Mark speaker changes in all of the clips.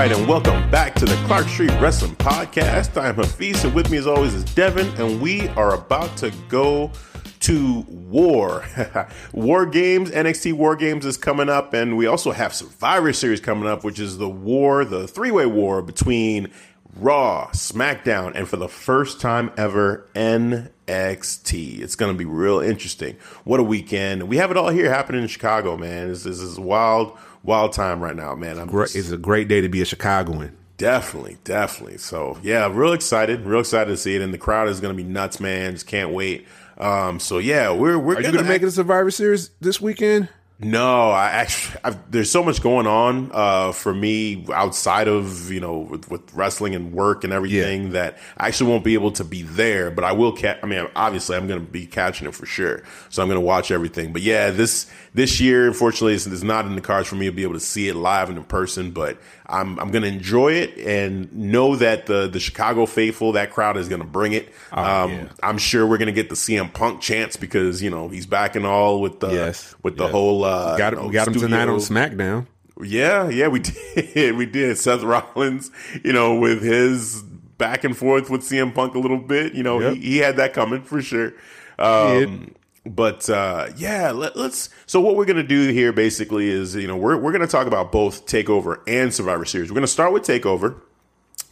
Speaker 1: Right, and welcome back to the Clark Street Wrestling Podcast. I'm Hafiz, and with me as always is Devin, and we are about to go to war. war Games, NXT War Games is coming up, and we also have Survivor Series coming up, which is the war, the three way war between Raw, SmackDown, and for the first time ever, NXT. It's going to be real interesting. What a weekend. We have it all here happening in Chicago, man. This, this is wild, wild time right now, man. I'm
Speaker 2: Great, it's a great day to be a Chicagoan.
Speaker 1: Definitely, definitely. So yeah, real excited, real excited to see it, and the crowd is going to be nuts, man. Just can't wait. Um, so yeah, we're we're
Speaker 2: Are you going to make it a Survivor Series this weekend?
Speaker 1: No, I actually I've, there's so much going on uh, for me outside of you know with, with wrestling and work and everything
Speaker 2: Yeah.
Speaker 1: that I actually won't be able to be there, but I will catch. I mean, obviously, I'm going to be catching it for sure, so I'm going to watch everything. But yeah, this this year, unfortunately, is, is not in the cards for me to be able to see it live and in person. But I'm I'm going to enjoy it and know that the the Chicago faithful, that crowd is going to bring it. um,
Speaker 2: Oh, yeah.
Speaker 1: I'm sure we're going to get the CM Punk chance because you know he's back and all with the
Speaker 2: Yes,
Speaker 1: with the
Speaker 2: yes.
Speaker 1: whole uh,
Speaker 2: got
Speaker 1: you
Speaker 2: him,
Speaker 1: know,
Speaker 2: got him tonight on SmackDown.
Speaker 1: yeah, yeah, we did. We did. Seth Rollins, you know, with his back and forth with CM Punk a little bit, you know,
Speaker 2: Yep.
Speaker 1: he, he had that coming for sure. Um, but uh, yeah, let, us So what we're gonna do here basically is, you know, we're we're gonna talk about both Takeover and Survivor Series. We're gonna start with Takeover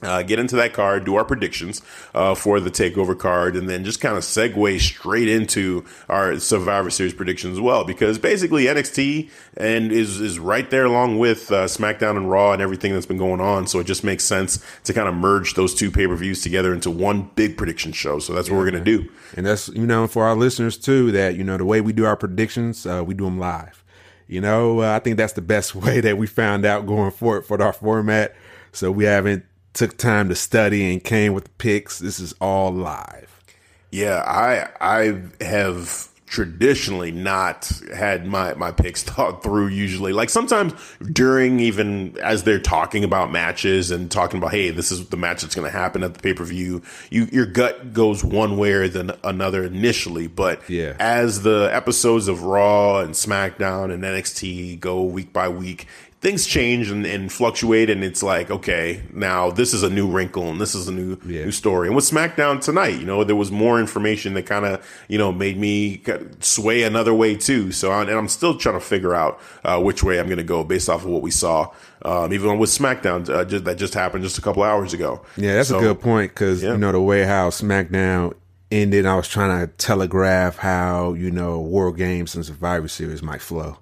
Speaker 1: uh, get into that card, do our predictions uh, for the takeover card, and then just kind of segue straight into our Survivor Series predictions as well. Because basically NXT and is is right there along with uh, SmackDown and Raw and everything that's been going on. So it just makes sense to kind of merge those two pay per views together into one big prediction show. So that's what we're gonna do.
Speaker 2: And that's, you know, for our listeners too, that, you know, the way we do our predictions, uh, we do them live. You know, uh, I think that's the best way that we found out going forward for our format. So we haven't took time to study and came with the picks. This is all live.
Speaker 1: Yeah, I I have traditionally not had my my picks thought through usually like sometimes during even as they're talking about matches and talking about hey this is the match that's going to happen at the pay-per-view you your gut goes one way or than another initially but
Speaker 2: Yeah.
Speaker 1: as the episodes of Raw and SmackDown and NXT go week by week things change and, and fluctuate and it's like okay now this is a new wrinkle and this is a new
Speaker 2: Yeah.
Speaker 1: new story and with smackdown tonight you know there was more information that kind of you know made me sway another way too so I, and i'm still trying to figure out uh, which way i'm going to go based off of what we saw um, even with smackdown uh, just, that just happened just a couple hours ago
Speaker 2: Yeah, that's
Speaker 1: So-
Speaker 2: a good point because
Speaker 1: yeah.
Speaker 2: you know the way how SmackDown ended. I was trying to telegraph how you know War Games and Survivor Series might flow.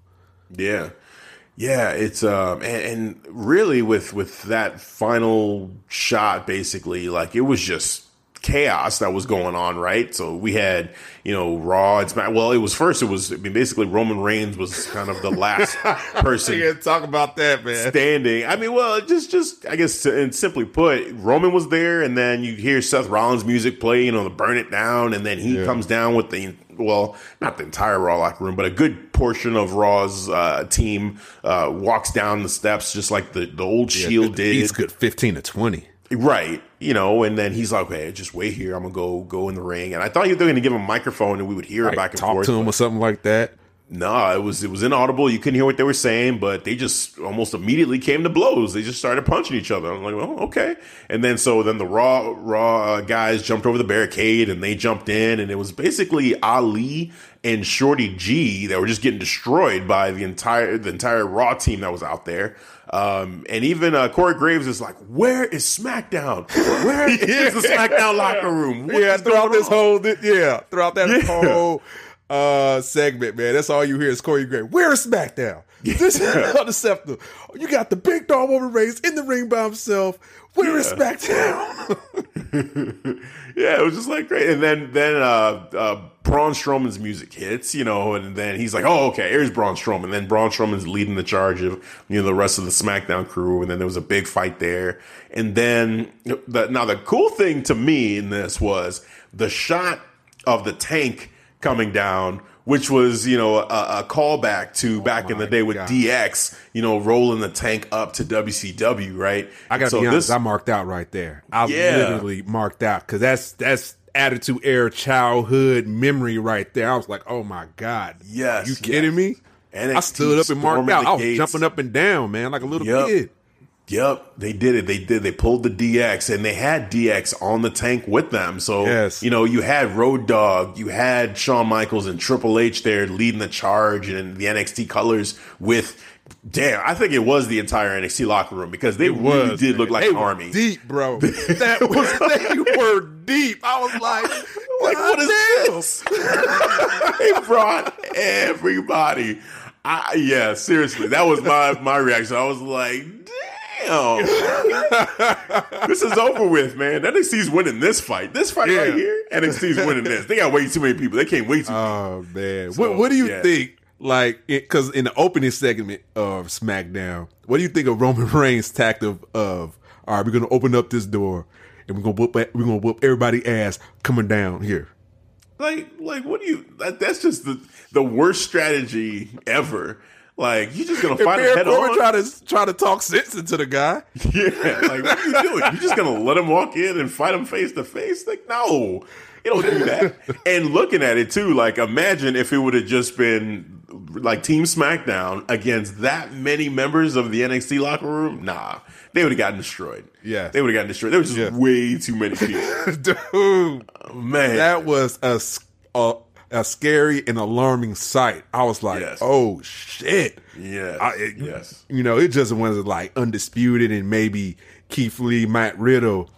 Speaker 1: Yeah. Yeah, it's um and, and really with with that final shot basically like it was just chaos that was going on, right? So we had, you know, Raw Smack well, it was first it was I mean basically Roman Reigns was kind of the last person to
Speaker 2: talk about that, man.
Speaker 1: standing. I mean, well, just just I guess to, and simply put, Roman was there, and then you hear Seth Rollins' music play, you know, the burn it down, and then he comes down with the well, not the entire Raw locker room, but a good portion of Raw's uh, team uh, walks down the steps, just like the the old Shield did.
Speaker 2: He's good, fifteen to twenty.
Speaker 1: Right. You know, and then he's like, okay, just wait here. I'm going to go go in the ring. And I thought you were going to give him a microphone and we would hear it back and
Speaker 2: talk
Speaker 1: forth.
Speaker 2: to him or something like that.
Speaker 1: no, it was it was inaudible. You couldn't hear what they were saying, but they just almost immediately came to blows. They just started punching each other. I'm like, well, okay. And then so then the raw raw uh, guys jumped over the barricade and they jumped in, and it was basically Ali and Shorty G that were just getting destroyed by the entire the entire Raw team that was out there. Um, and even uh, Corey Graves is like, "Where is SmackDown? Where is the SmackDown locker room? What
Speaker 2: yeah, throughout this
Speaker 1: on?"
Speaker 2: whole, thi- yeah, throughout that
Speaker 1: Yeah.
Speaker 2: whole uh segment, man. That's all you hear is Corey Graves. Where is SmackDown? This is unacceptable. You got the big dog Roman Reigns in the ring by himself. Where is SmackDown?
Speaker 1: yeah, it was just like great. And then then uh, uh, Braun Strowman's music hits, you know, and then he's like, "Oh, okay, here's Braun Strowman." And then Braun Strowman's leading the charge of you know the rest of the SmackDown crew, and then there was a big fight there. And then the, now the cool thing to me in this was the shot of the tank coming down which was you know a, a callback to oh back in the day with God. DX, you know, rolling the tank up to WCW, right?
Speaker 2: I got to so be honest, this, I marked out right there. I yeah. literally marked out because that's that's attitude era childhood memory right there. I was like, oh my God,
Speaker 1: yes,
Speaker 2: Are you kidding yes. me? NXT I stood up and marked out. I was gates. jumping up and down, man, like a little yep. kid.
Speaker 1: Yep, they did it. They did. They pulled the DX, and they had DX on the tank with them. So yes. you know, you had Road Dog, you had Shawn Michaels and Triple H there leading the charge, and the NXT colors with. Damn, I think it was the entire NXT locker room because they it really was, did man. look like
Speaker 2: they
Speaker 1: an army.
Speaker 2: Deep, bro. that was they were deep. I was like, like what is
Speaker 1: this? they brought everybody. I, yeah, seriously, that was my my reaction. I was like, damn, this is over with, man. NXT's winning this fight. This fight yeah. right here, NXT's winning this. They got way too many people. They can't wait too.
Speaker 2: Oh man, so, what, what do you yeah. think? Like, because in the opening segment of SmackDown, what do you think of Roman Reigns' tact of, of all right, we're gonna open up this door and we're gonna whoop we're gonna whoop everybody ass coming down here.
Speaker 1: Like, like, what do you? That, that's just the the worst strategy ever. Like you're just gonna fight him head on?
Speaker 2: Try to try to talk sense into the guy.
Speaker 1: Yeah, like what are you doing? You just gonna let him walk in and fight him face to face? Like no, you don't do that. and looking at it too, like imagine if it would have just been like Team SmackDown against that many members of the NXT locker room. Nah, they would have gotten destroyed.
Speaker 2: Yeah,
Speaker 1: they would have gotten destroyed. There was just yeah. way too many people.
Speaker 2: Dude, oh, man, that was a, a a scary and alarming sight. I was like, yes. oh shit.
Speaker 1: Yeah.
Speaker 2: I,
Speaker 1: yes.
Speaker 2: You know, it just wasn't like undisputed and maybe Keith Lee, Matt Riddle,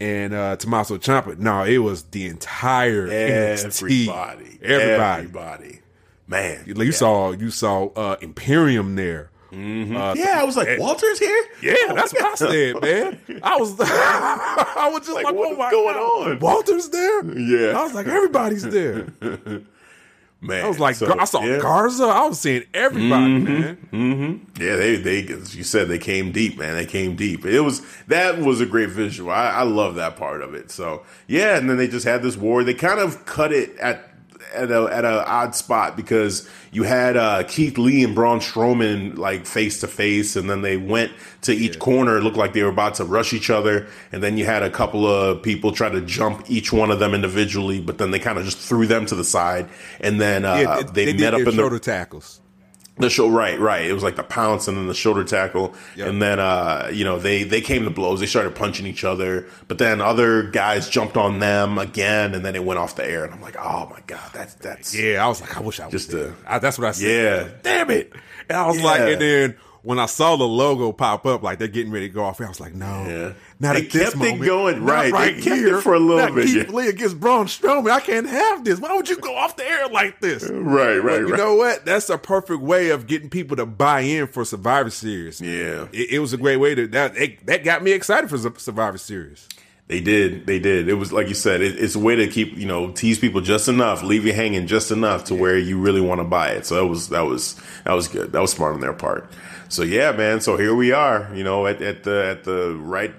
Speaker 2: and uh Tommaso Ciampa. No, it was the entire
Speaker 1: everybody.
Speaker 2: NXT. Everybody.
Speaker 1: Everybody. Man.
Speaker 2: You, yeah. saw you saw uh Imperium there.
Speaker 1: Mm-hmm. Uh, yeah, I was like, and, Walter's here.
Speaker 2: Yeah, oh, that's what I said, man. I was, I was just like, like
Speaker 1: what
Speaker 2: oh my
Speaker 1: going
Speaker 2: God.
Speaker 1: on?
Speaker 2: Walter's there.
Speaker 1: Yeah,
Speaker 2: I was like, everybody's there.
Speaker 1: man,
Speaker 2: I was like, so, I saw yeah. Garza. I was seeing everybody,
Speaker 1: mm-hmm,
Speaker 2: man.
Speaker 1: Mm-hmm. Yeah, they, they, as you said, they came deep, man. They came deep. It was that was a great visual. I, I love that part of it. So yeah, and then they just had this war. They kind of cut it at at a at a odd spot because you had uh, Keith Lee and Braun Strowman like face to face, and then they went to each yeah. corner. It looked like they were about to rush each other, and then you had a couple of people try to jump each one of them individually, but then they kind of just threw them to the side, and then uh, yeah, they, they, met up in
Speaker 2: shoulder the tackles.
Speaker 1: The show, right, right. It was like the pounce and then the shoulder tackle, yep. and then uh, you know they they came to blows. They started punching each other, but then other guys jumped on them again, and then it went off the air. And I'm like, oh my god, that's that's
Speaker 2: yeah. I was like, I wish I was just there. A, I, that's what I said.
Speaker 1: Yeah,
Speaker 2: damn it. And I was yeah. like, and then when I saw the logo pop up, like they're getting ready to go off, I was like, no,
Speaker 1: yeah.
Speaker 2: not
Speaker 1: they
Speaker 2: at this moment.
Speaker 1: going right,
Speaker 2: right
Speaker 1: they
Speaker 2: kept here
Speaker 1: it for a little
Speaker 2: not
Speaker 1: bit.
Speaker 2: Keith yeah. Lee against Braun Strowman. I can't have this. Why would you go off the air like this?
Speaker 1: Right, right,
Speaker 2: but
Speaker 1: you
Speaker 2: right. know what? That's a perfect way of getting people to buy in for Survivor Series.
Speaker 1: Yeah,
Speaker 2: it, it was a great way to that. It, that got me excited for Survivor Series.
Speaker 1: They did. They did. It was like you said. It, it's a way to keep you know tease people just enough, leave you hanging just enough to yeah. where you really want to buy it. So that was that was that was good. That was smart on their part. So yeah, man. So here we are. You know, at, at the at the right.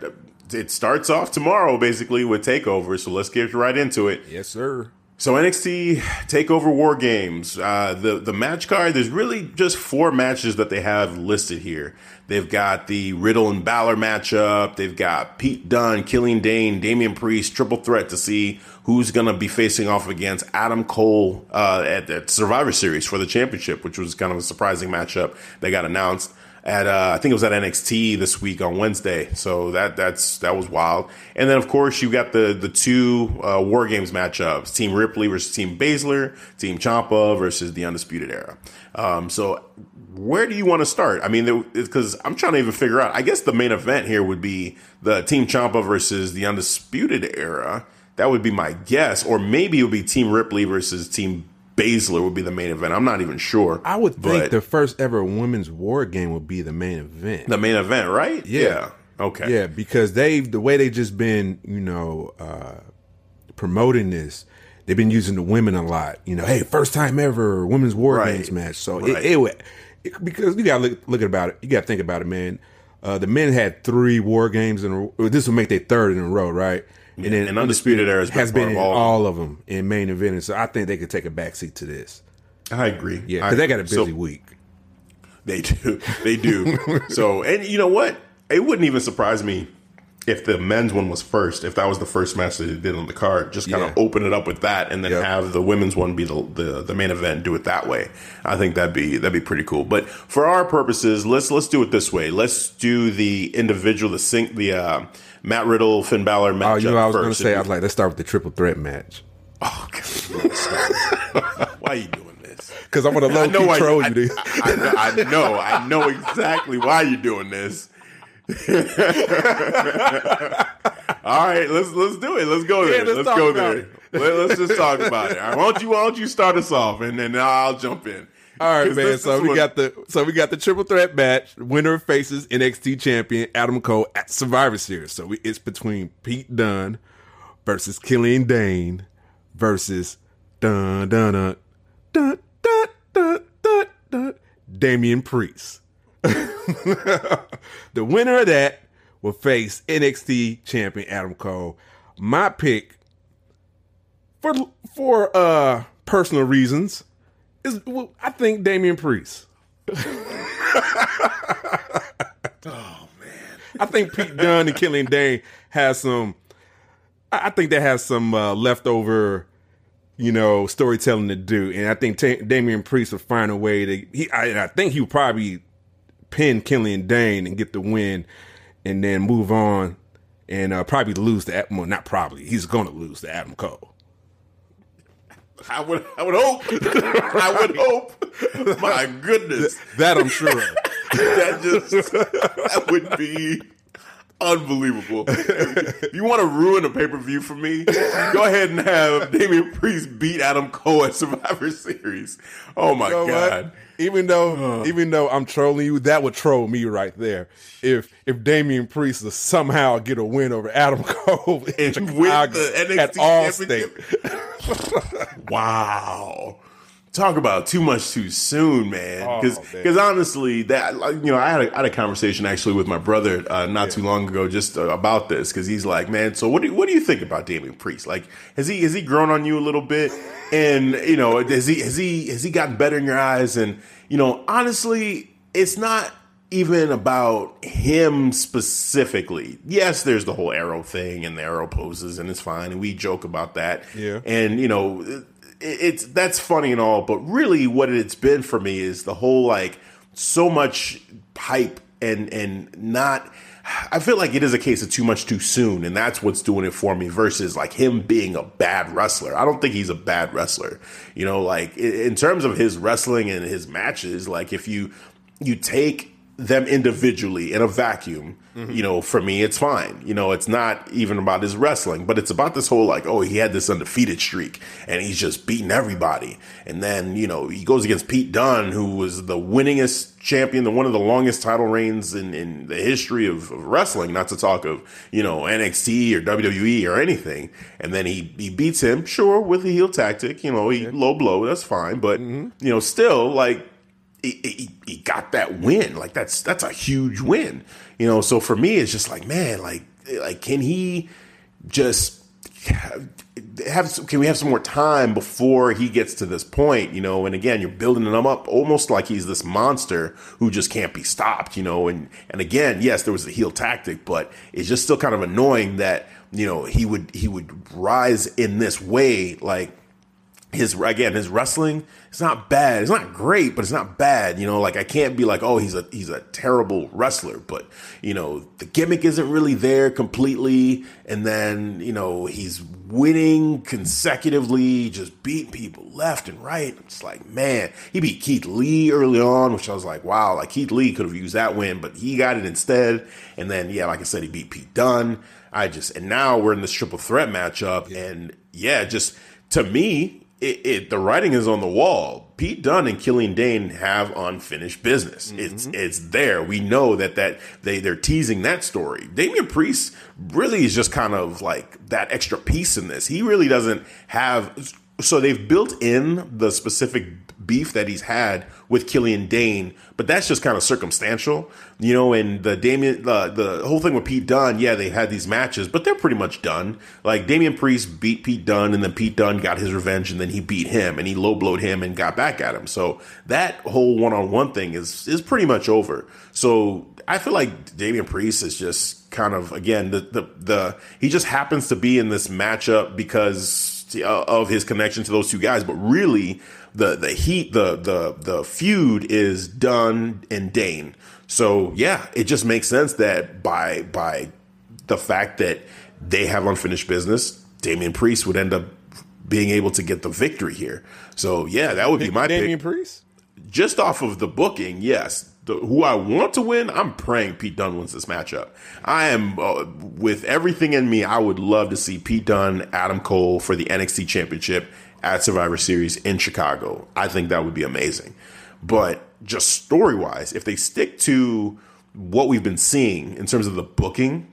Speaker 1: It starts off tomorrow, basically with Takeover. So let's get right into it.
Speaker 2: Yes, sir.
Speaker 1: So NXT Takeover War Games, uh, the the match card. There's really just four matches that they have listed here. They've got the Riddle and Balor matchup. They've got Pete Dunne, Killian Dain, Damian Priest, triple threat to see who's going to be facing off against Adam Cole uh, at the Survivor Series for the championship, which was kind of a surprising matchup that got announced at uh, I think it was at NXT this week on Wednesday. So that that's that was wild. And then of course you got the the two uh, War Games matchups: Team Ripley versus Team Baszler, Team Ciampa versus the Undisputed Era. Um, so where do you want to start? I mean, because I'm trying to even figure out. I guess the main event here would be the Team Ciampa versus the Undisputed Era. That would be my guess, or maybe it would be Team Ripley versus Team Baszler would be the main event. I'm not even sure.
Speaker 2: I would think the first ever women's war game would be the main event.
Speaker 1: The main event, right?
Speaker 2: Yeah.
Speaker 1: yeah. Okay.
Speaker 2: Yeah, because they've the way they just been, you know, uh, promoting this. They've been using the women a lot. You know, hey, first time ever women's war
Speaker 1: Right.
Speaker 2: games match. So
Speaker 1: Right.
Speaker 2: it, it, it because you gotta look look about it. You gotta think about it, man. Uh, the men had three war games in a. This will make their third in a row, right? And then
Speaker 1: and Undisputed Era has been
Speaker 2: in
Speaker 1: all of
Speaker 2: all of them in main event. And so I think they could take a backseat to this.
Speaker 1: I agree.
Speaker 2: Yeah, because they got a busy
Speaker 1: So-
Speaker 2: week.
Speaker 1: They do. They do. so, and you know what? It wouldn't even surprise me if the men's one was first. If that was the first match that they did on the card, just kind of
Speaker 2: Yeah.
Speaker 1: open it up with that, and then
Speaker 2: Yep.
Speaker 1: have the women's one be the, the the main event. Do it that way. I think that'd be that'd be pretty cool. But for our purposes, let's let's do it this way. Let's do the individual, the sync, the uh, Matt Riddle, Finn Balor match.
Speaker 2: Oh, you know, I was going to say, I was like, let's start with the triple threat match
Speaker 1: oh, God, why are you doing this?
Speaker 2: because I'm gonna low
Speaker 1: know
Speaker 2: control
Speaker 1: I,
Speaker 2: you.
Speaker 1: I, I, I know, I know exactly why you're doing this. All right, let's let's do it. Let's go there.
Speaker 2: Let's
Speaker 1: let's go there. Let, us just talk about it. All right, why don't you why don't you start us off and then I'll jump in.
Speaker 2: All right, man. So we got the so we got the triple threat match. Winner faces NXT champion Adam Cole at Survivor Series. So we, it's between Pete Dunne versus Killian Dain versus dun dun dun dun dun dun dun, dun Damian Priest. the winner of that will face NXT champion Adam Cole. My pick for for uh personal reasons is well, I think Damian Priest. oh man, I think Pete Dunne and Killian Dain has some. I think they have some uh, leftover, you know, storytelling to do, and I think Ta Damian Priest will find a way to. He, I, I think he would probably pin Killian Dain and get the win, and then move on, and uh, probably lose to well, not probably. He's going to lose to Adam Cole.
Speaker 1: I would I would hope. I would hope. My goodness.
Speaker 2: That I'm sure. of.
Speaker 1: that just that would be unbelievable. If you want to ruin a pay per view for me? Go ahead and have Damian Priest beat Adam Cole at Survivor Series. Oh my
Speaker 2: You know what?
Speaker 1: god!
Speaker 2: Even though, even though I'm trolling you, that would troll me right there. If if Damian Priest will somehow get a win over Adam Cole in Chicago at Allstate,
Speaker 1: championship? Wow. Talk about too much too soon, man.
Speaker 2: Oh,
Speaker 1: Because honestly, that you know, I had a, I had a conversation actually with my brother uh, not too long ago just uh, about this because he's like, man, so what do what do you think about Damian Priest? Like, has he has he grown on you a little bit? And you know, has he has he has he gotten better in your eyes? And you know, honestly, it's not even about him specifically. Yes, there's the whole arrow thing and the arrow poses, and it's fine, and we joke about that.
Speaker 2: Yeah.
Speaker 1: And you know, it's that's funny and all, but really, what it's been for me is the whole like so much hype and and not. I feel like it is a case of too much too soon, and that's what's doing it for me. Versus like him being a bad wrestler. I don't think he's a bad wrestler. You know, like in terms of his wrestling and his matches, like if you you take them individually in a vacuum, mm-hmm. you know, for me, it's fine. You know, it's not even about his wrestling, but it's about this whole like, oh, he had this undefeated streak and he's just beating everybody. And then, you know, he goes against Pete Dunne, who was the winningest champion, the one of the longest title reigns in, in the history of, of wrestling, not to talk of, you know, NXT or WWE or anything. And then he, he beats him, sure, with a heel tactic, you know, he low blow, that's fine. But, mm-hmm. you know, still, like, he, he, got that win. Like that's that's a huge win. You know, so for me it's just like, man, like like can he just have, have can we have some more time before he gets to this point, you know? And again, you're building him up almost like he's this monster who just can't be stopped, you know? And and again, yes, there was a heel tactic, but it's just still kind of annoying that, you know, he would he would rise in this way like his again his wrestling it's not bad. It's not great but it's not bad you know? Like i can't be like oh he's a he's a terrible wrestler but you know the gimmick isn't really there completely. And then you know he's winning consecutively just beating people left and right. It's like man he beat keith lee early on which i was like wow like keith lee could have used that win but he got it instead. And then yeah like i said he beat pete dunne. I just and now we're in this triple threat matchup. And yeah just to me it, it, the writing is on the wall. Pete Dunne and Killian Dain have unfinished business. Mm-hmm. It's it's there. We know that that they they're teasing that story. Damian Priest really is just kind of like that extra piece in this. He really doesn't have. So they've built in the specific beef that he's had with Killian Dain, but that's just kind of circumstantial, you know. And the Damian, uh, the whole thing with Pete Dunne, yeah, they had these matches, but they're pretty much done. Like Damian Priest beat Pete Dunne, and then Pete Dunne got his revenge, and then he beat him, and he low blowed him, and got back at him. So that whole one on one thing is is pretty much over. So I feel like Damian Priest is just kind of again the the the he just happens to be in this matchup because uh, of his connection to those two guys, but really the the heat the the the feud is Dunne and Dain. So yeah, it just makes sense that by by the fact that they have unfinished business, Damian Priest would end up being able to get the victory here. So yeah, that would be my
Speaker 2: Damian
Speaker 1: pick.
Speaker 2: Priest.
Speaker 1: Just off of the booking, yes. The, who I want to win, I'm praying Pete Dunne wins this matchup. I am uh, with everything in me. I would love to see Pete Dunne, Adam Cole for the NXT Championship at Survivor Series in Chicago. I think that would be amazing. But just story wise, if they stick to what we've been seeing in terms of the booking,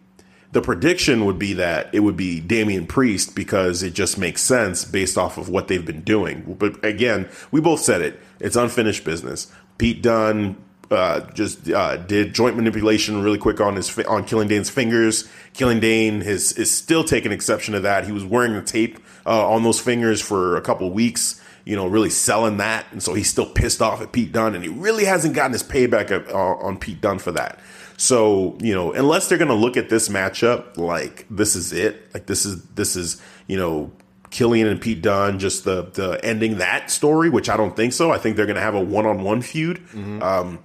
Speaker 1: the prediction would be that it would be Damian Priest because it just makes sense based off of what they've been doing. But again, we both said it. It's unfinished business. Pete Dunne uh, just uh, did joint manipulation really quick on his on Killian Dain's fingers. Killian Dain is is still taking exception to that. He was wearing the tape uh, on those fingers for a couple weeks, you know, really selling that. And so he's still pissed off at Pete Dunne, and he really hasn't gotten his payback uh, on Pete Dunne for that. So, you know, unless they're going to look at this matchup like this is it, like this is, this is, you know, Killian and Pete Dunne, just the, the ending that story, which I don't think so. I think they're going to have a one on one feud. Mm-hmm. Um,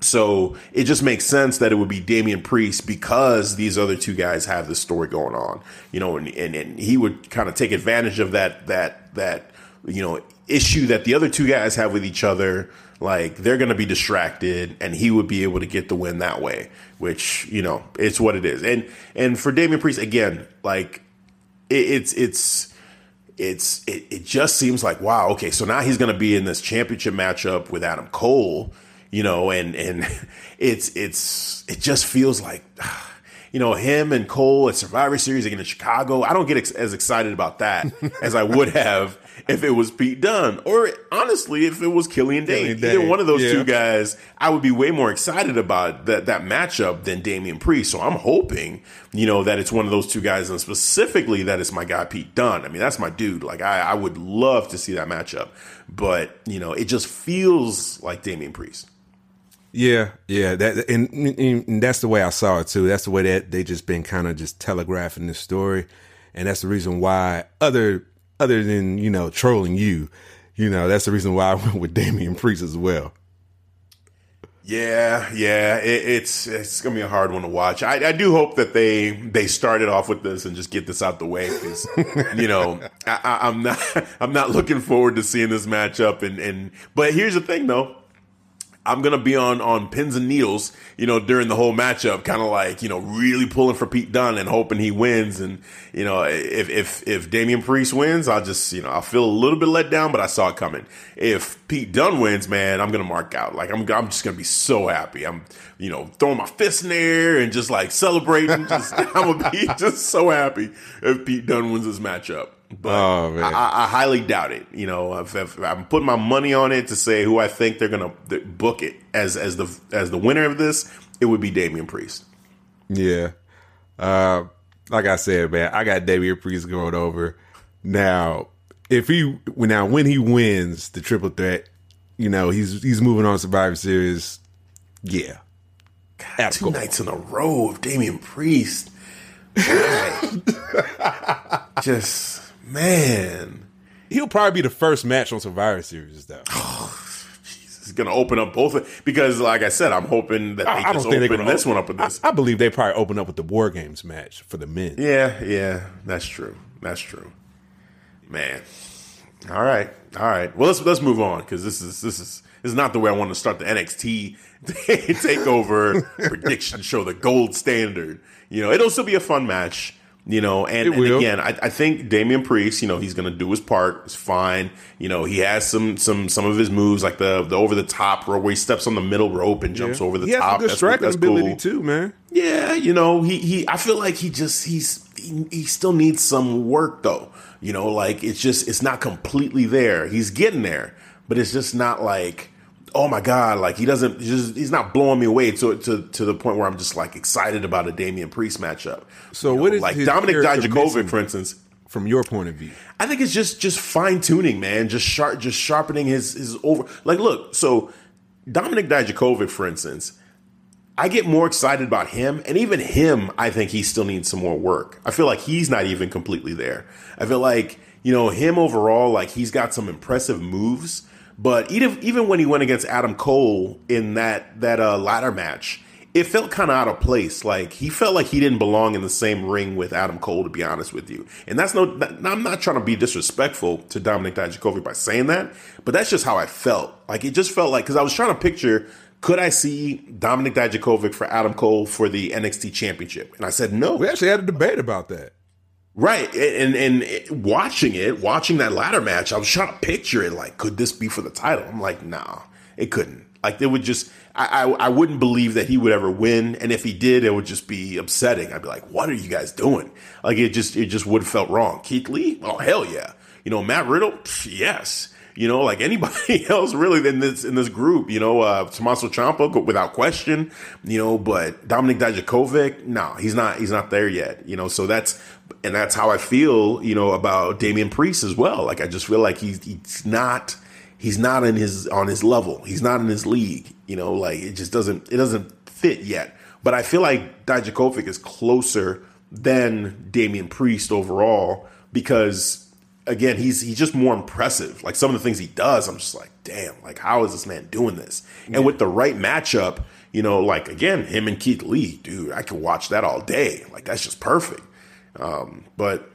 Speaker 1: so it just makes sense that it would be Damian Priest because these other two guys have this story going on, you know, and, and, and he would kind of take advantage of that, that, that, you know, issue that the other two guys have with each other. Like they're going to be distracted and he would be able to get the win that way, which, you know, it's what it is. And, and for Damian Priest, again, like it, it's, it's, it's, it, it just seems like, wow, okay, so now he's going to be in this championship matchup with Adam Cole you know, and and it's it's it just feels like you know him and Cole at Survivor Series again in Chicago. I don't get ex- as excited about that as I would have if it was Pete Dunne or honestly if it was Killian Dain. Either one of those yeah. two guys, I would be way more excited about that that matchup than Damian Priest. So I'm hoping you know that it's one of those two guys, and specifically that it's my guy Pete Dunne. I mean that's my dude. Like I, I would love to see that matchup, but you know it just feels like Damian Priest.
Speaker 2: Yeah, yeah, that and, and, that's the way I saw it too. That's the way that they just been kind of just telegraphing this story, and that's the reason why other other than you know trolling you, you know that's the reason why I went with Damian Priest as well.
Speaker 1: Yeah, yeah, it, it's it's gonna be a hard one to watch. I, I do hope that they they started off with this and just get this out the way because you know I, I'm not I'm not looking forward to seeing this matchup and and but here's the thing though I'm gonna be on on pins and needles, you know, during the whole matchup, kind of like you know, really pulling for Pete Dunne and hoping he wins. And you know, if if if Damian Priest wins, I'll just you know, I'll feel a little bit let down, but I saw it coming. If Pete Dunne wins, man, I'm gonna mark out. Like I'm I'm just gonna be so happy. I'm you know throwing my fist in the air and just like celebrating. Just I'm gonna be just so happy if Pete Dunne wins this matchup but oh, I, I, highly doubt it. You know, if, if I'm putting my money on it to say who I think they're going to book it as as the as the winner of this, it would be Damian Priest.
Speaker 2: Yeah, uh, like I said, man, I got Damian Priest going over. Now, if he now when he wins the triple threat, you know he's he's moving on Survivor Series. Yeah,
Speaker 1: God, two nights in a row of Damian Priest. Just Man.
Speaker 2: He'll probably be the first match on Survivor Series, though.
Speaker 1: He's going to open up both because, like I said, I'm hoping that they I, just I open this one up with this.
Speaker 2: I, I, believe they probably open up with the War Games match for the men.
Speaker 1: Yeah, yeah, that's true. That's true. Man. All right, all right. Well, let's let's move on because this is this is this is not the way I want to start the NXT takeover prediction show, the gold standard. You know, it'll still be a fun match. You know, and, and again, I, I, think Damian Priest, you know, he's going to do his part. It's fine. You know, he has some some some of his moves, like the the over the top where he steps on the middle rope and jumps yeah. over the
Speaker 2: he
Speaker 1: top.
Speaker 2: Good that's, striking that's ability cool. too, man.
Speaker 1: Yeah, you know, he he. I feel like he just he's he, he still needs some work though. You know, like it's just it's not completely there. He's getting there, but it's just not like oh my god, like he doesn't just he's not blowing me away to to to the point where I'm just like excited about a Damian Priest matchup.
Speaker 2: So you what know, is
Speaker 1: like Dominik Dijakovic, for instance?
Speaker 2: From your point of view,
Speaker 1: I think it's just just fine tuning, man. Just sharp, just sharpening his his over. Like, look, so Dominik Dijakovic, for instance, I get more excited about him, and even him, I think he still needs some more work. I feel like he's not even completely there. I feel like you know him overall, like he's got some impressive moves but even even when he went against Adam Cole in that that uh, ladder match, it felt kind of out of place. Like he felt like he didn't belong in the same ring with Adam Cole. To be honest with you, and that's no. That, I'm not trying to be disrespectful to Dominik Dijakovic by saying that, but that's just how I felt. Like it just felt like because I was trying to picture. Could I see Dominik Dijakovic for Adam Cole for the NXT Championship? And I said no.
Speaker 2: We actually had a debate about that.
Speaker 1: Right, and and watching it, watching that ladder match, I was trying to picture it. Like, could this be for the title? I'm like, nah, it couldn't. Like, it would just, I, I, I wouldn't believe that he would ever win, and if he did, it would just be upsetting. I'd be like, what are you guys doing? Like, it just, it just would have felt wrong. Keith Lee, oh hell yeah, you know, Matt Riddle, yes, you know, like anybody else really in this in this group, you know, uh Tommaso Ciampa without question, you know, but Dominik Dijakovic, no, he's not he's not there yet, you know, so that's and that's how I feel, you know, about Damian Priest as well. Like I just feel like he's he's not he's not in his on his level. He's not in his league. You know, like it just doesn't it doesn't fit yet. But I feel like Dijakovic is closer than Damian Priest overall because again, he's he's just more impressive. Like some of the things he does, I'm just like, damn, like how is this man doing this? Yeah. And with the right matchup, you know, like again, him and Keith Lee, dude, I could watch that all day. Like that's just perfect. Um, but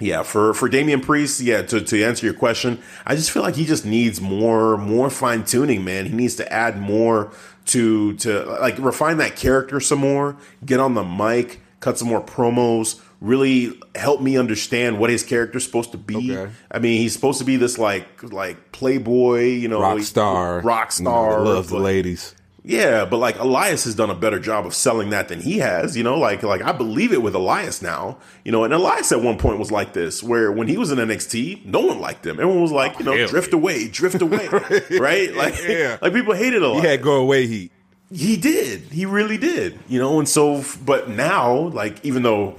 Speaker 1: yeah, for for Damian Priest, yeah, to, to answer your question, I just feel like he just needs more more fine tuning, man. He needs to add more to to like refine that character some more, get on the mic, cut some more promos, really helped me understand what his character's supposed to be. Okay. I mean, he's supposed to be this like like playboy, you know,
Speaker 2: rock star,
Speaker 1: rock star,
Speaker 2: know, loves the ladies.
Speaker 1: Yeah, but like Elias has done a better job of selling that than he has, you know, like like I believe it with Elias now, you know, and Elias at one point was like this, where when he was in NXT, no one liked him. Everyone was like, you know, oh, drift away, drift away, right? Like, yeah. like people hated Elias.
Speaker 2: He had go away heat.
Speaker 1: He did. He really did. You know, and so, but now, like, even though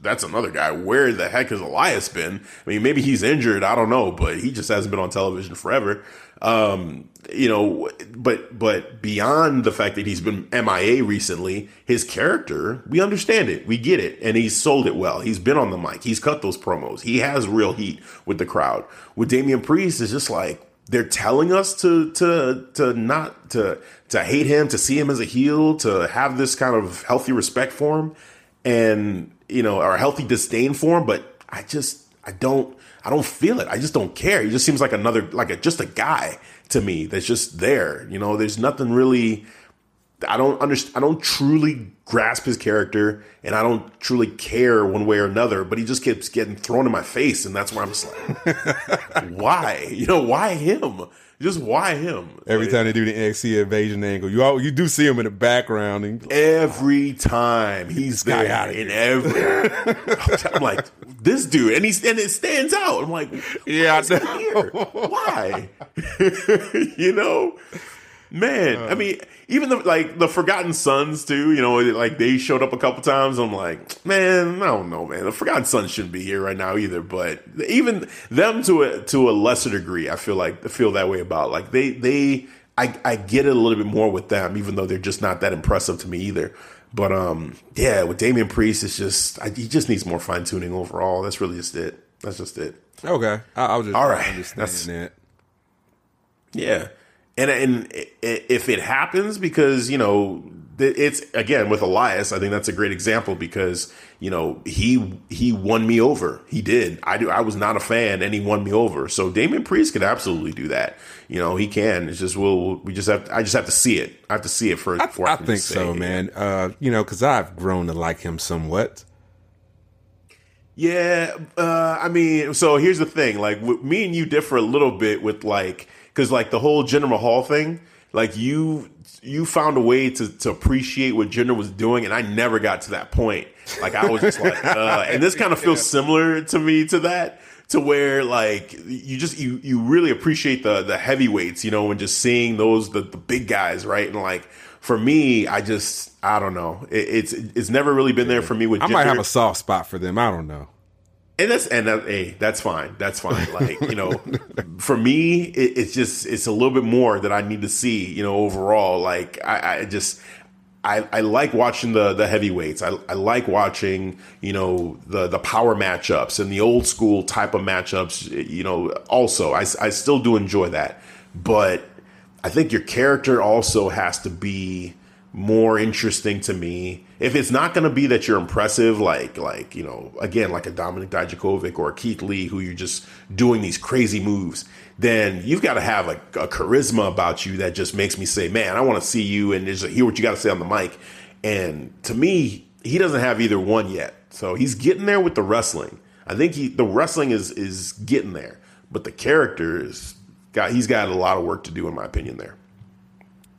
Speaker 1: that's another guy, where the heck has Elias been? I mean, maybe he's injured. I don't know, but he just hasn't been on television forever. Um, you know, but but beyond the fact that he's been MIA recently, his character, we understand it, we get it, and he's sold it well. He's been on the mic, he's cut those promos, he has real heat with the crowd. With Damian Priest, is just like they're telling us to to to not to to hate him, to see him as a heel, to have this kind of healthy respect for him, and you know, or healthy disdain for him. But I just I don't I don't feel it. I just don't care. He just seems like another, like a, just a guy to me that's just there. You know, there's nothing really. I don't understand. I don't truly grasp his character, and I don't truly care one way or another. But he just keeps getting thrown in my face, and that's where I'm just like, why? You know, why him? Just why him?
Speaker 2: Every
Speaker 1: like,
Speaker 2: time they do the NXT invasion angle, you all, you do see him in the background.
Speaker 1: And, every time he's there out in every. I'm like this dude, and he's and it stands out. I'm like,
Speaker 2: yeah.
Speaker 1: Why? you know, man. Uh, I mean, even the like the Forgotten Sons too. You know, like they showed up a couple times. I'm like, man, I don't know, man. The Forgotten Sons shouldn't be here right now either. But even them to a to a lesser degree, I feel like I feel that way about. Like they they I I get it a little bit more with them, even though they're just not that impressive to me either. But um, yeah, with Damian Priest, it's just I, he just needs more fine tuning overall. That's really just it. That's just it.
Speaker 2: Okay, I, I was just
Speaker 1: all right. That's it. Yeah, and and if it happens because you know it's again with Elias, I think that's a great example because you know he he won me over. He did. I do. I was not a fan, and he won me over. So Damian Priest could absolutely do that. You know, he can. It's just we'll we just have. I just have to see it. I have to see it first.
Speaker 2: I, I, I think so, man. Uh, you know, because I've grown to like him somewhat.
Speaker 1: Yeah, uh, I mean, so here's the thing. Like, me and you differ a little bit with like, because like the whole Jinder Mahal thing. Like you, you found a way to to appreciate what Jinder was doing, and I never got to that point. Like I was just like, uh, and this kind of feels similar to me to that to where like you just you you really appreciate the the heavyweights, you know, and just seeing those the, the big guys, right? And like for me, I just I don't know. It, it's it's never really been there for me with.
Speaker 2: I might have a soft spot for them. I don't know.
Speaker 1: And that's and that, hey, that's fine. That's fine. Like you know, for me, it, it's just it's a little bit more that I need to see. You know, overall, like I, I just I, I like watching the the heavyweights. I, I like watching you know the the power matchups and the old school type of matchups. You know, also I I still do enjoy that, but I think your character also has to be more interesting to me. If it's not going to be that you're impressive, like like you know, again, like a Dominik Dijakovic or Keith Lee, who you're just doing these crazy moves, then you've got to have a, a charisma about you that just makes me say, man, I want to see you and just hear what you got to say on the mic. And to me, he doesn't have either one yet. So he's getting there with the wrestling. I think he the wrestling is is getting there, but the character is got he's got a lot of work to do in my opinion there.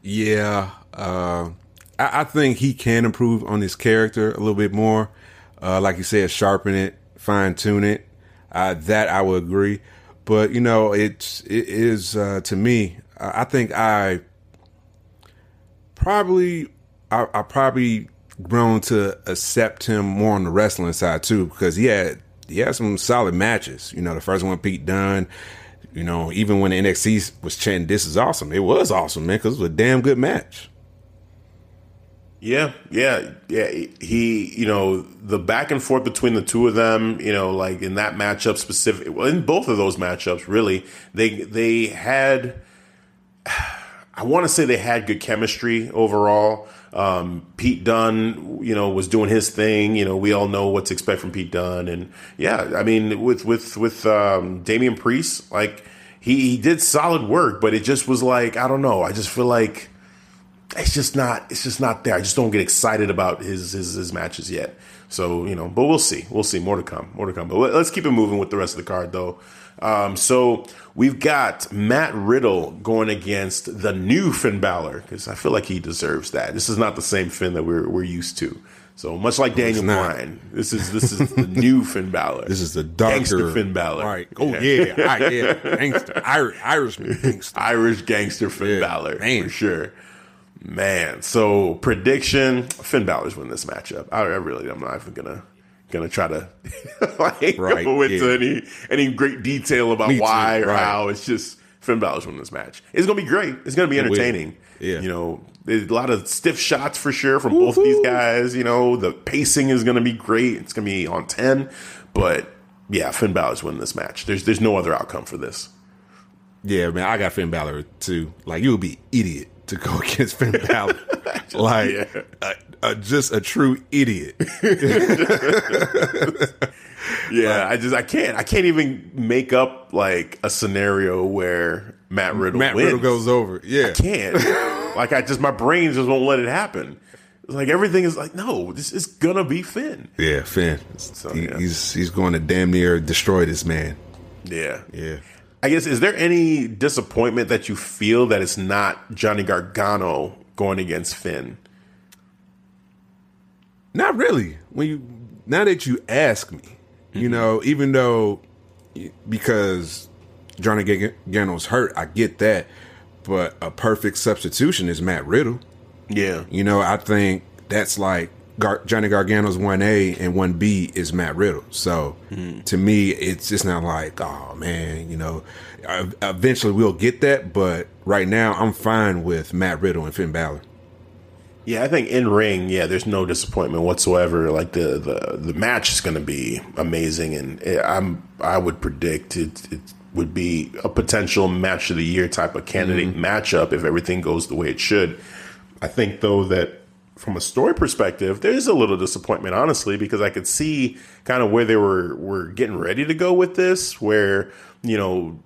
Speaker 2: Yeah, uh, I, I think he can improve on his character a little bit more. Uh, like you said, sharpen it, fine tune it. Uh, that I would agree. But you know, it's it is uh, to me. I think I probably I, I probably grown to accept him more on the wrestling side too because he had he had some solid matches. You know, the first one Pete Dunne. You know, even when the NXT was chanting, "This is awesome," it was awesome, man, because it was a damn good match.
Speaker 1: Yeah, yeah, yeah. He, you know, the back and forth between the two of them, you know, like in that matchup specific, well, in both of those matchups, really, they they had. I want to say they had good chemistry overall. Um, Pete Dunne, you know, was doing his thing. You know, we all know what to expect from Pete Dunne, and yeah, I mean, with with with um, Damian Priest, like he, he did solid work, but it just was like I don't know. I just feel like it's just not it's just not there. I just don't get excited about his his, his matches yet. So you know, but we'll see. We'll see. More to come. More to come. But let's keep it moving with the rest of the card, though. Um, so we've got Matt Riddle going against the new Finn Balor because I feel like he deserves that. This is not the same Finn that we're we're used to. So much like Daniel Bryan, this is this is the new Finn Balor.
Speaker 2: This is the darker
Speaker 1: gangster Finn Balor.
Speaker 2: Right. Oh yeah, I, yeah, gangster, Irish, Irishman, gangster.
Speaker 1: Irish gangster Finn
Speaker 2: Yeah,
Speaker 1: Balor
Speaker 2: man.
Speaker 1: for sure. Man, so prediction: Finn Balor's win this matchup. I, I really, I'm not even gonna gonna try to like
Speaker 2: Right,
Speaker 1: go into
Speaker 2: yeah.
Speaker 1: any any great detail about
Speaker 2: Me too,
Speaker 1: why or
Speaker 2: right.
Speaker 1: how. It's just Finn Balor's win this match. It's gonna be great. It's gonna be entertaining.
Speaker 2: Yeah.
Speaker 1: you know, a lot of stiff shots for sure from both these guys. You know, the pacing is gonna be great. It's gonna be on ten, but yeah, Finn Balor's winning this match. There's there's no other outcome for this.
Speaker 2: Yeah, man, I got Finn Balor too. Like you would be idiot to go against Finn Balor. like
Speaker 1: Yeah.
Speaker 2: a, a, just a true idiot.
Speaker 1: Yeah, I just I can't I can't even make up like a scenario where Matt Riddle
Speaker 2: Matt
Speaker 1: wins.
Speaker 2: Riddle goes over. Yeah, I
Speaker 1: can't like I just my brain just won't let it happen. It's like everything is like no, this is gonna be Finn.
Speaker 2: yeah, Finn. He-
Speaker 1: yeah.
Speaker 2: He's he's going to damn near destroy this man.
Speaker 1: Yeah,
Speaker 2: Yeah.
Speaker 1: I guess is there any disappointment that you feel that it's not Johnny Gargano going against Finn?
Speaker 2: Not really. When you now that you ask me, you mm-hmm. know, even though because Johnny Gargano's hurt, I get that. But a perfect substitution is Matt Riddle.
Speaker 1: Yeah,
Speaker 2: You know, I think that's like Gar- Johnny Gargano's one A and one B is Matt Riddle. So to me, it's just not like, oh man, you know. uh, Eventually, we'll get that, but right now, I'm fine with Matt Riddle and Finn Balor.
Speaker 1: Yeah, I think in ring, yeah, there's no disappointment whatsoever. Like the the, the match is going to be amazing, and I'm I would predict it, it would be a potential match of the year type of candidate matchup if everything goes the way it should. I think though that from a story perspective, there's a little disappointment, honestly, because I could see kind of where they were were getting ready to go with this, where you know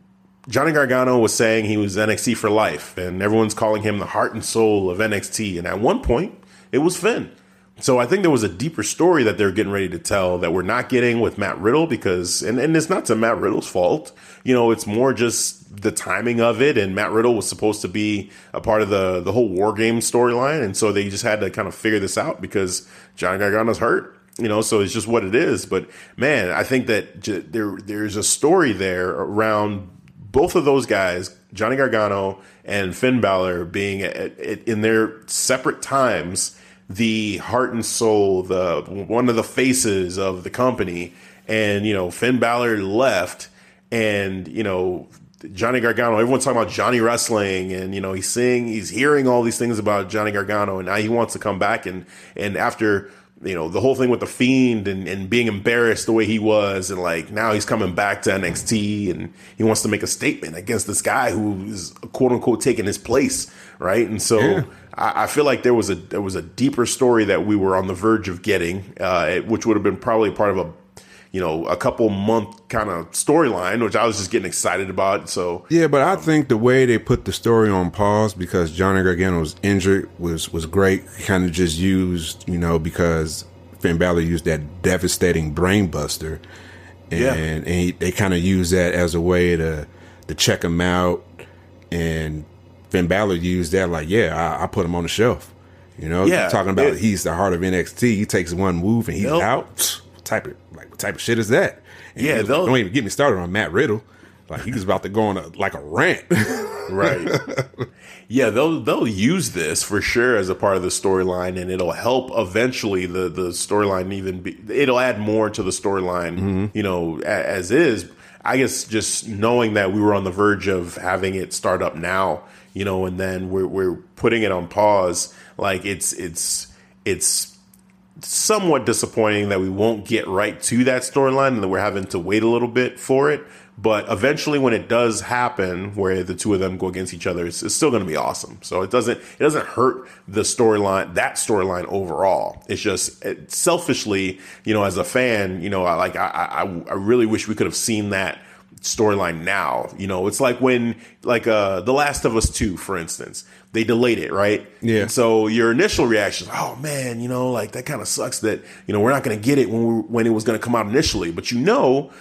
Speaker 1: Johnny Gargano was saying he was NXT for life, and everyone's calling him the heart and soul of NXT. And at one point, it was Finn. So I think there was a deeper story that they're getting ready to tell that we're not getting with Matt Riddle because, and, and it's not to Matt Riddle's fault. You know, it's more just the timing of it. And Matt Riddle was supposed to be a part of the, the whole war game storyline. And so they just had to kind of figure this out because Johnny Gargano's hurt. You know, so it's just what it is. But man, I think that j- there there's a story there around both of those guys, Johnny Gargano and Finn Balor, being at, at, in their separate times the heart and soul, the one of the faces of the company. And you know, Finn Balor left, and you know, Johnny Gargano. Everyone's talking about Johnny Wrestling, and you know, he's seeing, he's hearing all these things about Johnny Gargano, and now he wants to come back. And and after you know, the whole thing with the fiend and, and being embarrassed the way he was. And like now he's coming back to NXT and he wants to make a statement against this guy who is quote unquote taking his place. Right. And so yeah. I, I, feel like there was a, there was a deeper story that we were on the verge of getting, uh, which would have been probably part of a you know, a couple month kind of storyline, which I was just getting excited about. So
Speaker 2: yeah, but I think the way they put the story on pause because Johnny Gargano was injured was was great. Kind of just used, you know, because Finn Balor used that devastating brainbuster, and, yeah. and he, they kind of used that as a way to to check him out. And Finn Balor used that like, yeah, I, I put him on the shelf. You know, yeah, talking about it, he's the heart of NXT. He takes one move and he's nope. out. Type it type of shit is that? And
Speaker 1: yeah,
Speaker 2: don't even get me started on Matt Riddle. Like he was about to go on a, like a rant.
Speaker 1: right. Yeah, they'll they'll use this for sure as a part of the storyline, and it'll help eventually the the storyline even be. It'll add more to the storyline, mm-hmm. you know, as, as is. I guess just knowing that we were on the verge of having it start up now, you know, and then we're we're putting it on pause. Like it's it's it's somewhat disappointing that we won't get right to that storyline and that we're having to wait a little bit for it. But eventually, when it does happen, where the two of them go against each other, it's, it's still going to be awesome. So it doesn't it doesn't hurt the storyline that storyline overall. It's just it, selfishly, you know, as a fan, you know, I, like I, I I really wish we could have seen that storyline now. You know, it's like when like uh The Last of Us 2, for instance. They delayed it, right?
Speaker 2: Yeah.
Speaker 1: And so your initial reaction is, oh man, you know, like that kind of sucks that, you know, we're not gonna get it when we, when it was gonna come out initially. But you know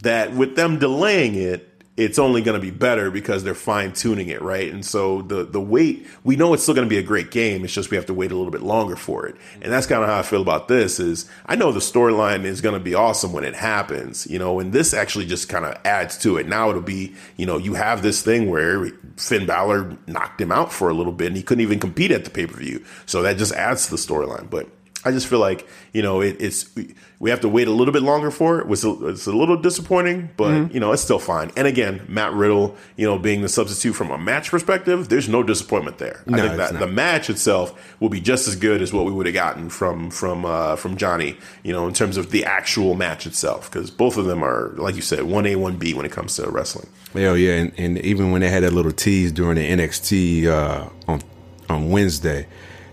Speaker 1: that with them delaying it, it's only going to be better because they're fine tuning it, right? And so the the wait, we know it's still going to be a great game. It's just we have to wait a little bit longer for it. And that's kind of how I feel about this. Is I know the storyline is going to be awesome when it happens, you know, and this actually just kind of adds to it. Now it'll be, you know, you have this thing where Finn Balor knocked him out for a little bit, and he couldn't even compete at the pay per view. So that just adds to the storyline, but. I just feel like you know it, it's we have to wait a little bit longer for it. It's a, it's a little disappointing, but mm-hmm. you know it's still fine. And again, Matt Riddle, you know, being the substitute from a match perspective, there's no disappointment there. No, I think that the match itself will be just as good as what we would have gotten from from uh, from Johnny. You know, in terms of the actual match itself, because both of them are like you said, one A, one B when it comes to wrestling.
Speaker 2: Hell yeah, and, and even when they had that little tease during the NXT uh, on on Wednesday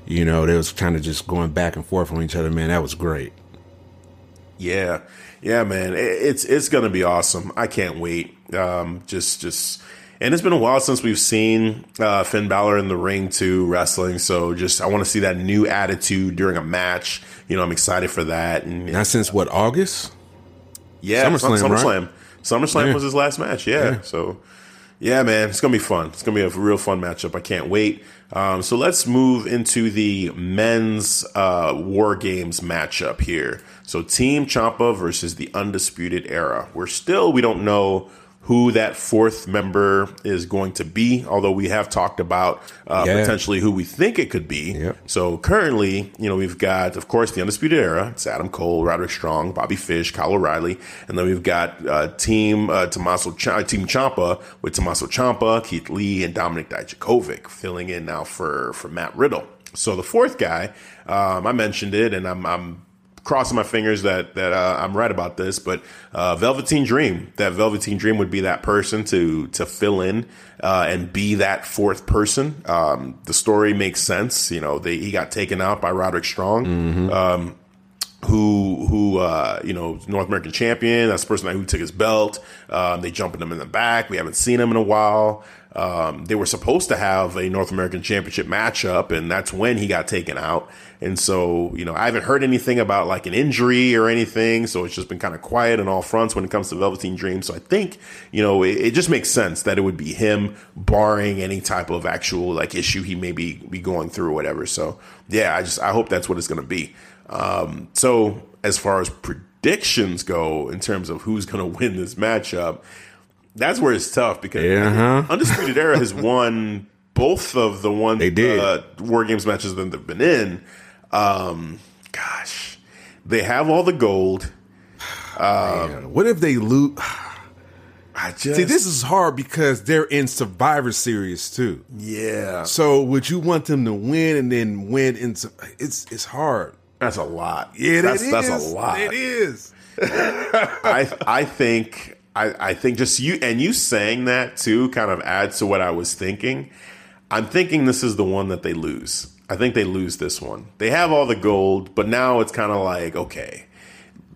Speaker 2: you know, they was kind of just going back and forth on each other. Man, that was great.
Speaker 1: Yeah, yeah, man, it's it's gonna be awesome. I can't wait. Um, just just. And it's been a while since we've seen uh, Finn Balor in the ring too, wrestling. So just I want to see that new attitude during a match. You know, I'm excited for that. And
Speaker 2: not since what August?
Speaker 1: Yeah, SummerSlam. SummerSlam. Right? SummerSlam yeah. was his last match. Yeah. yeah. So yeah, man, it's gonna be fun. It's gonna be a real fun matchup. I can't wait. Um, so let's move into the men's uh, War Games matchup here. So Team Ciampa versus the Undisputed Era. We're still we don't know who that fourth member is going to be, although we have talked about uh, yeah. potentially who we think it could be. Yep. So currently, you know, we've got, of course, the Undisputed Era. It's Adam Cole, Roderick Strong, Bobby Fish, Kyle O'Reilly. And then we've got uh, Team uh, Tommaso Ch- uh, Team Ciampa with Tommaso Ciampa, Keith Lee, and Dominik Dijakovic filling in now for, for Matt Riddle. So the fourth guy, um, I mentioned it, and I'm, I'm crossing my fingers that that uh, I'm right about this, but uh, Velveteen Dream, that Velveteen Dream would be that person to to fill in uh, and be that fourth person. Um, the story makes sense. You know, they, he got taken out by Roderick Strong. Mm-hmm. Um, who who uh, you know North American champion. That's the person who took his belt. Um, they jumping him in the back. We haven't seen him in a while. Um, they were supposed to have a North American Championship matchup, and that's when he got taken out. And so, you know, I haven't heard anything about like an injury or anything. So it's just been kind of quiet on all fronts when it comes to Velveteen Dream. So I think, you know, it, it, just makes sense that it would be him, barring any type of actual like issue he may be, be going through or whatever. So yeah, I just I hope that's what it's going to be. Um, so as far as predictions go, in terms of who's going to win this matchup that's where it's tough because uh-huh. Undisputed Era has won both of the one
Speaker 2: they did
Speaker 1: uh, War Games matches that they've been in. Um, gosh, they have all the gold.
Speaker 2: Um, what if they lose? I just see this is hard because they're in Survivor Series too.
Speaker 1: Yeah.
Speaker 2: So would you want them to win and then win into? It's it's hard.
Speaker 1: That's a lot.
Speaker 2: Yeah,
Speaker 1: that's,
Speaker 2: that's
Speaker 1: a lot.
Speaker 2: It is.
Speaker 1: I I think I, I think just you and you saying that too kind of adds to what I was thinking. I'm thinking this is the one that they lose. I think they lose this one. They have all the gold, but now it's kind of like okay,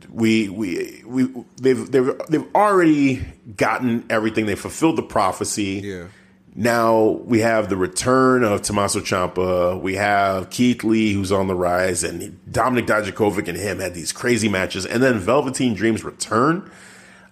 Speaker 1: we we we they've they've they've already gotten everything. They fulfilled the prophecy.
Speaker 2: Yeah.
Speaker 1: Now we have the return of Tommaso Ciampa. We have Keith Lee, who's on the rise, and Dominik Dijakovic and him had these crazy matches. And then Velveteen Dreams return.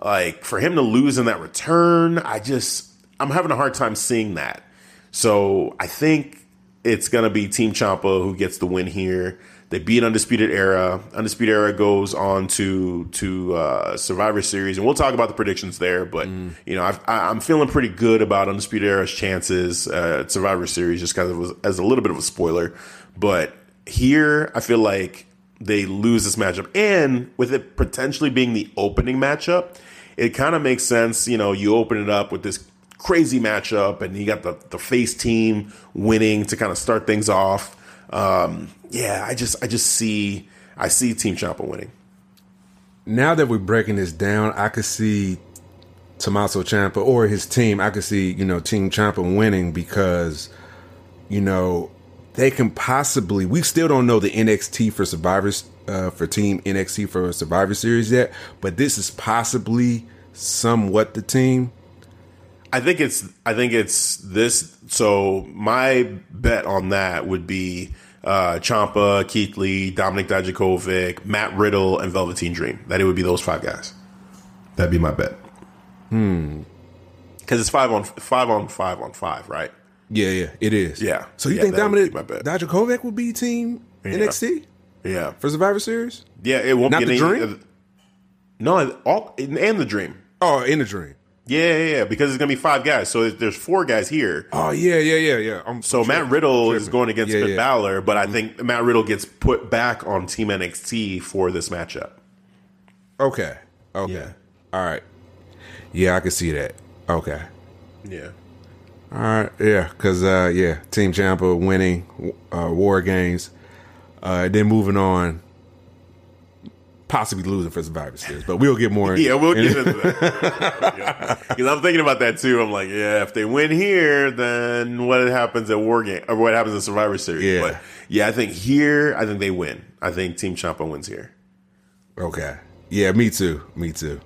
Speaker 1: Like for him to lose in that return, I just I'm having a hard time seeing that. So I think it's gonna be Team Ciampa who gets the win here. They beat Undisputed Era. Undisputed Era goes on to to uh, Survivor Series, and we'll talk about the predictions there. But mm. you know, i am feeling pretty good about Undisputed Era's chances uh, at Survivor Series, just kind of as a little bit of a spoiler. But here, I feel like they lose this matchup, and with it potentially being the opening matchup, it kind of makes sense. You know, you open it up with this crazy matchup, and you got the the face team winning to kind of start things off. Um, yeah, I just I just see I see Team Ciampa winning.
Speaker 2: Now that we're breaking this down, I could see Tommaso Ciampa or his team. I could see you know Team Ciampa winning because you know they can possibly. We still don't know the NXT for Survivors uh, for Team NXT for Survivor Series yet, but this is possibly somewhat the team.
Speaker 1: I think it's I think it's this. So my bet on that would be uh, Ciampa, Keith Lee, Dominik Dijakovic, Matt Riddle, and Velveteen Dream. That it would be those five guys. That'd be my bet.
Speaker 2: Hmm.
Speaker 1: Because it's five on five on five on five, right?
Speaker 2: Yeah, yeah, it is.
Speaker 1: Yeah.
Speaker 2: So you
Speaker 1: yeah,
Speaker 2: think Dominik Dijakovic would be team yeah. NXT?
Speaker 1: Yeah,
Speaker 2: for Survivor Series.
Speaker 1: Yeah, it won't
Speaker 2: Not
Speaker 1: be
Speaker 2: the
Speaker 1: any,
Speaker 2: dream.
Speaker 1: Uh, no, all and the dream.
Speaker 2: Oh, in the dream.
Speaker 1: Yeah, yeah, yeah, because it's gonna be five guys. So there's four guys here.
Speaker 2: Oh yeah, yeah, yeah, yeah.
Speaker 1: I'm so tripping, Matt Riddle is going against yeah, Finn yeah. Balor, but I mm-hmm. think Matt Riddle gets put back on Team NXT for this matchup.
Speaker 2: Okay. Okay. Yeah. All right. Yeah, I can see that. Okay.
Speaker 1: Yeah.
Speaker 2: All right. Yeah, because uh, yeah, Team Ciampa winning uh, War Games. Uh, then moving on, possibly losing for Survivor Series, but we'll get more.
Speaker 1: yeah, we'll get into that. Because I'm thinking about that too. I'm like, yeah, if they win here, then what happens at War Game or what happens in Survivor Series?
Speaker 2: Yeah,
Speaker 1: but yeah, I think here, I think they win. I think Team Ciampa wins here.
Speaker 2: Okay. Yeah, me too. Me too.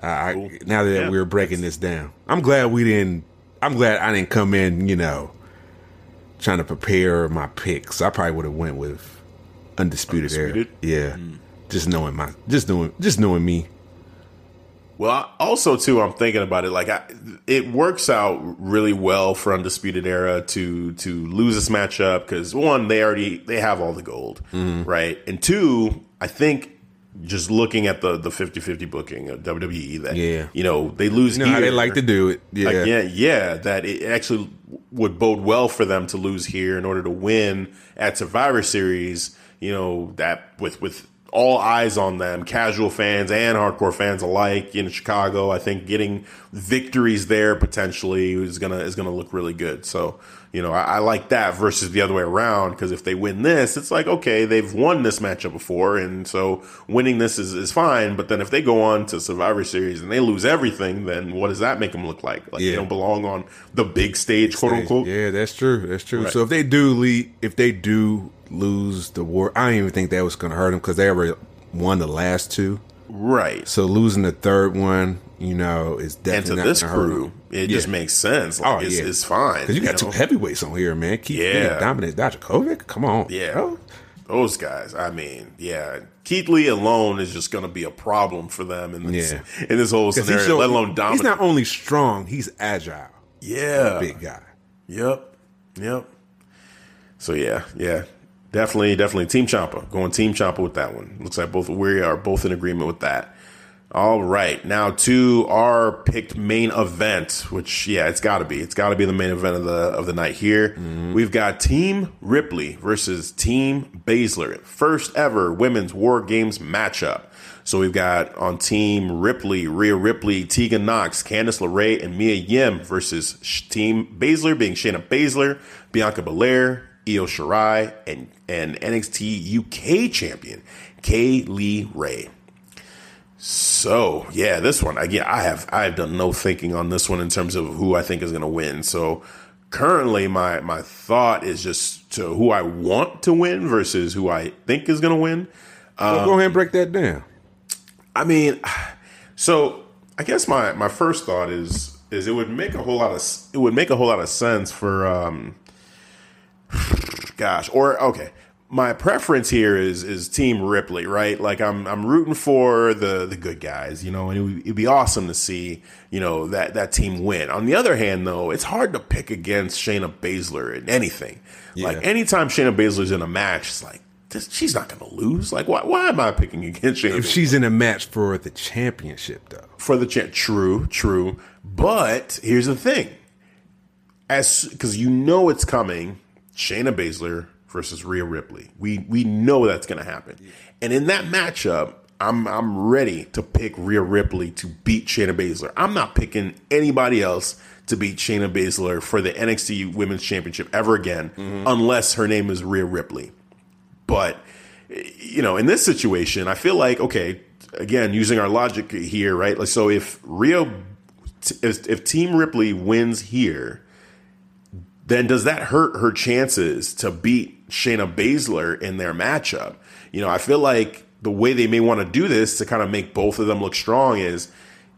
Speaker 2: I, cool. now that yeah. we're breaking this down, I'm glad we didn't. I'm glad I didn't come in. You know trying to prepare my picks, I probably would have went with undisputed, undisputed? era. Yeah, mm. just knowing my, just knowing, just knowing me.
Speaker 1: Well, also too, I'm thinking about it. Like, I, it works out really well for undisputed era to to lose this matchup because one, they already they have all the gold,
Speaker 2: mm.
Speaker 1: right? And two, I think just looking at the the 50-50 booking of WWE that
Speaker 2: yeah.
Speaker 1: you know they lose
Speaker 2: you know
Speaker 1: here, how
Speaker 2: they like to do it yeah
Speaker 1: like, yeah yeah that it actually would bode well for them to lose here in order to win at Survivor Series you know that with with all eyes on them, casual fans and hardcore fans alike in Chicago. I think getting victories there potentially is gonna is gonna look really good. So you know, I, I like that versus the other way around because if they win this, it's like okay, they've won this matchup before, and so winning this is is fine. But then if they go on to Survivor Series and they lose everything, then what does that make them look like? Like yeah. they don't belong on the big stage, quote unquote.
Speaker 2: Yeah, that's true. That's true. Right. So if they do lead, if they do lose the war. I don't even think that was going to hurt them because they already won the last two.
Speaker 1: Right.
Speaker 2: So losing the third one, you know, is
Speaker 1: And
Speaker 2: definitely
Speaker 1: to
Speaker 2: not
Speaker 1: this crew, it
Speaker 2: Yeah.
Speaker 1: just makes sense. Like,
Speaker 2: Oh,
Speaker 1: it's,
Speaker 2: yeah.
Speaker 1: it's fine.
Speaker 2: Because you got
Speaker 1: know?
Speaker 2: two heavyweights on here, man. Keith Lee
Speaker 1: Yeah.
Speaker 2: and Dominik Dijakovic. Come on.
Speaker 1: Yeah.
Speaker 2: bro.
Speaker 1: Those guys, I mean, yeah. Keith Lee alone is just going to be a problem for them in this,
Speaker 2: Yeah.
Speaker 1: in this whole scenario,
Speaker 2: showed-
Speaker 1: let alone dominant.
Speaker 2: He's not only strong, he's agile.
Speaker 1: yeah.
Speaker 2: Big guy.
Speaker 1: Yep. Yep. So yeah, yeah. Definitely, definitely Team Ciampa. Going Team Ciampa with that one. Looks like both we are both in agreement with that. All right. Now to our picked main event, which yeah, it's gotta be. It's gotta be the main event of the of the night here. Mm-hmm. We've got Team Ripley versus Team Baszler. First ever women's war games matchup. So we've got on Team Ripley, Rhea Ripley, Tegan Nox, Candice LeRae, and Mia Yim versus Team Baszler being Shayna Baszler, Bianca Belair, Io Shirai, and, and NXT UK champion, Kay Lee Ray. So yeah, this one again, I have I have done no thinking on this one in terms of who I think is going to win. So currently, my my thought is just to who I want to win versus who I think is going to win.
Speaker 2: So go ahead and break that down.
Speaker 1: I mean, so I guess my my first thought is is it would make a whole lot of it would make a whole lot of sense for um gosh or okay my preference here is is team ripley right like i'm i'm rooting for the the good guys you know and it would, it'd be awesome to see you know that that team win on the other hand though it's hard to pick against shayna baszler in anything like anytime shayna baszler's in a match it's like this, she's not gonna lose like why, why am i picking against shayna
Speaker 2: If
Speaker 1: Baszler?
Speaker 2: she's in a match for the championship, though.
Speaker 1: for the chance. True, true. But here's the thing: as because you know it's coming, Shayna Baszler versus Rhea Ripley. We we know that's going to happen, and in that matchup, I'm I'm ready to pick Rhea Ripley to beat Shayna Baszler. I'm not picking anybody else to beat Shayna Baszler for the NXT Women's Championship ever again, mm-hmm. unless her name is Rhea Ripley. But you know, in this situation, I feel like okay, again, using our logic here, right? Like, so if Rio, if, if Team Ripley wins here, then does that hurt her chances to beat Shayna Baszler in their matchup? You know, I feel like the way they may want to do this to kind of make both of them look strong is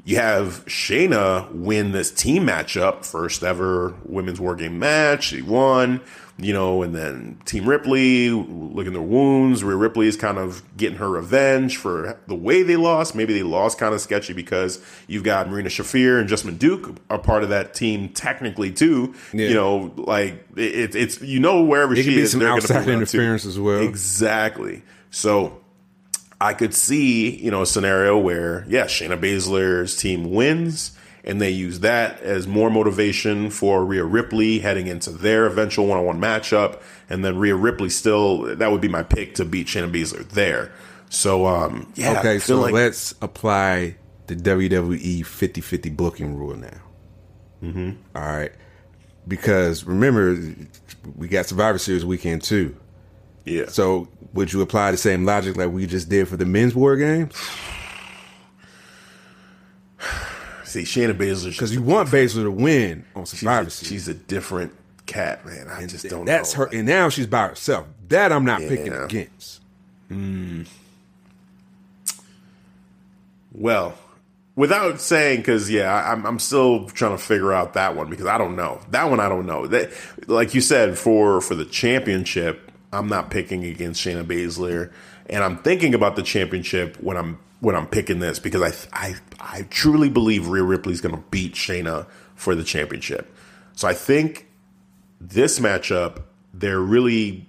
Speaker 1: you have Shayna win this team matchup, first ever women's war game match. She won, you know, and then Team Ripley looking their wounds. Rhea Ripley is kind of getting her revenge for the way they lost. Maybe they lost kind of sketchy because you've got Marina Shafir and Jessamyn Duke are part of that team technically too.
Speaker 2: Yeah.
Speaker 1: You know, like it, it's you know wherever
Speaker 2: It
Speaker 1: she
Speaker 2: be
Speaker 1: is, they're going to have
Speaker 2: interference as well.
Speaker 1: Exactly. So I could see, you know, a scenario where, yeah, Shayna Baszler's team wins and they use that as more motivation for Rhea Ripley heading into their eventual one on one matchup. And then Rhea Ripley still, that would be my pick to beat Shayna Baszler there. So, um, yeah.
Speaker 2: Okay, so
Speaker 1: like-
Speaker 2: let's apply the WWE 50 50 booking rule now. Mm-hmm. right. Because remember, we got Survivor Series weekend too.
Speaker 1: Yeah.
Speaker 2: So would you apply the same logic like we just did for the men's war games?
Speaker 1: See, Shayna Baszler,
Speaker 2: Because you want Baszler to win on
Speaker 1: she's,
Speaker 2: Survivor
Speaker 1: a,
Speaker 2: Series.
Speaker 1: she's a different cat, man. I just don't
Speaker 2: That's
Speaker 1: know.
Speaker 2: her, and now she's by herself. That I'm not picking
Speaker 1: Yeah.
Speaker 2: against. Hmm.
Speaker 1: Well, without saying, because yeah, I- I'm I'm still trying to figure out that one because I don't know that one. I don't know that. Like you said, for for the championship, I'm not picking against Shayna Baszler, and I'm thinking about the championship when I'm when I'm picking this because I I I truly believe Rhea Ripley's going to beat Shayna for the championship. So I think this matchup, they're really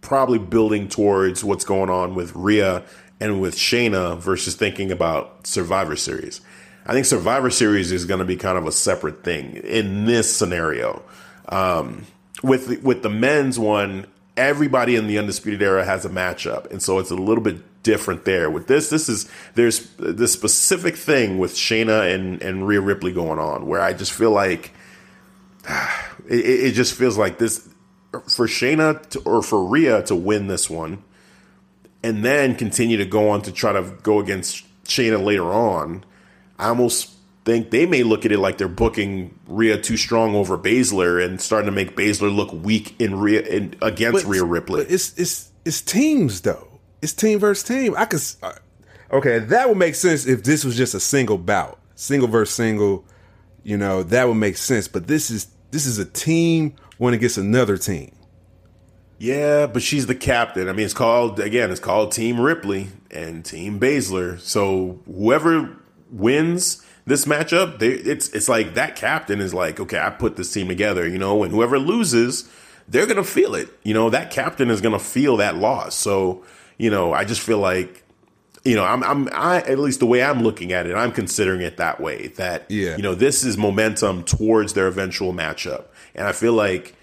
Speaker 1: probably building towards what's going on with Rhea and with Shayna versus thinking about Survivor Series. I think Survivor Series is going to be kind of a separate thing in this scenario. Um, with with the men's one, everybody in the Undisputed Era has a matchup, and so it's a little bit different there. With this, this is there's this specific thing with Shayna and and Rhea Ripley going on where I just feel like it, it just feels like this for Shayna to, or for Rhea to win this one, and then continue to go on to try to go against Shayna later on. I almost think they may look at it like they're booking Rhea too strong over Baszler and starting to make Baszler look weak in Rhea in, against Rhea Ripley.
Speaker 2: But it's it's it's teams though. It's team versus team. I could. uh, Okay, that would make sense if this was just a single bout, single versus single. You know, that would make sense. But this is this is a team when it gets another team.
Speaker 1: Yeah, but she's the captain. I mean, it's called again. It's called Team Ripley and Team Baszler. So whoever wins this matchup, they, it's it's like that captain is like, okay, I put this team together, you know, and whoever loses, they're gonna feel it. You know, that captain is gonna feel that loss. So, you know, I just feel like, you know, I'm I'm I at least the way I'm looking at it, I'm considering it that way. That
Speaker 2: Yeah.
Speaker 1: you know, this is momentum towards their eventual matchup, and I feel like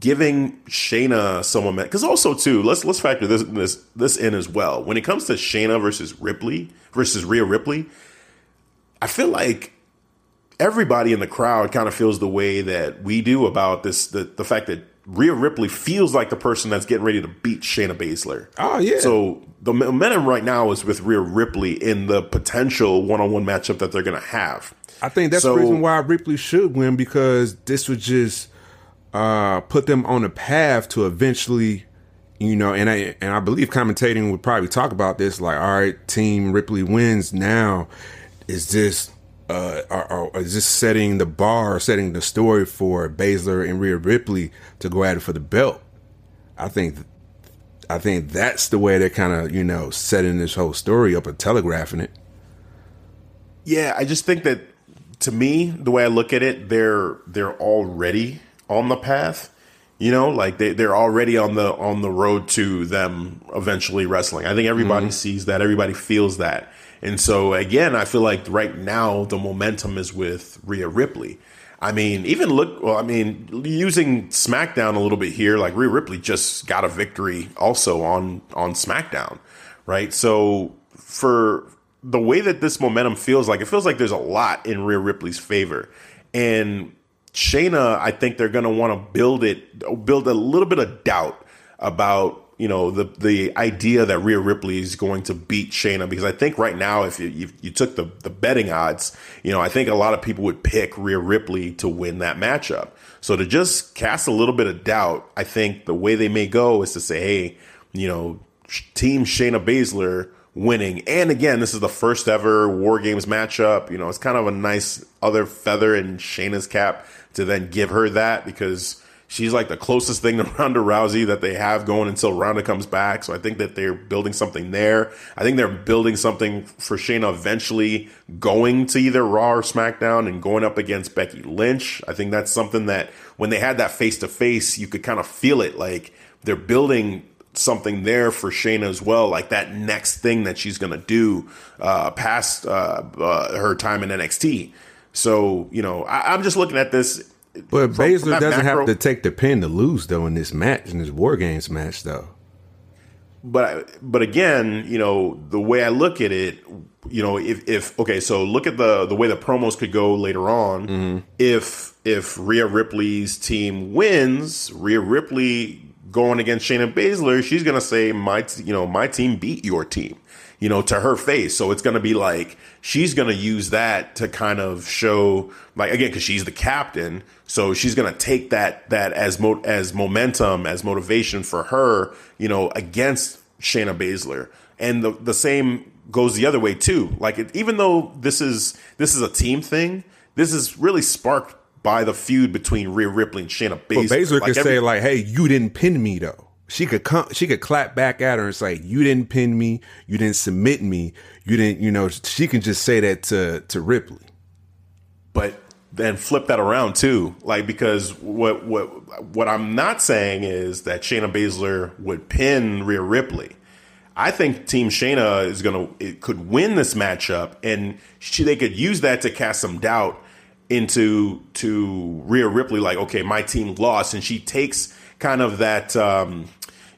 Speaker 1: giving Shayna some momentum because also too let's let's factor this this this in as well. When it comes to Shayna versus Ripley versus Rhea Ripley, I feel like everybody in the crowd kind of feels the way that we do about this the the fact that Rhea Ripley feels like the person that's getting ready to beat Shayna Baszler.
Speaker 2: Oh, yeah.
Speaker 1: So the momentum right now is with Rhea Ripley in the potential one-on-one matchup that they're going to have.
Speaker 2: I think that's
Speaker 1: So-
Speaker 2: the reason why Ripley should win because this would just uh, put them on a path to eventually, you know, and I and I believe commentating would probably talk about this. Like, all right, Team Ripley wins now. Is this uh, are, are, is this setting the bar, setting the story for Baszler and Rhea Ripley to go at it for the belt? I think. I think that's the way they're kind of, you know, setting this whole story up and telegraphing it.
Speaker 1: Yeah, I just think that to me, the way I look at it, they're they're already on the path. You know, like they they're already on the on the road to them eventually wrestling. I think everybody sees that, everybody feels that. And so again, I feel like right now the momentum is with Rhea Ripley. I mean, even look well, I mean, using SmackDown a little bit here, like Rhea Ripley just got a victory also on on SmackDown, right? So for the way that this momentum feels like, it feels like there's a lot in Rhea Ripley's favor. And Shayna, I think they're going to want to build it, build a little bit of doubt about you know the the idea that Rhea Ripley is going to beat Shayna because I think right now if you you, you took the the betting odds, you know I think a lot of people would pick Rhea Ripley to win that matchup. So to just cast a little bit of doubt, I think the way they may go is to say, hey, you know, Team Shayna Baszler winning. And again, this is the first ever War Games matchup. You know, it's kind of a nice other feather in Shayna's cap to then give her that because she's like the closest thing to Ronda Rousey that they have going until Ronda comes back. So I think that they're building something there. I think they're building something for Shayna eventually going to either Raw or SmackDown and going up against Becky Lynch. I think that's something that when they had that face to face, you could kind of feel it like they're building something there for Shayna as well, like that next thing that she's going to do uh, past uh, uh, her time in NXT. So, you know, I, I'm just looking at this.
Speaker 2: But
Speaker 1: from-
Speaker 2: Baszler doesn't
Speaker 1: macro-
Speaker 2: have to take the pin to lose though in this match in this War Games match though.
Speaker 1: but but again, you know, the way I look at it, you know, if if okay, so look at the the way the promos could go later on. Mm-hmm. If if Rhea Ripley's team wins, Rhea Ripley going against Shayna Baszler, she's gonna say my you know my team beat your team, you know, to her face. So it's gonna be like she's gonna use that to kind of show like again because she's the captain, so she's gonna take that that as mo- as momentum as motivation for her, you know, against Shayna Baszler, and the the same goes the other way too. Like it, even though this is this is a team thing, this is really sparked by the feud between Rhea Ripley and Shayna Baszler.
Speaker 2: But Baszler
Speaker 1: Like
Speaker 2: could
Speaker 1: every-
Speaker 2: say like, "Hey, you didn't pin me though." She could come. She could clap back at her and say, "You didn't pin me. You didn't submit me. You didn't." You know, she can just say that to to Ripley.
Speaker 1: but then flip that around too. Like because what what what I'm not saying is that Shayna Baszler would pin Rhea Ripley. I think Team Shayna is gonna it could win this matchup, and she, they could use that to cast some doubt into to Rhea Ripley. Like, okay, my team lost, and she takes kind of that. Um,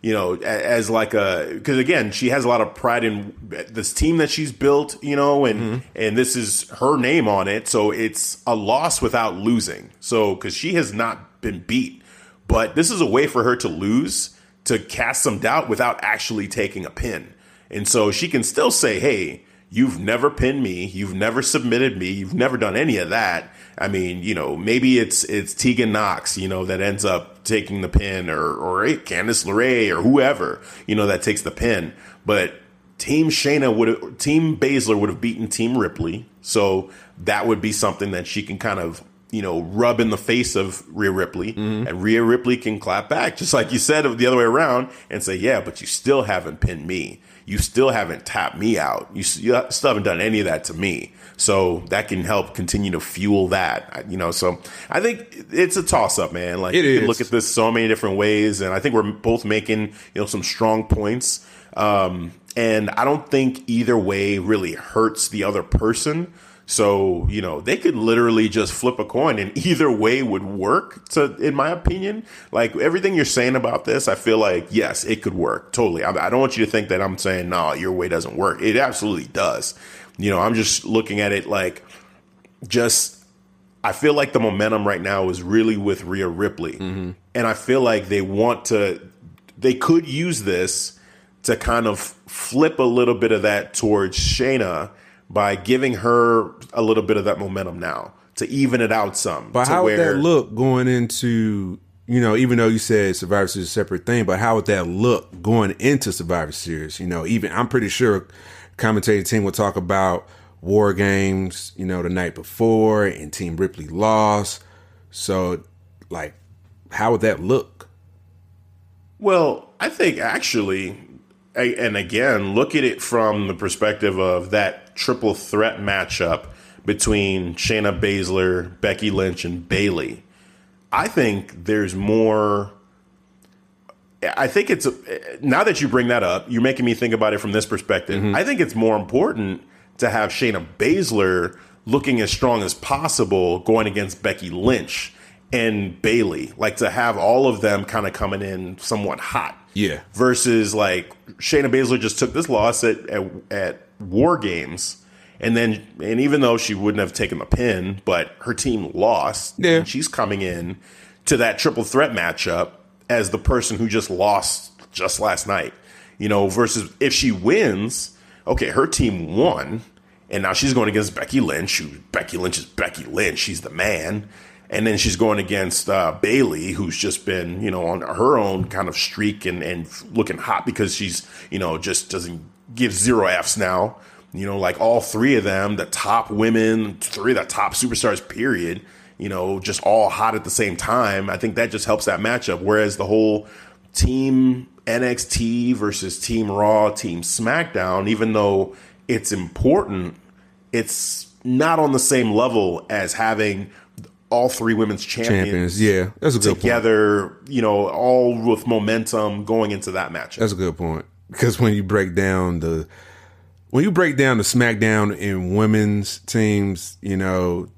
Speaker 1: you know, as like a because again, she has a lot of pride in this team that she's built. You know, and and this is her name on it, so it's a loss without losing. So because she has not been beat, but this is a way for her to lose to cast some doubt without actually taking a pin, and so she can still say, "Hey." You've never pinned me. You've never submitted me. You've never done any of that. I mean, you know, maybe it's it's Tegan Nox, you know, that ends up taking the pin, or or Candice LeRae, or whoever, you know, that takes the pin. But Team Shayna would have, Team Baszler would have beaten Team Ripley. So that would be something that she can kind of, you know, rub in the face of Rhea Ripley. Mm-hmm. And Rhea Ripley can clap back, just like you said the other way around, and say, yeah, but you still haven't pinned me. You still haven't tapped me out. You, you still haven't done any of that to me. So that can help continue to fuel that, you know. So I think it's a toss up, man. Like
Speaker 2: it
Speaker 1: you can look at this so many different ways, and I think we're both making you know some strong points. Um, and I don't think either way really hurts the other person. So, you know, they could literally just flip a coin and either way would work to, in my opinion. Like everything you're saying about this, I feel like, yes, it could work totally. I, I don't want you to think that I'm saying, no, your way doesn't work. It absolutely does. You know, I'm just looking at it like just, I feel like the momentum right now is really with Rhea Ripley. Mm-hmm. And I feel like they want to, they could use this to kind of flip a little bit of that towards Shayna by giving her a little bit of that momentum now to even it out some.
Speaker 2: But how
Speaker 1: where,
Speaker 2: would that look going into you know, even though you said Survivor Series is a separate thing, but how would that look going into Survivor Series? You know, even I'm pretty sure commentating team will talk about war games, you know, the night before and Team Ripley lost. So like how would that look?
Speaker 1: Well, I think actually and again, look at it from the perspective of that triple threat matchup between Shayna Baszler, Becky Lynch, and Bayley. I think there's more. I think it's now that you bring that up, you're making me think about it from this perspective. Mm-hmm. I think it's more important to have Shayna Baszler looking as strong as possible going against Becky Lynch and Bayley, like to have all of them kind of coming in somewhat hot.
Speaker 2: Yeah.
Speaker 1: Versus like Shayna Baszler just took this loss at, at, at War Games, and then and even though she wouldn't have taken the pin, but her team lost.
Speaker 2: Yeah.
Speaker 1: she's coming in to that triple threat matchup as the person who just lost just last night. You know, versus if she wins, okay, her team won, and now she's going against Becky Lynch. Who Becky Lynch is Becky Lynch. She's the man and then she's going against uh, Bayley, who's just been, you know, on her own kind of streak and, and looking hot because she's, you know, just doesn't give zero Fs now. You know, like all three of them, the top women, three of the top superstars, period, you know, just all hot at the same time. I think that just helps that matchup. Whereas the whole team NXT versus Team Raw, Team SmackDown, even though it's important, it's not on the same level as having all three women's champions,
Speaker 2: champions. Yeah, that's a good
Speaker 1: together. Point. You know, all with momentum going into that match.
Speaker 2: That's a good point because when you break down the when you break down the SmackDown in women's teams, you know,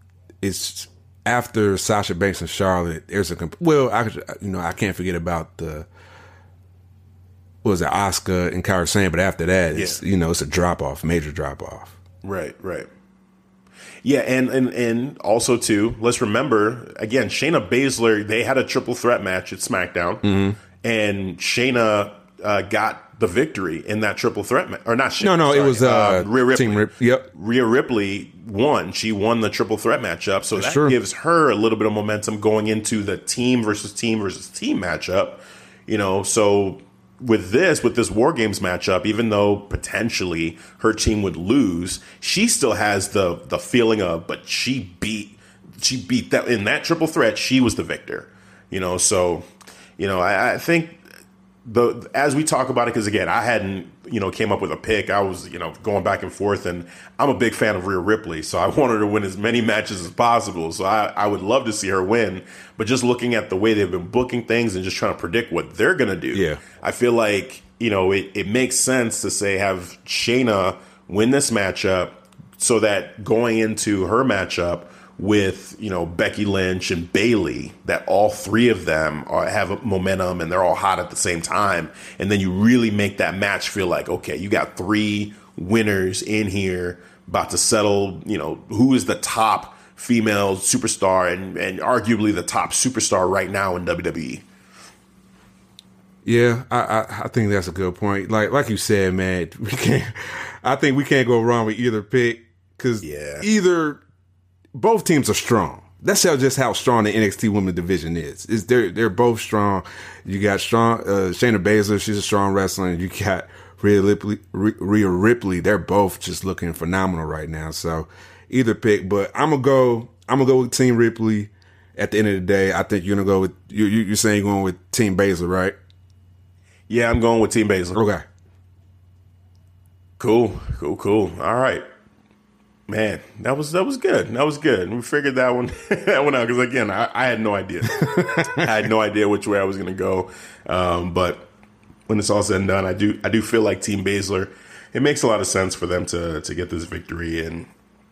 Speaker 2: it's after Sasha Banks and Charlotte. There's a well, I you know I can't forget about the what was it Asuka and Kairi Sane, but after that, it's yeah. you know it's a drop off, major drop off.
Speaker 1: Right, right. Yeah, and and and also too, let's remember again, Shayna Baszler. They had a triple threat match at SmackDown,
Speaker 2: mm-hmm.
Speaker 1: and Shayna uh, got the victory in that triple threat match. Or not?
Speaker 2: No, no,
Speaker 1: sorry,
Speaker 2: it was uh,
Speaker 1: uh, Rhea Ripley.
Speaker 2: Team Rip- yep,
Speaker 1: Rhea Ripley won. She won the triple threat matchup, so
Speaker 2: That's
Speaker 1: that
Speaker 2: true.
Speaker 1: gives her a little bit of momentum going into the team versus team versus team matchup. You know, so with this, with this War Games matchup, even though potentially her team would lose, she still has the the feeling of, but she beat she beat that in that triple threat. She was the victor, you know. So, you know, I, I think the as we talk about it, because again, I hadn't you know came up with a pick. I was you know going back and forth, and I'm a big fan of Rhea Ripley, so I wanted to win as many matches as possible. So I, I would love to see her win. But just looking at the way they've been booking things and just trying to predict what they're gonna do,
Speaker 2: yeah,
Speaker 1: I feel like you know it, it makes sense to say have Shayna win this matchup so that going into her matchup with you know Becky Lynch and Bayley that all three of them are, have momentum and they're all hot at the same time and then you really make that match feel like okay you got three winners in here about to settle you know who is the top female superstar and and arguably the top superstar right now in WWE
Speaker 2: yeah, I, I, I think that's a good point. Like like you said, man, we can't. I think we can't go wrong with either pick because
Speaker 1: yeah.
Speaker 2: either both teams are strong. That's how just how strong the NXT women division is. Is they're they're both strong. You got strong uh, Shayna Baszler, she's a strong wrestler. You got Rhea Ripley, Rhea Ripley, they're both just looking phenomenal right now. So either pick, but I'm gonna go. I'm gonna go with Team Ripley. At the end of the day, I think you're gonna go with you. You're saying you're going with Team Baszler, right?
Speaker 1: Yeah, I'm going with Team Baszler.
Speaker 2: Okay.
Speaker 1: Cool, cool, cool. All right, man, that was that was good. That was good. We figured that one that one out because again, I, I, had no idea. I had no idea which way I was going to go. Um, but when it's all said and done, I do I do feel like Team Baszler. It makes a lot of sense for them to to get this victory and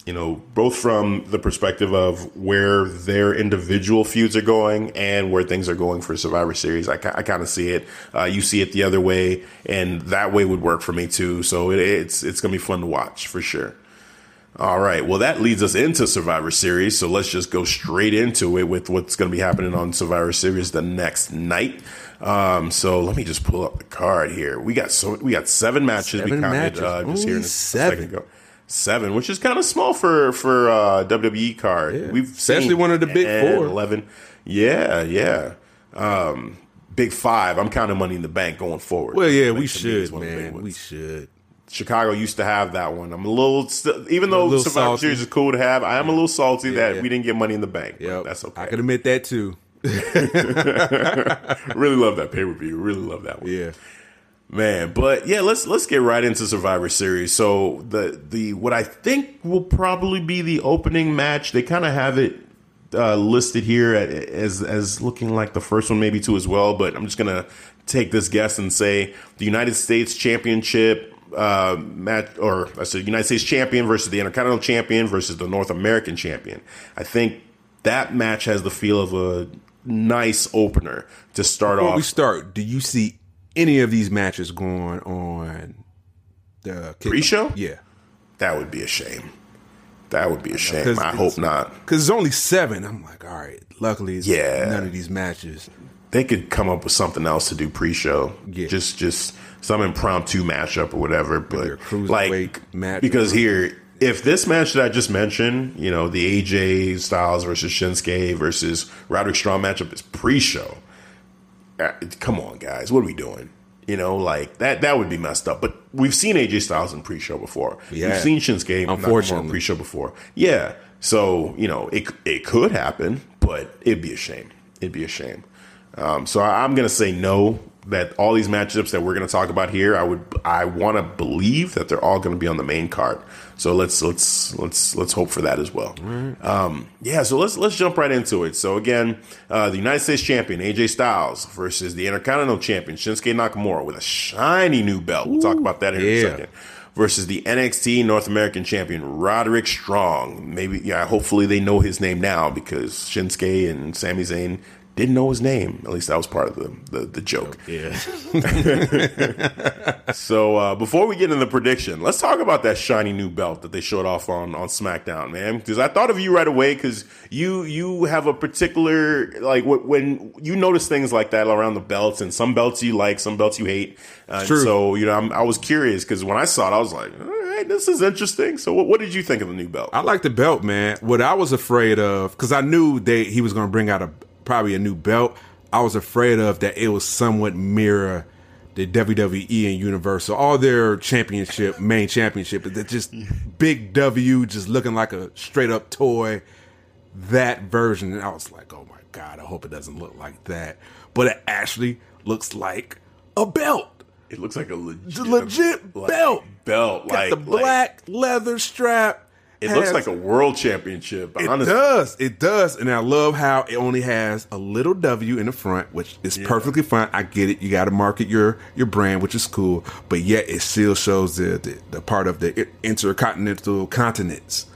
Speaker 1: you know, both from the perspective of where their individual feuds are going and where things are going for Survivor Series. I, I kind of see it. Uh, you see it the other way, and that way would work for me too. So it, it's it's gonna be fun to watch for sure. All right. Well, that leads us into Survivor Series. So let's just go straight into it with what's going to be happening on Survivor Series the next night. Um, so let me just pull up the card here. We got so we got seven matches.
Speaker 2: Seven
Speaker 1: we counted
Speaker 2: matches.
Speaker 1: uh, just here in a
Speaker 2: seven.
Speaker 1: second ago seven, which is kind of small for for uh, WWE card.
Speaker 2: Yeah.
Speaker 1: We've
Speaker 2: especially one of the big
Speaker 1: 10,
Speaker 2: four.
Speaker 1: eleven. Yeah, yeah. Um, big five. I'm counting Money in the Bank going forward.
Speaker 2: Well, yeah, we
Speaker 1: to me, it's
Speaker 2: should,
Speaker 1: one of the big
Speaker 2: man. We should.
Speaker 1: Chicago used to have that one. I'm a little, st- even though
Speaker 2: little
Speaker 1: Survivor
Speaker 2: salty.
Speaker 1: Series is cool to have, I am a little salty
Speaker 2: Yeah,
Speaker 1: that
Speaker 2: yeah.
Speaker 1: we didn't get Money in the Bank.
Speaker 2: Yep.
Speaker 1: that's okay.
Speaker 2: I can admit that too.
Speaker 1: really love that pay per view. Really love that one.
Speaker 2: Yeah.
Speaker 1: Man, but yeah, let's let's get right into Survivor Series. So the the what I think will probably be the opening match. They kind of have it uh, listed here as as looking like the first one, maybe too as well. But I'm just gonna take this guess and say the United States Championship uh, match, or I said United States Champion versus the Intercontinental Champion versus the North American Champion. I think that match has the feel of a nice opener to start
Speaker 2: Before
Speaker 1: off.
Speaker 2: we start, do you see any of these matches going on the kick-
Speaker 1: Pre-show?
Speaker 2: Yeah.
Speaker 1: That would be a shame. That would be a shame. I hope not.
Speaker 2: Because it's only seven. I'm like, all right. Luckily, it's
Speaker 1: Yeah.
Speaker 2: none of these matches.
Speaker 1: They could come up with something else to do pre-show.
Speaker 2: Yeah.
Speaker 1: Just just some impromptu matchup or whatever. But like
Speaker 2: match.
Speaker 1: because here, if this match that I just mentioned, you know, the AJ Styles versus Shinsuke versus Roderick Strong matchup is pre-show. Uh, come on, guys, what are we doing? You know, like that that would be messed up. But we've seen AJ Styles in pre-show before.
Speaker 2: Yeah.
Speaker 1: We've seen Shinsuke
Speaker 2: Unfortunately.
Speaker 1: in pre-show before. Yeah. So, you know, it it could happen, but it'd be a shame. It'd be a shame. Um, so I, I'm going to say no. That all these matchups that we're going to talk about here, I would, I want to believe that they're all going to be on the main card. So let's let's let's let's hope for that as well. Um, yeah, so let's let's jump right into it. So again, uh, the United States champion AJ Styles versus the Intercontinental champion Shinsuke Nakamura with a shiny new belt. We'll talk about that in a second versus the NXT North American champion Roderick Strong. Maybe, yeah, hopefully they know his name now because Shinsuke and Sami Zayn didn't know his name. At least that was part of the the, the joke.
Speaker 2: Yeah.
Speaker 1: So uh, before we get into the prediction, let's talk about that shiny new belt that they showed off on on SmackDown, man. Because I thought of you right away because you you have a particular like when you notice things like that around the belts, and some belts you like, some belts you hate. Uh,
Speaker 2: True.
Speaker 1: So you know, I'm, I was curious because when I saw it, I was like, all right, this is interesting. So what, what did you think of the new belt?
Speaker 2: I like the belt, man. What I was afraid of, because I knew they he was going to bring out a probably a new belt. I was afraid of that it was somewhat mirror the WWE and Universal, all their championship, main championship. They're just big W, just looking like a straight up toy. That version, and I was like, oh my god, I hope it doesn't look like that. But it actually looks like a belt.
Speaker 1: It looks like a legit,
Speaker 2: legit
Speaker 1: like,
Speaker 2: belt.
Speaker 1: Belt,
Speaker 2: Got
Speaker 1: like
Speaker 2: the
Speaker 1: like,
Speaker 2: black leather strap.
Speaker 1: It looks like a world championship.
Speaker 2: It
Speaker 1: honestly.
Speaker 2: does. It does. And I love how it only has a little W in the front, which is perfectly fine. I get it. You got to market your your brand, which is cool. But yet it still shows the the, the part of the intercontinental continents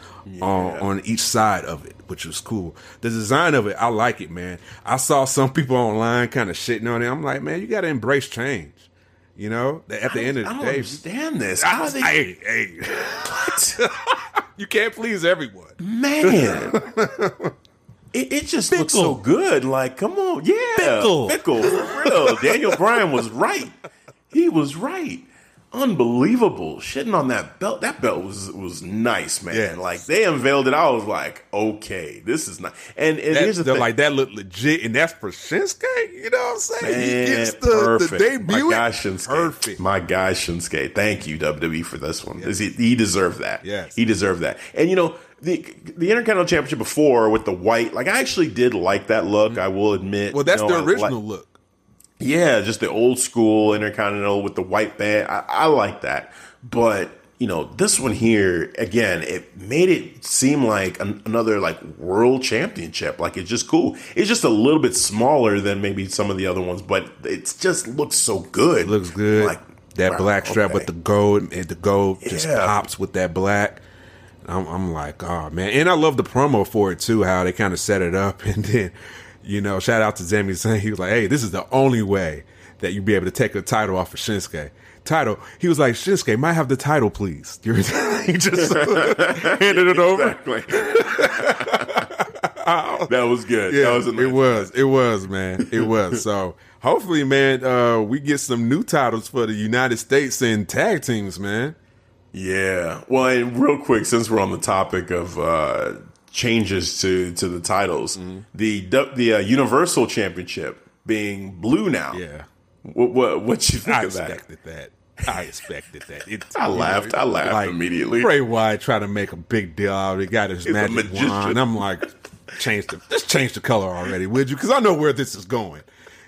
Speaker 2: uh, on on each side of it, which was cool. The design of it, I like it, man. I saw some people online kind of shitting on it. I'm like, man, you got to embrace change. You know, at the end of
Speaker 1: I
Speaker 2: the
Speaker 1: don't
Speaker 2: day,
Speaker 1: understand this. How are they?
Speaker 2: hey, hey, you can't please everyone.
Speaker 1: Man. It, it just looks so good. Like, come on. Yeah.
Speaker 2: Fickle.
Speaker 1: Fickle. For real. Daniel Bryan was right. He was right. Unbelievable shitting on that belt. That belt was was nice, man.
Speaker 2: Yeah.
Speaker 1: Like they unveiled it, I was like, okay, this is nice. And, and
Speaker 2: That-
Speaker 1: here's the
Speaker 2: they're
Speaker 1: thing,
Speaker 2: like that looked legit, and that's for Shinsuke. You know what I'm saying?
Speaker 1: Man,
Speaker 2: he gets the,
Speaker 1: perfect.
Speaker 2: the debut.
Speaker 1: My guy Shinsuke.
Speaker 2: Perfect.
Speaker 1: My guy Shinsuke. Thank you WWE for this one. He, he deserved that.
Speaker 2: Yes.
Speaker 1: he deserved that. And you know the the Intercontinental Championship before with the white, like I actually did like that look. Mm. I will admit.
Speaker 2: well, that's
Speaker 1: You know,
Speaker 2: the original
Speaker 1: like-
Speaker 2: look.
Speaker 1: Yeah, just the old school Intercontinental with the white band. I, I like that. But, you know, this one here, again, it made it seem like an, another like world championship. Like it's just cool. It's just a little bit smaller than maybe some of the other ones, but it just looks so good.
Speaker 2: It looks good.
Speaker 1: Like
Speaker 2: that
Speaker 1: wow,
Speaker 2: black strap
Speaker 1: okay.
Speaker 2: with the gold, and the gold just
Speaker 1: Yeah.
Speaker 2: pops with that black. I'm, I'm like, oh man, and I love the promo for it too. How they kind of set it up, and then, you know, shout out to Sami Zayn he was like, hey, this is the only way that you'd be able to take the title off of Shinsuke. Title. He was like, Shinsuke, might have the title, please. he just handed it over.
Speaker 1: Exactly. that was good.
Speaker 2: Yeah,
Speaker 1: that was
Speaker 2: it was. It was, man. It was. So hopefully, man, uh, we get some new titles for the United States and tag teams, man.
Speaker 1: Yeah. Well, and real quick, since we're on the topic of uh, changes to to the titles,
Speaker 2: Mm-hmm.
Speaker 1: the the uh, Universal Championship being blue now.
Speaker 2: Yeah.
Speaker 1: What what what you think
Speaker 2: I
Speaker 1: of that?
Speaker 2: I expected that. I expected that. It,
Speaker 1: I laughed. I laughed immediately.
Speaker 2: Bray Wyatt tried to make a big deal out of it. He got his
Speaker 1: a
Speaker 2: magic wand. I'm like, change the just change the color already, would you? Because I know where this is going.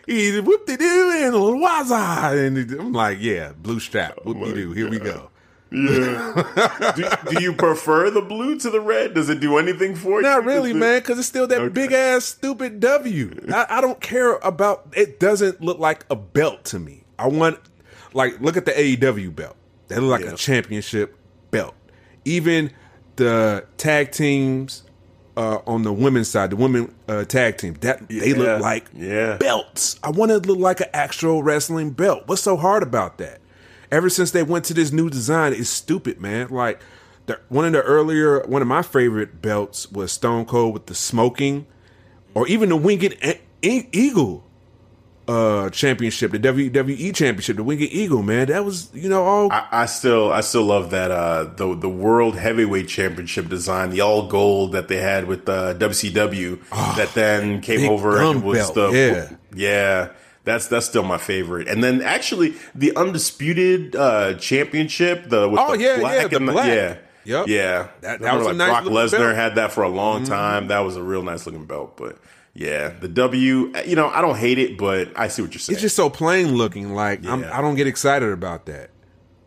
Speaker 2: He whoop de doo and a little waza, and I'm like, yeah, blue strap, whoop de doo. Here we go.
Speaker 1: Yeah. do, do you prefer the blue to the red? Does it do anything for you?
Speaker 2: Not really,
Speaker 1: it-
Speaker 2: man, because it's still that
Speaker 1: Okay.
Speaker 2: big ass stupid W. I, I don't care about. It doesn't look like a belt to me. I want, like, look at the AEW belt. That look like
Speaker 1: Yeah.
Speaker 2: a championship belt. Even the tag teams uh, on the women's side, the women uh, tag team, that they look like
Speaker 1: Yeah.
Speaker 2: belts. I want it to look like an actual wrestling belt. What's so hard about that? Ever since they went to this new design, it's stupid, man. Like the, one of the earlier, one of my favorite belts was Stone Cold with the smoking, or even the Winged Eagle uh championship, the WWE championship, the Winged Eagle, man. That was you know all
Speaker 1: I, I still I still love that uh the the world heavyweight championship design, the all gold that they had with uh, WCW that then came
Speaker 2: Ah,
Speaker 1: over and was
Speaker 2: belt,
Speaker 1: the
Speaker 2: yeah.
Speaker 1: yeah. That's that's still my favorite. And then actually the undisputed uh championship, the with
Speaker 2: Oh,
Speaker 1: the
Speaker 2: yeah,
Speaker 1: black
Speaker 2: yeah, the black.
Speaker 1: yeah.
Speaker 2: Yep.
Speaker 1: Yeah.
Speaker 2: That- that was
Speaker 1: like
Speaker 2: nice
Speaker 1: Brock Lesnar
Speaker 2: belt. Mm-hmm.
Speaker 1: had that for a long time. That was a real nice looking belt. But yeah, the W you know, I don't hate it, but I see what you're saying.
Speaker 2: it's just so plain looking. Like I'm, I don't get excited about that.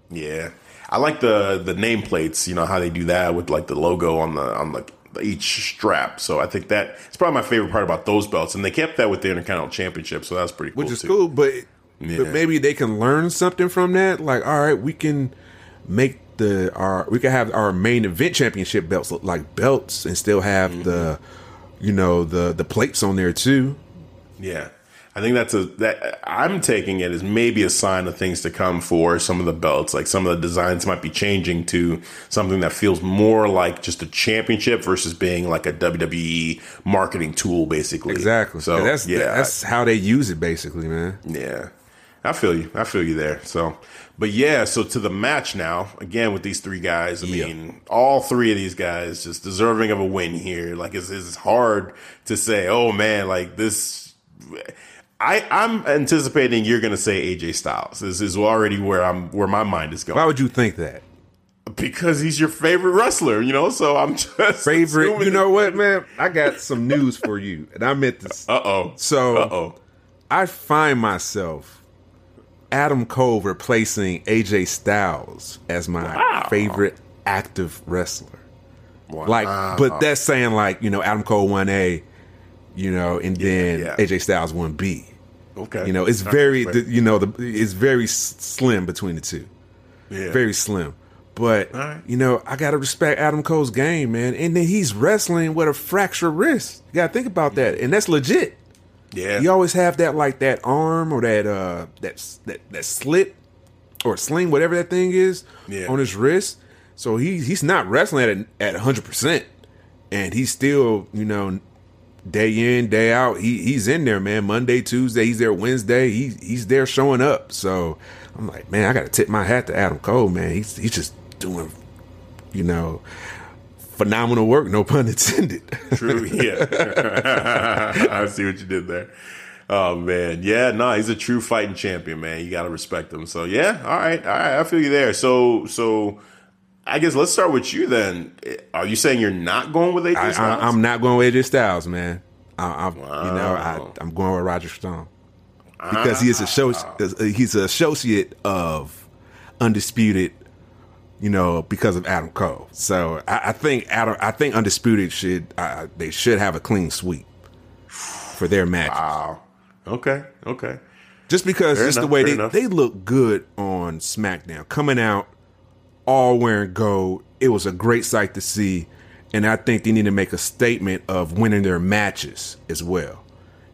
Speaker 1: Yeah, I like the the nameplates. You know how they do that with like the logo on the on the each strap. So I think that it's probably my favorite part about those belts, and they kept that with the Intercontinental Championship. So that's pretty cool.
Speaker 2: which is
Speaker 1: too.
Speaker 2: cool. But
Speaker 1: Yeah.
Speaker 2: but maybe they can learn something from that. Like, all right, we can make the our we can have our main event championship belts look like belts and still have
Speaker 1: Mm-hmm.
Speaker 2: the you know the the plates on there too.
Speaker 1: Yeah. I think that's a that I'm taking it as maybe a sign of things to come for some of the belts. Like some of the designs might be changing to something that feels more like just a championship versus being like a WWE marketing tool, basically.
Speaker 2: Exactly.
Speaker 1: So
Speaker 2: that's
Speaker 1: yeah,
Speaker 2: that's how they use it basically, man.
Speaker 1: Yeah. I feel you. I feel you there. So, but yeah, so to the match now, again with these three guys. I
Speaker 2: Yeah.
Speaker 1: mean, all three of these guys just deserving of a win here. Like it's, it's hard to say, oh man, like this. I, I'm anticipating you're going to say AJ Styles. This is already where I'm, where my mind is going
Speaker 2: Why would you think that?
Speaker 1: because he's your favorite wrestler, you know. So I'm just
Speaker 2: Favorite, you know what, man? I got some news for you, and I meant this.
Speaker 1: Uh oh.
Speaker 2: So
Speaker 1: Uh oh.
Speaker 2: I find myself Adam Cole replacing AJ Styles as my
Speaker 1: Wow.
Speaker 2: favorite active wrestler. Like, but that's saying like you know Adam Cole won A, you know, and then
Speaker 1: yeah.
Speaker 2: AJ Styles won B.
Speaker 1: okay.
Speaker 2: You know, it's
Speaker 1: All
Speaker 2: very
Speaker 1: right.
Speaker 2: the, you know the it's very s- slim between the two,
Speaker 1: yeah.
Speaker 2: very slim. But
Speaker 1: right.
Speaker 2: you know, I gotta respect Adam Cole's game, man. And then he's wrestling with a fractured wrist. You gotta think about that, and that's legit.
Speaker 1: yeah.
Speaker 2: You always have that like that arm or that uh that that that slit or sling, whatever that thing is,
Speaker 1: Yeah.
Speaker 2: on his wrist. So he he's not wrestling at at hundred percent, and he's still you know day in, day out. He he's in there, man. Monday, Tuesday, he's there. Wednesday, he he's there showing up. So I'm like, man, I got to tip my hat to Adam Cole, man. He's he's just doing, you know, phenomenal work. No pun intended.
Speaker 1: True. Yeah. I see what you did there. Oh man, yeah, no, he's a true fighting champion, man. You gotta respect him. So yeah, all right, all right, I feel you there. So, so I guess let's start with you then. Are you saying you're not going with AJ Styles?
Speaker 2: I, am not going with AJ Styles, man. I, am wow. you know, I, am going with Roderick Strong because he is a show. He's an associate of undisputed. You know, because of Adam Cole. So I, I think Adam. I think undisputed should. Uh, they should have a clean sweep for their match.
Speaker 1: Wow. Okay. Okay.
Speaker 2: Just because fair it's enough, the way they, they look good on SmackDown, coming out all wearing gold. It was a great sight to see. And I think they need to make a statement of winning their matches as well.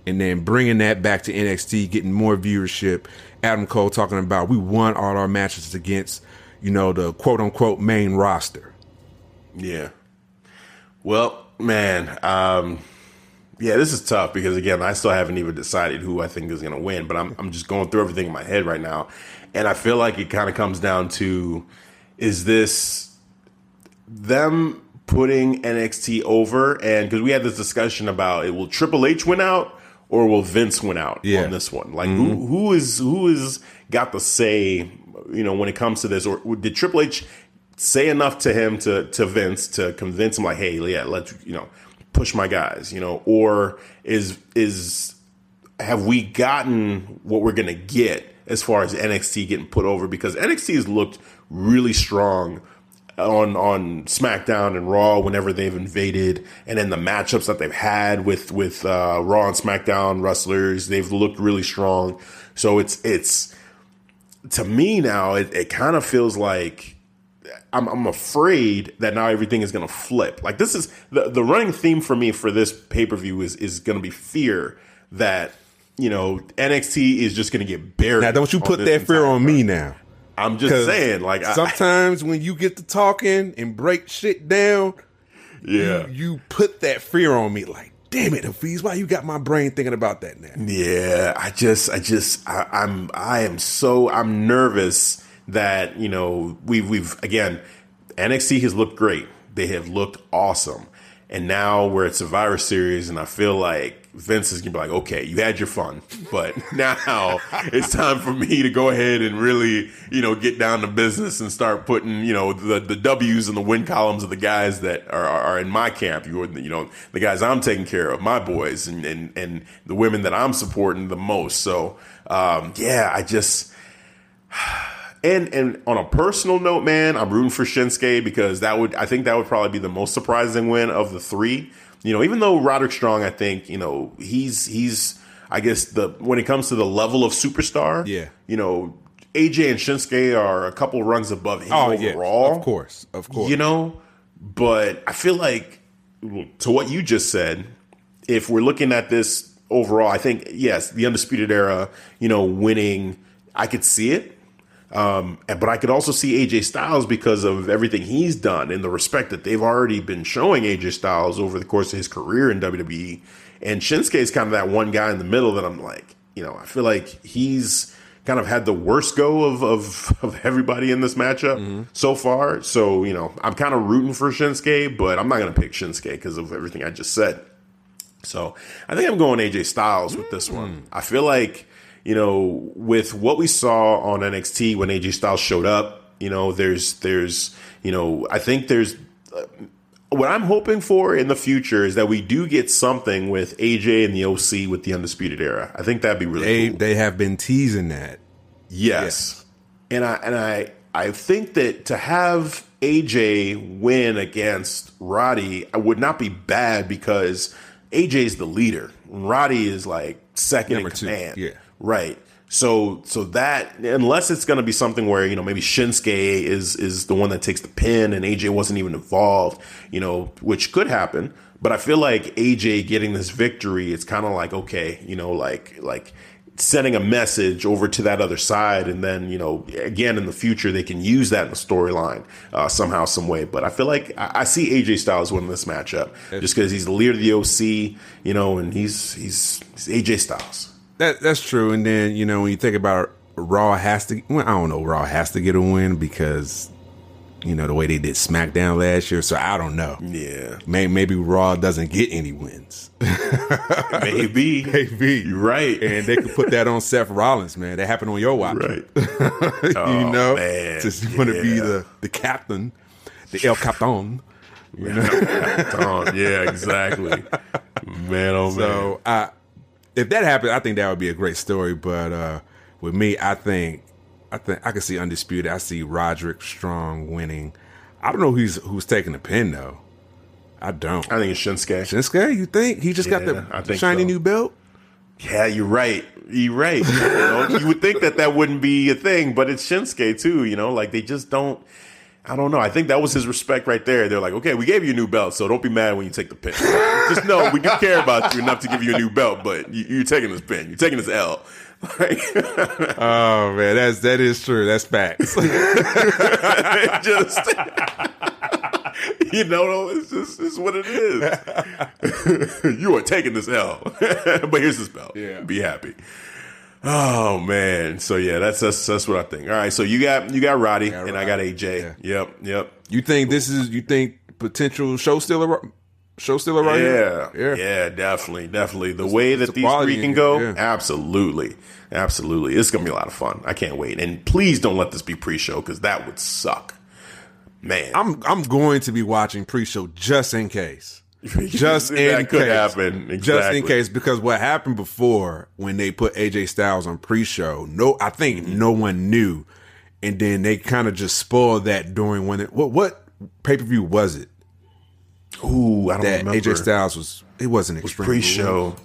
Speaker 2: And then bringing that back to NXT, getting more viewership. Adam Cole talking about we won all our matches against, you know, the quote unquote main roster.
Speaker 1: Yeah. Well, man, um, yeah, this is tough because again, I still haven't even decided who I think is going to win, but I'm I'm just going through everything in my head right now, and I feel like it kind of comes down to is this them putting NXT over? And because we had this discussion about it, will Triple H win out or will Vince win out yeah. on this one? Like mm-hmm. who who is who is got the say? You know, when it comes to this, or did Triple H say enough to him to to Vince to convince him like, hey, yeah, let's you know push my guys, you know, or is is have we gotten what we're gonna get as far as NXT getting put over? Because NXT has looked really strong on on SmackDown and Raw whenever they've invaded, and then the matchups that they've had with with uh, Raw and SmackDown wrestlers, they've looked really strong. So it's it's to me now, it, it kind of feels like I'm, I'm afraid that now everything is going to flip. Like this is the the running theme for me for this pay per view is is going to be fear that you know NXT is just going to get buried.
Speaker 2: Now, don't you put that fear on me now?
Speaker 1: I'm just saying, like
Speaker 2: sometimes I, when you get to talking and break shit down, yeah, you, you put that fear on me. Like, damn it, Hafeez, why you got my brain thinking about that now?
Speaker 1: Yeah, I just, I just, I, I'm, I am so, I'm nervous that you know we've, we've again, NXT has looked great. They have looked awesome, and now we're at Survivor Series, and I feel like Vince is gonna be like, okay, you had your fun, but now it's time for me to go ahead and really, you know, get down to business and start putting, you know, the, the W's and the win columns of the guys that are, are in my camp. You, you know, the guys I'm taking care of, my boys, and and and the women that I'm supporting the most. So, um, yeah, I just. And and on a personal note, man, I'm rooting for Shinsuke because that would I think that would probably be the most surprising win of the three you know, even though Roderick Strong, I think, you know, he's he's I guess the when it comes to the level of superstar,
Speaker 2: yeah,
Speaker 1: you know, AJ and Shinsuke are a couple runs above him oh, overall.
Speaker 2: Yeah, of course, of course.
Speaker 1: You know, but I feel like to what you just said, if we're looking at this overall, I think yes, the undisputed era, you know, winning, I could see it. Um, but I could also see AJ Styles because of everything he's done and the respect that they've already been showing AJ Styles over the course of his career in WWE. And Shinsuke is kind of that one guy in the middle that I'm like, you know, I feel like he's kind of had the worst go of of, of everybody in this matchup mm-hmm. so far. So, you know, I'm kind of rooting for Shinsuke, but I'm not going to pick Shinsuke because of everything I just said. So I think I'm going AJ Styles with this one. Mm. I feel like you know, with what we saw on NXT when AJ Styles showed up, you know, there's, there's, you know, I think there's, uh, what I'm hoping for in the future is that we do get something with AJ and the OC with the Undisputed Era. I think that'd be really
Speaker 2: they,
Speaker 1: cool.
Speaker 2: They have been teasing that.
Speaker 1: Yes. Yeah. And I, and I, I think that to have AJ win against Roddy would not be bad because AJ's the leader. Roddy is like second Number in command.
Speaker 2: Two. Yeah.
Speaker 1: Right. So so that unless it's going to be something where you know maybe Shinsuke is is the one that takes the pin and AJ wasn't even involved, you know, which could happen. But I feel like AJ getting this victory, it's kind of like okay, you know, like like sending a message over to that other side, and then you know, again in the future they can use that in the storyline uh, somehow, some way. But I feel like I, I see AJ Styles winning this matchup just because he's the leader of the OC, you know, and he's he's, he's AJ Styles.
Speaker 2: That that's true. And then you know when you think about it, Raw has to. Well, I don't know. Raw has to get a win because you know the way they did SmackDown last year. So I don't know.
Speaker 1: Yeah,
Speaker 2: maybe, maybe Raw doesn't get any wins.
Speaker 1: maybe,
Speaker 2: maybe
Speaker 1: you're right.
Speaker 2: And they could put that on Seth Rollins, man. That happened on your watch,
Speaker 1: right?
Speaker 2: you
Speaker 1: oh,
Speaker 2: know,
Speaker 1: man.
Speaker 2: just yeah. want to be the the captain, the El Capitan. You know?
Speaker 1: Yeah, exactly. Man, oh
Speaker 2: so,
Speaker 1: man.
Speaker 2: So, I, if that happened, I think that would be a great story. But uh, with me, I think I think I can see undisputed. I see Roderick Strong winning. I don't know who's who's taking the pin though. I don't.
Speaker 1: I think it's Shinsuke.
Speaker 2: Shinsuke, you think he just
Speaker 1: Yeah,
Speaker 2: got
Speaker 1: I
Speaker 2: the shiny
Speaker 1: so.
Speaker 2: new belt?
Speaker 1: Yeah, you're right. You're right. You, know, you would think that that wouldn't be a thing, but it's Shinsuke too. You know, like they just don't. I don't know. I think that was his respect right there. They're like, okay, we gave you a new belt, so don't be mad when you take the pin. just know we do care about you enough to give you a new belt, but you, you're taking this pin. You're taking this L.
Speaker 2: Oh man, that's that is true. That's facts.
Speaker 1: just you know, it's just it's what it is. you are taking this L, but here's this belt.
Speaker 2: Yeah.
Speaker 1: be happy. Oh man, so yeah, that's that's that's what I think. All right, so you got you got Roddy
Speaker 2: Got
Speaker 1: and I got
Speaker 2: Roddy.
Speaker 1: AJ. Yep, yep.
Speaker 2: you think this is you think potential show stealer show stealer right
Speaker 1: Yeah,
Speaker 2: here?
Speaker 1: yeah, Yeah, definitely, definitely. The way that these
Speaker 2: quality
Speaker 1: three can go,
Speaker 2: yeah.
Speaker 1: absolutely, absolutely. It's gonna be a lot of fun. I can't wait. And please don't let this be pre-show because that would suck, man.
Speaker 2: I'm I'm going to be watching pre-show just in case. Just in
Speaker 1: could
Speaker 2: case.
Speaker 1: happen.
Speaker 2: Just in case, because what happened before when they put AJ Styles on pre-show, no, I think
Speaker 1: Mm-hmm.
Speaker 2: no one knew, and then they kind of just spoiled that during when it what what pay per view was it
Speaker 1: Ooh, I don't
Speaker 2: that
Speaker 1: remember.
Speaker 2: AJ Styles was? It wasn't extreme
Speaker 1: pre-show.
Speaker 2: Rules.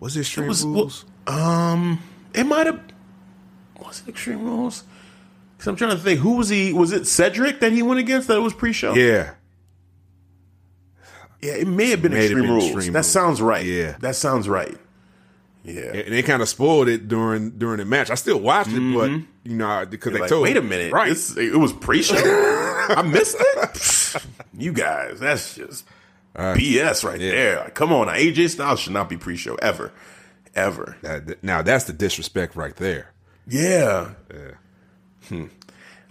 Speaker 2: Was it extreme
Speaker 1: was-
Speaker 2: rules?
Speaker 1: Um, it might have. Was it Extreme Rules? Because I'm trying to think. Who was he? Was it Cedric that he went against? That it was pre-show.
Speaker 2: yeah,
Speaker 1: yeah. It may have been
Speaker 2: May have
Speaker 1: Extreme
Speaker 2: been
Speaker 1: Rules.
Speaker 2: Extreme
Speaker 1: that
Speaker 2: Rules.
Speaker 1: sounds right.
Speaker 2: Yeah.
Speaker 1: that sounds right. Yeah.
Speaker 2: and they kind of spoiled it during during the match. I still watched it, but you know because they
Speaker 1: Mm-hmm. Like,
Speaker 2: told
Speaker 1: wait a minute.
Speaker 2: right?
Speaker 1: This, it was pre-show. I missed it. you guys, that's just BS right there. Like, come on, AJ Styles should not be pre-show ever, ever.
Speaker 2: That- now that's the disrespect right there.
Speaker 1: Yeah. Hmm.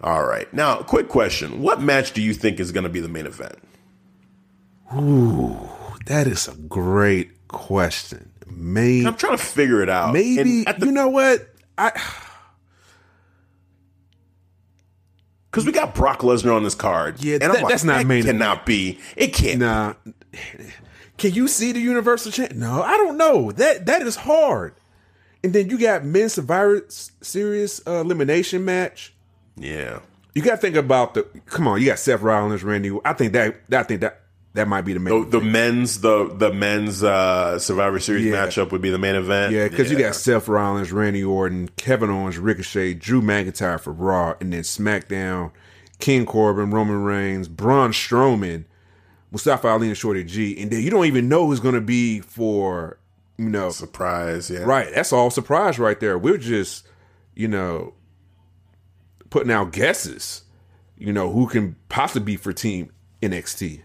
Speaker 1: All right. Now, quick question: What match do you think is going to be the main event?
Speaker 2: Ooh, that is a great question. Maybe,
Speaker 1: I'm trying to figure it out.
Speaker 2: maybe
Speaker 1: the-
Speaker 2: you know what? I
Speaker 1: because we got Brock Lesnar on this card.
Speaker 2: Yeah,
Speaker 1: and
Speaker 2: that-
Speaker 1: like,
Speaker 2: that's not
Speaker 1: that
Speaker 2: main event.
Speaker 1: Cannot be. It can't.
Speaker 2: nah. Can you see the Universal Champ? No, I don't know. That that is hard. And then you got men's Survivor Series uh, elimination match.
Speaker 1: Yeah.
Speaker 2: You got to think about the. Come on, you got Seth Rollins, Randy. I think that. I think that that might be the main.
Speaker 1: The, the men's the the men's uh, Survivor Series
Speaker 2: Yeah.
Speaker 1: matchup would be the main event.
Speaker 2: Yeah, because you got Seth Rollins, Randy Orton, Kevin Owens, Ricochet, Drew McIntyre for Raw, and then SmackDown, King Corbin, Roman Reigns, Braun Strowman, Mustafa Ali, and Shorty G. And then you don't even know who's going to be for, you know,
Speaker 1: surprise. Yeah.
Speaker 2: right. That's all surprise right there. We're just, you know, putting out guesses, you know, who can possibly be for Team NXT.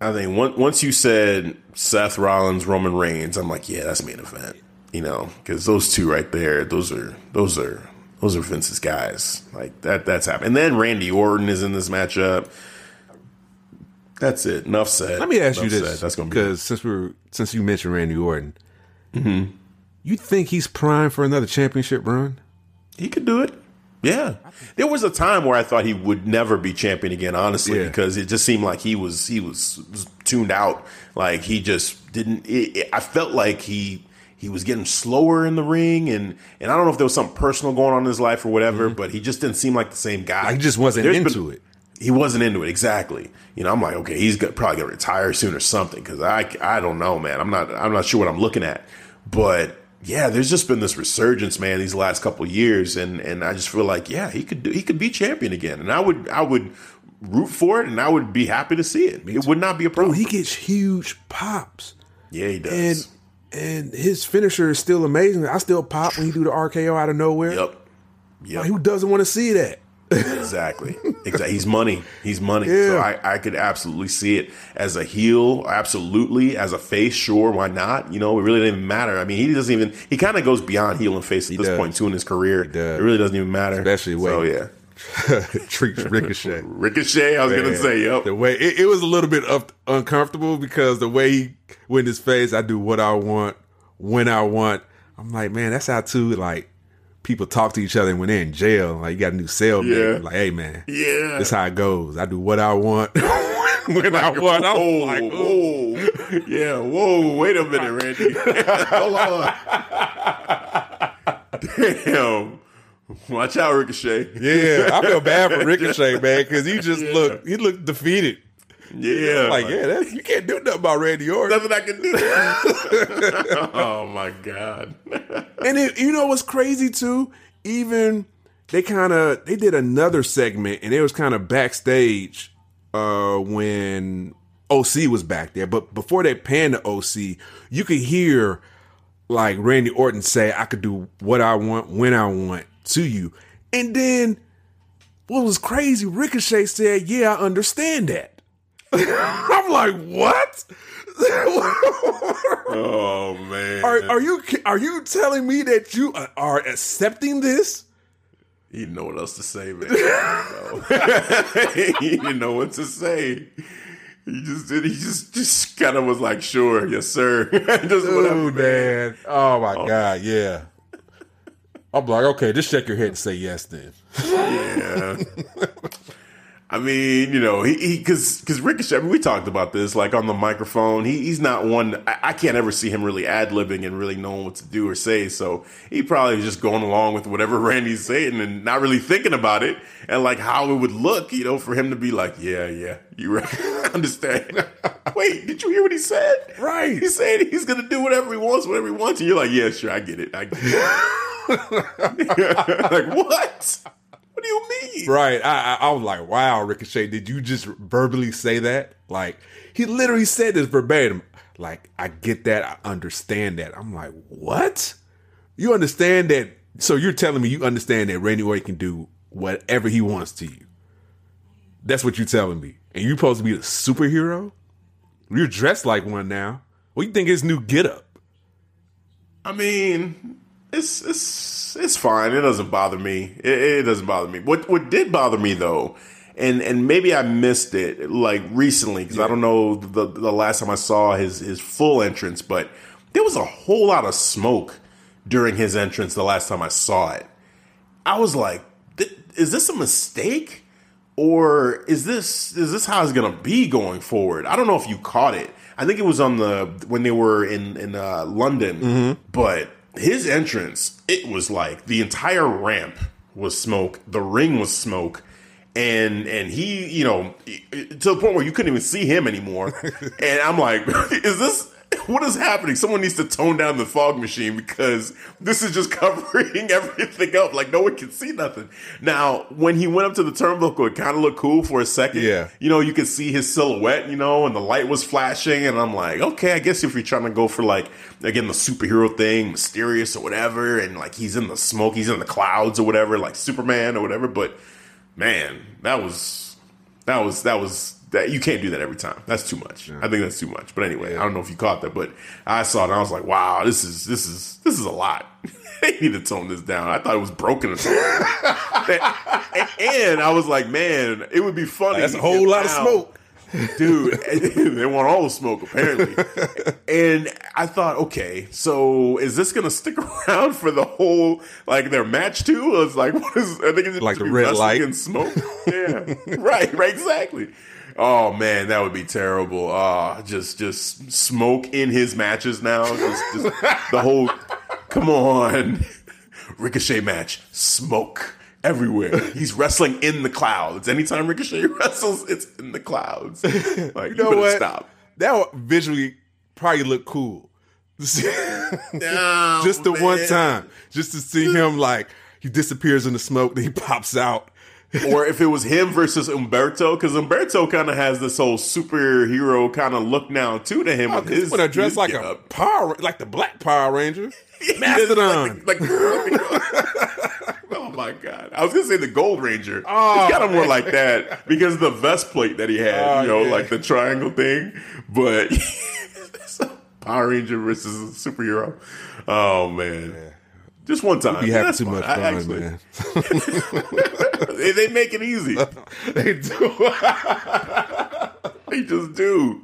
Speaker 1: I think once once you said Seth Rollins, Roman Reigns, I'm like, yeah, that's main event. You know, because those two right there, those are those are those are Vince's guys. Like that, that's happening. And then Randy Orton is in this matchup. That's it. Enough said.
Speaker 2: Let me ask you this,
Speaker 1: said. That's gonna be
Speaker 2: because since we are since you mentioned Randy Orton, mm-hmm. you think he's primed for another championship run?
Speaker 1: He could do it. Yeah. There was a time where I thought he would never be champion again, honestly,
Speaker 2: Yeah.
Speaker 1: because it just seemed like he was he was, was tuned out. Like he just didn't. It, it- I felt like he he was getting slower in the ring, and and I don't know if there was something personal going on in his life or whatever, but he just didn't seem like the same guy.
Speaker 2: Mm-hmm. Like, he just wasn't
Speaker 1: There's
Speaker 2: into
Speaker 1: been-
Speaker 2: it.
Speaker 1: He wasn't into it exactly. You know, I'm like, okay, he's probably gonna retire soon or something because I I don't know, man. I'm not I'm not sure what I'm looking at, but yeah, there's just been this resurgence, man, these last couple of years, and and I just feel like yeah, he could do, he could be champion again, and I would I would root for it, and I would be happy to see it. It would not be a
Speaker 2: Bro,
Speaker 1: problem.
Speaker 2: he gets huge pops.
Speaker 1: yeah, he does.
Speaker 2: And and his finisher is still amazing. I still pop when he do the RKO out of nowhere.
Speaker 1: Yep. Yep.
Speaker 2: Like, who doesn't want to see that?
Speaker 1: Exactly. Exactly. He's money. He's money.
Speaker 2: Yeah.
Speaker 1: So I, I could absolutely see it as a heel. Absolutely. As a face, sure. Why not? You know, it really doesn't even matter. I mean, he doesn't even, he kind of goes beyond heel and face at this
Speaker 2: does.
Speaker 1: point too in his career. It really doesn't even matter.
Speaker 2: Especially when-
Speaker 1: So yeah.
Speaker 2: Treats Ricochet.
Speaker 1: Ricochet, I was going to say, yep.
Speaker 2: The way it, it was a little bit up, uncomfortable because the way he went his face, I do what I want when I want. I'm like, man, that's how two like people talk to each other when they're in jail. Like you got a new cellmate.
Speaker 1: Yeah.
Speaker 2: Like, hey man,
Speaker 1: Yeah.
Speaker 2: this how it goes. I do what I want when I want. I'm
Speaker 1: Whoa,
Speaker 2: like,
Speaker 1: whoa. Yeah, whoa, wait a minute, Randy. Hold on. Damn. Watch out, Ricochet.
Speaker 2: yeah, I feel bad for Ricochet, man, because he just looked he looked defeated.
Speaker 1: Yeah.
Speaker 2: Like, yeah, that's, you can't do nothing about Randy Orton.
Speaker 1: Nothing I can do. oh my god.
Speaker 2: And it, you know what's crazy too? Even they kind of they did another segment, and it was kind of backstage uh, when OC was back there. But before they panned the OC, you could hear like Randy Orton say, "I could do what I want when I want to you," and then what was crazy? Ricochet said, "Yeah, I understand that." I'm like, what?
Speaker 1: Oh man.
Speaker 2: Are, are you are you telling me that you are- accepting this?
Speaker 1: He didn't know what else to say, man. he didn't know what to say. He just did. He just just kind of was like, "Sure, yes, sir." just whatever,
Speaker 2: Dude, man. Oh my oh. god, yeah. I'm like, okay, just shake your head and say yes then.
Speaker 1: Yeah. I mean, you know, he because because Ricochet. I mean, we talked about this like on the microphone. He, he's not one. I, I can't ever see him really ad libbing and really knowing what to do or say. So he probably was just going along with whatever Randy's saying and not really thinking about it and like how it would look. You know, for him to be like, yeah, yeah, you right. Understand. Wait, did you hear what he said?
Speaker 2: Right.
Speaker 1: He said he's gonna do whatever he wants, whatever he wants, and you're like, yeah, sure, I get it. I get it. like what? What do you mean?
Speaker 2: Right. I, I I was like, wow, Ricochet, did you just verbally say that? Like, he literally said this verbatim. Like, I get that. I understand that. I'm like, what? You understand that? So you're telling me you understand that Randy Orton can do whatever he wants to you? That's what you're telling me. And you're supposed to be a superhero? You're dressed like one now. What do you think his new get up?
Speaker 1: I mean, it's it's it's fine. It doesn't bother me. It, it doesn't bother me. What what did bother me though, and and maybe I missed it like recently because I don't know the the last time I saw his his full entrance, but there was a whole lot of smoke during his entrance the last time I saw it. I was like, "Th- is this a mistake? Or is this is this how it's gonna be going forward? I don't know if you caught it. I think it was on the when they were in in uh, London, but his entrance it was like the entire ramp was smoke, the ring was smoke, and and he you know to the point where you couldn't even see him anymore. and I'm like, is this what is happening? Someone needs to tone down the fog machine because this is just covering everything up. Like no one can see nothing. Now, when he went up to the turnbuckle, it kind of looked cool for a second.
Speaker 2: Yeah.
Speaker 1: You know, you could see his silhouette, you know, and the light was flashing. And I'm like, okay, I guess if you're trying to go for like, again, the superhero thing, mysterious or whatever, and like he's in the smoke, he's in the clouds or whatever, like Superman or whatever. But man, that was, that was, that was, that you can't do that every time. That's too much. I think that's too much. But anyway, I don't know if you caught that, but I saw it and I was like, wow, this is this is this is a lot. they need to tone this down. I thought it was broken or something. and, I was like, man, it would be funny.
Speaker 2: That's a whole lot of smoke.
Speaker 1: dude. they want all the smoke apparently. and I thought, okay, so is this gonna stick around for the whole like their match too? It's like what is? I think it's
Speaker 2: Like the
Speaker 1: be
Speaker 2: red light?
Speaker 1: and smoke. Yeah, right, right, exactly. Oh man, that would be terrible. Ah, just just smoke in his matches now. Just, just the whole. Come on, Ricochet match, smoke everywhere. He's wrestling in the clouds. Anytime Ricochet wrestles, it's in the clouds. Like you,
Speaker 2: You know
Speaker 1: better
Speaker 2: what?
Speaker 1: stop.
Speaker 2: That would visually probably look cool. just the one time, just to see him like he disappears in the smoke, then he pops out.
Speaker 1: or if it was him versus Humberto, because Humberto kind of has this whole superhero kind of look now too to him.
Speaker 2: Oh,
Speaker 1: with his,
Speaker 2: I dress like a power, like the Black Power Ranger, Mastodon.
Speaker 1: like, like oh my god! I was gonna say the Gold Ranger.
Speaker 2: Oh,
Speaker 1: it's kind of more like that because the vest plate that he had,
Speaker 2: Oh,
Speaker 1: you know,
Speaker 2: yeah.
Speaker 1: like the triangle thing. But Power Ranger versus superhero. Oh man. Just one time.
Speaker 2: you
Speaker 1: have
Speaker 2: too
Speaker 1: fine.
Speaker 2: much fun,
Speaker 1: actually-
Speaker 2: man.
Speaker 1: they, they make it easy.
Speaker 2: they do.
Speaker 1: They just do.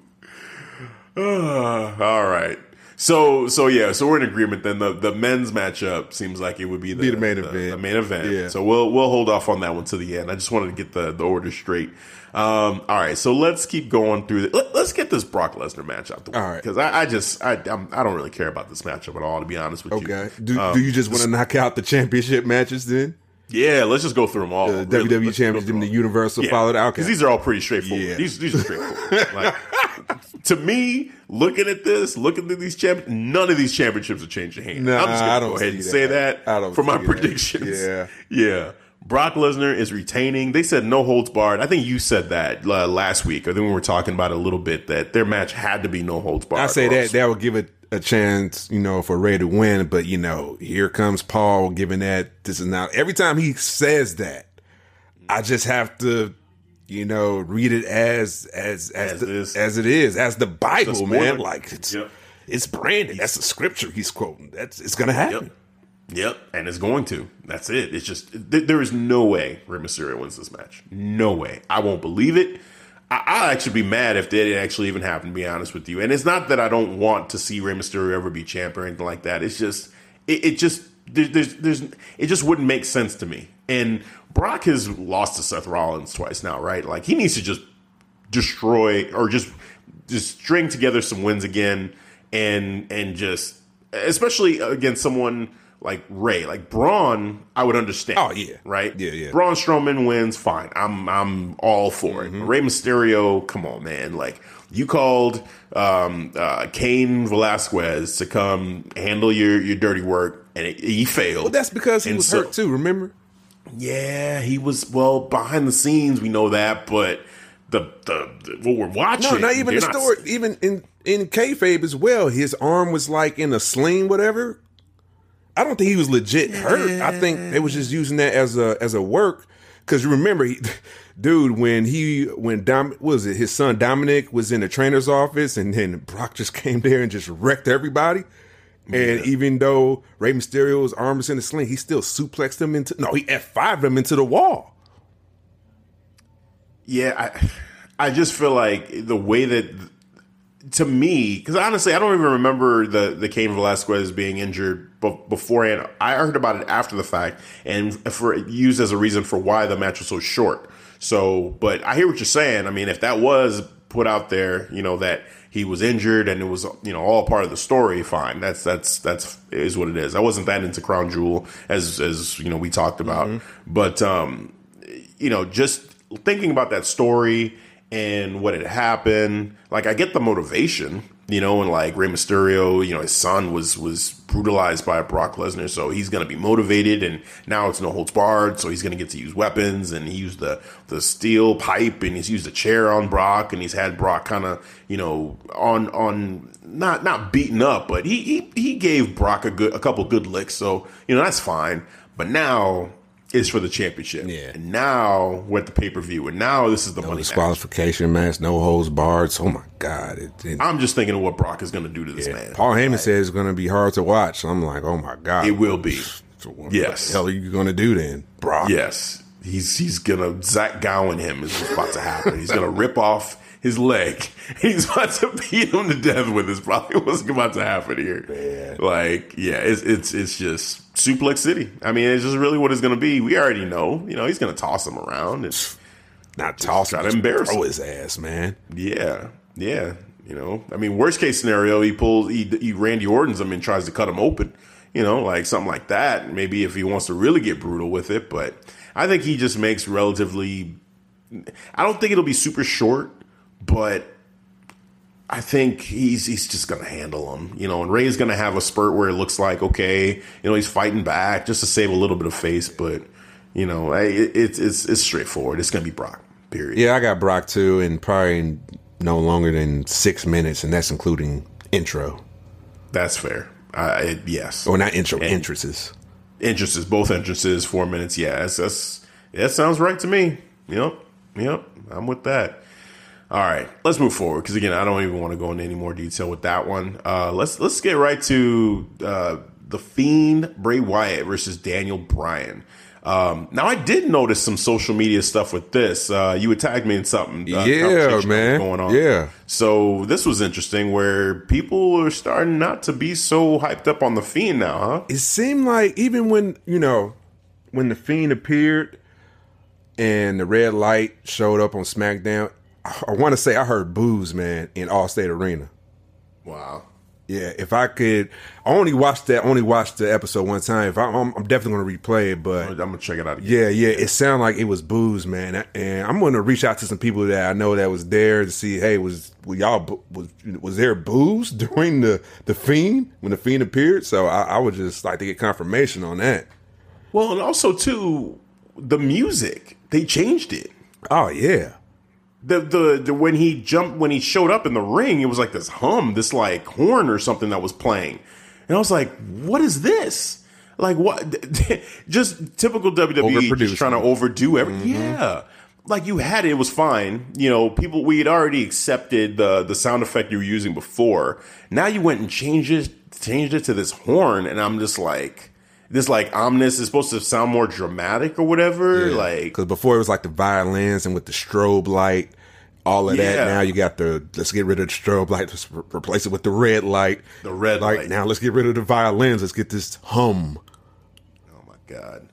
Speaker 1: all right. So so yeah, so we're in agreement then. The the men's matchup seems like it would be the,
Speaker 2: Be the main event.
Speaker 1: The main event.
Speaker 2: Yeah.
Speaker 1: So we'll we'll hold off on that one to the end. I just wanted to get the, the order straight. Um, all right, so let's keep going through. The, let, us get this Brock Lesnar match out the way
Speaker 2: All right.
Speaker 1: because I, I just I I'm, I don't really care about this matchup at all. To be honest with you.
Speaker 2: Okay. Do,
Speaker 1: Um,
Speaker 2: do you just want to knock out the championship matches then?
Speaker 1: Yeah, let's just go through them all.
Speaker 2: The
Speaker 1: really.
Speaker 2: WWE Championship the. Universal followed out.
Speaker 1: Because these are all pretty straightforward.
Speaker 2: Yeah.
Speaker 1: These, these are straightforward. like, to me, looking at this, looking at these champions, none of these championships have changed hands.
Speaker 2: Nah,
Speaker 1: I'm just gonna
Speaker 2: don't
Speaker 1: go ahead and
Speaker 2: that.
Speaker 1: say that, for my
Speaker 2: that.
Speaker 1: predictions.
Speaker 2: Yeah.
Speaker 1: yeah. Brock Lesnar is retaining. They said no holds barred. I think you said that uh, last week, or then we were talking about a little bit that their match had to be no holds barred.
Speaker 2: I say that that would give it a chance, you know, for Rey to win. But you know, here comes Paul giving that. This is now every time he says that, I just have to, you know, read it as as as
Speaker 1: As
Speaker 2: the,
Speaker 1: it is.
Speaker 2: as it is, as the Bible, man. Like it's
Speaker 1: Yep.
Speaker 2: it's branded. That's the scripture he's quoting. That's it's gonna happen.
Speaker 1: Yep. Yep, and it's going to. That's it. It's just th- there is no way Rey Mysterio wins this match. No way. I won't believe it. I- I'll actually be mad if that actually even happen. To be honest with you, and it's not that I don't want to see Rey Mysterio ever be champ or anything like that. It's just it, it just there, there's there's it just wouldn't make sense to me. And Brock has lost to Seth Rollins twice now, right? Like he needs to just destroy or just just string together some wins again and and just especially against someone like Rey, like Braun, I would understand.
Speaker 2: Oh, yeah.
Speaker 1: right.
Speaker 2: Yeah, yeah.
Speaker 1: Braun Strowman wins, fine. I'm I'm all for
Speaker 2: Mm-hmm.
Speaker 1: it. Rey Mysterio, come on, man. Like you called um, uh, Cain Velasquez to come handle your your dirty work, and it, he failed.
Speaker 2: Well, that's because he
Speaker 1: And
Speaker 2: was
Speaker 1: so-
Speaker 2: hurt too. Remember?
Speaker 1: yeah, he was well behind the scenes. We know that, but the the, the what we're watching,
Speaker 2: No, not even the story. Even in in kayfabe as well, his arm was like in a sling, whatever. I don't think he was legit hurt. I think they was just using that as a as a work. Because you remember, he, dude, when he when Dom what was it his son Dominik was in the trainer's office, and then Brock just came there and just wrecked everybody. And even though Rey Mysterio's arm was in a sling, he still suplexed him into no, he F five him into the wall.
Speaker 1: Yeah, I I just feel like the way that to me, because honestly, I don't even remember the the Cain Velasquez being injured be- beforehand. I heard about it after the fact, and for used as a reason for why the match was so short. So, but I hear what you're saying. I mean, if that was put out there, you know that he was injured and it was you know all part of the story, fine. That's that's that's is what it is. I wasn't that into Crown Jewel as as you know we talked about, but um, you know, just thinking about that story and what had happened, like I get the motivation, you know, and like Rey Mysterio, you know, his son was was brutalized by Brock Lesnar, so he's gonna be motivated, and now it's no holds barred, so he's gonna get to use weapons, and he used the the steel pipe, and he's used a chair on Brock, and he's had Brock kind of, you know, on on not not beaten up, but he he he gave Brock a good a couple good licks, so you know that's fine, but now. Is for the championship,
Speaker 2: Yeah.
Speaker 1: And now we're at the pay per view, and now this is the
Speaker 2: No
Speaker 1: money match.
Speaker 2: disqualification match, no holds barred. Oh my god! It, it,
Speaker 1: I'm just thinking of what Brock is going to do to this man.
Speaker 2: Paul Heyman said it's going to be hard to watch. So I'm like, oh my god,
Speaker 1: It will be.
Speaker 2: So what
Speaker 1: Yes.
Speaker 2: the hell are you going to do then, Brock?
Speaker 1: Yes, he's he's gonna Zach Gowen him is what's about to happen. He's gonna rip off his leg. He's about to beat him to death with. Is probably what's about to happen here. Like, yeah, it's it's it's just suplex city. I mean, it's just really what it's gonna be. We already know. You know, he's gonna toss him around. And
Speaker 2: Not toss
Speaker 1: try to embarrass
Speaker 2: throw
Speaker 1: him.
Speaker 2: his ass, man.
Speaker 1: yeah, yeah. You know, I mean, worst case scenario, he pulls he, he Randy Orton's him and tries to cut him open. You know, like something like that. Maybe if he wants to really get brutal with it, but I think he just makes relatively. I don't think it'll be super short, but I think he's he's just gonna handle him. You know, and Rey's gonna have a spurt where it looks like okay, you know, he's fighting back just to save a little bit of face, but. You know, it, it's it's it's straightforward. It's gonna be Brock. Period.
Speaker 2: Yeah, I got Brock too, and probably no longer than six minutes, and that's including intro.
Speaker 1: That's fair. Uh, it, yes.
Speaker 2: Or not intro, and entrances.
Speaker 1: Entrances, both entrances, four minutes. Yeah, that's, that's that sounds right to me. Yep, yep. I'm with that. All right, let's move forward because again, I don't even want to go into any more detail with that one. Uh, let's let's get right to uh, the Fiend Bray Wyatt versus Daniel Bryan. Um, now I did notice some social media stuff with this. Uh, you would tag me in something.
Speaker 2: Uh, yeah, man.
Speaker 1: Going on.
Speaker 2: Yeah.
Speaker 1: So this was interesting where people are starting not to be so hyped up on the Fiend now, huh?
Speaker 2: It seemed like even when you know when the Fiend appeared and the red light showed up on SmackDown, I want to say I heard boos, man, in Allstate Arena.
Speaker 1: Wow.
Speaker 2: Yeah, if I could, I only watched that. Only watched the episode one time. If I, am I'm definitely gonna replay it. But
Speaker 1: I'm gonna check it out. Again.
Speaker 2: Yeah, yeah. It sounded like it was boos, man. And I'm gonna reach out to some people that I know that was there to see. Hey, was y'all was was there boos during the the fiend when the fiend appeared? So I, I would just like to get confirmation on that.
Speaker 1: Well, and also too, the music they changed it.
Speaker 2: Oh yeah
Speaker 1: the, the, the when he jumped when he showed up in the ring, it was like this hum, this like horn or something that was playing, and I was like, "What is this?" Like what? just typical WWE, just trying to overdo everything. Mm-hmm. Yeah, like you had it, it was fine. You know, people we had already accepted the the sound effect you were using before. Now you went and changed it, changed it to this horn, and I'm just like this like ominous is supposed to sound more dramatic or whatever. Yeah. Like
Speaker 2: because before it was like the violins and with the strobe light, all of yeah. that. Now you got the let's get rid of the strobe light, let's re- replace it with the red light.
Speaker 1: The red light. light.
Speaker 2: Now let's get rid of the violins. Let's get this hum.
Speaker 1: Oh my god.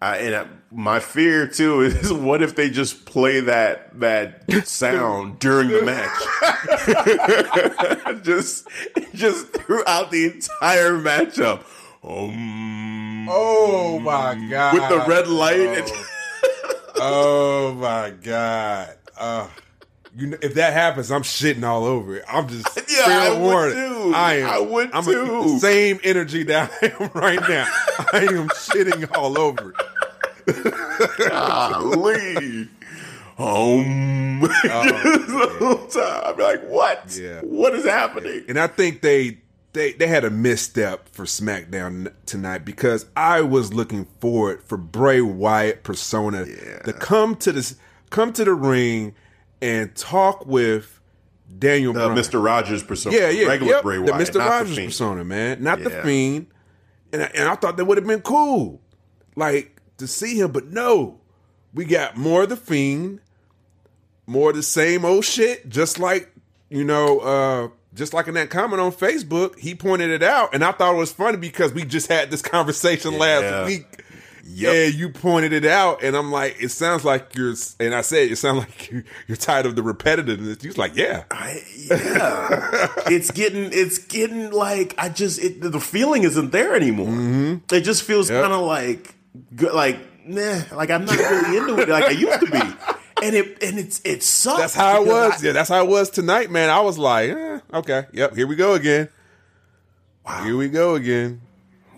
Speaker 1: I, and I, my fear too is what if they just play that that sound during the match, just just throughout the entire matchup. Um,
Speaker 2: oh my god!
Speaker 1: With the red light.
Speaker 2: Oh, oh my god! Uh, you know, if that happens, I'm shitting all over it. I'm just
Speaker 1: yeah, I would too. I am. I would
Speaker 2: I'm
Speaker 1: too.
Speaker 2: A, same energy that I am right now. I am shitting all over it.
Speaker 1: Golly. Um, oh, time. I'm like, what? Yeah. What is happening?
Speaker 2: And I think they they they had a misstep for SmackDown tonight because I was looking forward for Bray Wyatt persona yeah. to come to this come to the ring and talk with Daniel
Speaker 1: the
Speaker 2: Bryan.
Speaker 1: Mr. Rogers persona.
Speaker 2: Yeah, yeah,
Speaker 1: regular
Speaker 2: yep,
Speaker 1: Bray
Speaker 2: Wyatt,
Speaker 1: the
Speaker 2: Mr. Rogers the persona, man, not yeah. the Fiend. And I, and I thought that would have been cool, like to see him, but no, we got more of the Fiend, more of the same old shit, just like you know. uh just like in that comment on Facebook, he pointed it out, and I thought it was funny because we just had this conversation yeah. last week. Yep. Yeah, you pointed it out, and I'm like, it sounds like you're, and I said, it sounds like you're, you're tired of the repetitiveness. He's like, yeah,
Speaker 1: I, yeah. it's getting, it's getting like I just, it, the feeling isn't there anymore. Mm-hmm. It just feels yep. kind of like, like, nah, like I'm not really into it like I used to be and it and it's it sucks.
Speaker 2: That's how it was. I, yeah, that's how it was tonight, man. I was like, eh, okay, yep, here we go again. Wow, here we go again.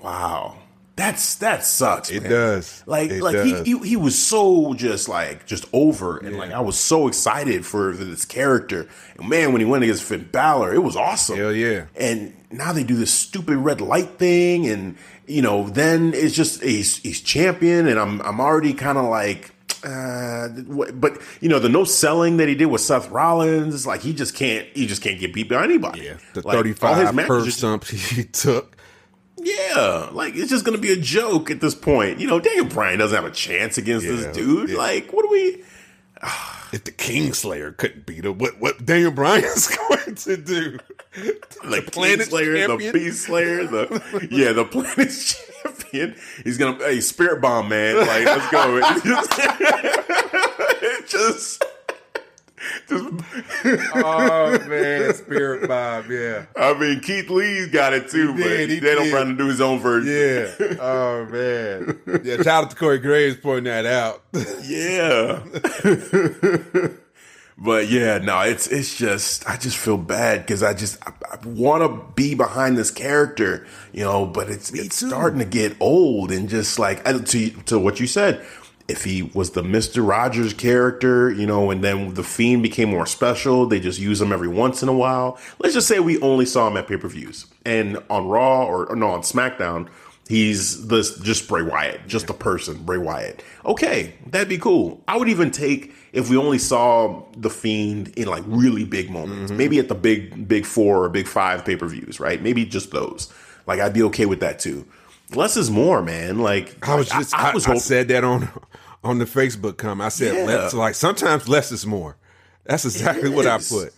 Speaker 1: Wow, that's that sucks.
Speaker 2: It
Speaker 1: man.
Speaker 2: does.
Speaker 1: Like
Speaker 2: it
Speaker 1: like
Speaker 2: does.
Speaker 1: He, he, he was so just like just over, and yeah. like I was so excited for, for this character. And man, when he went against Finn Balor, it was awesome.
Speaker 2: Hell yeah!
Speaker 1: And now they do this stupid red light thing, and you know, then it's just he's he's champion, and I'm I'm already kind of like uh, but you know the no selling that he did with Seth Rollins, like he just can't, he just can't get beat by anybody.
Speaker 2: Yeah, the like, thirty-five curb stomp he took.
Speaker 1: Yeah, like it's just gonna be a joke at this point. You know, Daniel Bryan doesn't have a chance against yeah, this dude. Yeah. Like, what do we?
Speaker 2: if the Kingslayer couldn't beat him, what what Daniel Bryan's going to do?
Speaker 1: The, the Planet Slayer, the Beast Slayer, the yeah, the Planet champion. He's gonna hey Spirit Bomb man, like let's go. it just
Speaker 2: just oh man, Spirit Bomb, yeah. I
Speaker 1: mean, Keith Lee's got it too, he but did, they don't try to do his own version.
Speaker 2: Yeah. Oh man. Yeah. Shout out to Corey Graves pointing that out.
Speaker 1: yeah. but yeah, no, it's it's just I just feel bad because I just I, I want to be behind this character, you know, but it's Me it's too. starting to get old and just like to to what you said if he was the Mister Rogers character, you know, and then the Fiend became more special. They just use him every once in a while. Let's just say we only saw him at pay per views and on Raw or, or no on SmackDown. He's this just Bray Wyatt, just a person, Bray Wyatt. Okay, that'd be cool. I would even take if we only saw the Fiend in like really big moments, mm-hmm. maybe at the big big four or big five pay per views, right? Maybe just those. Like I'd be okay with that too. Less is more, man. Like
Speaker 2: I was just I, I, I was I said that on on the Facebook comment. I said yeah. less, like sometimes less is more. That's exactly what I put.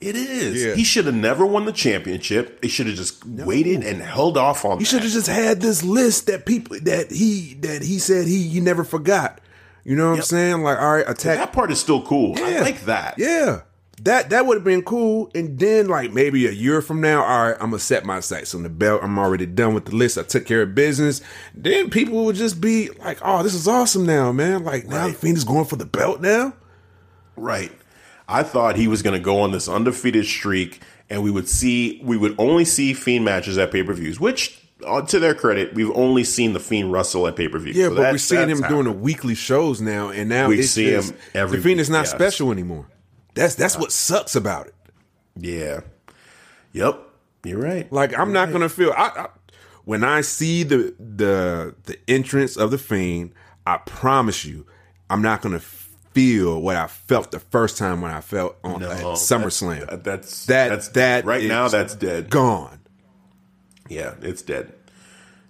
Speaker 1: It is. Yeah. He should have never won the championship. He should have just no. waited and held off on.
Speaker 2: He should have just had this list that people that he that he said he you never forgot. You know what yep. I'm saying? Like, all right, attack.
Speaker 1: That part is still cool. Yeah. I like that.
Speaker 2: Yeah. That that would have been cool. And then like maybe a year from now, all right, I'm gonna set my sights on the belt. I'm already done with the list. I took care of business. Then people would just be like, oh, this is awesome now, man. Like now right. Fiend is going for the belt now.
Speaker 1: Right. I thought he was going to go on this undefeated streak, and we would see we would only see Fiend matches at pay per views, which. Uh, to their credit, we've only seen the Fiend wrestle at pay per view.
Speaker 2: Yeah, so but we're seeing him doing the weekly shows now, and now we see just, him every. The Fiend is not yes. special anymore. That's that's what sucks about it.
Speaker 1: Yeah. Yep. You're right.
Speaker 2: Like I'm
Speaker 1: You're
Speaker 2: not
Speaker 1: right.
Speaker 2: gonna feel I, I, when I see the the the entrance of the Fiend. I promise you, I'm not gonna feel what I felt the first time when I felt on no, SummerSlam.
Speaker 1: That's, that's
Speaker 2: that
Speaker 1: that's
Speaker 2: that
Speaker 1: right now. That's dead.
Speaker 2: Gone.
Speaker 1: Yeah, it's dead.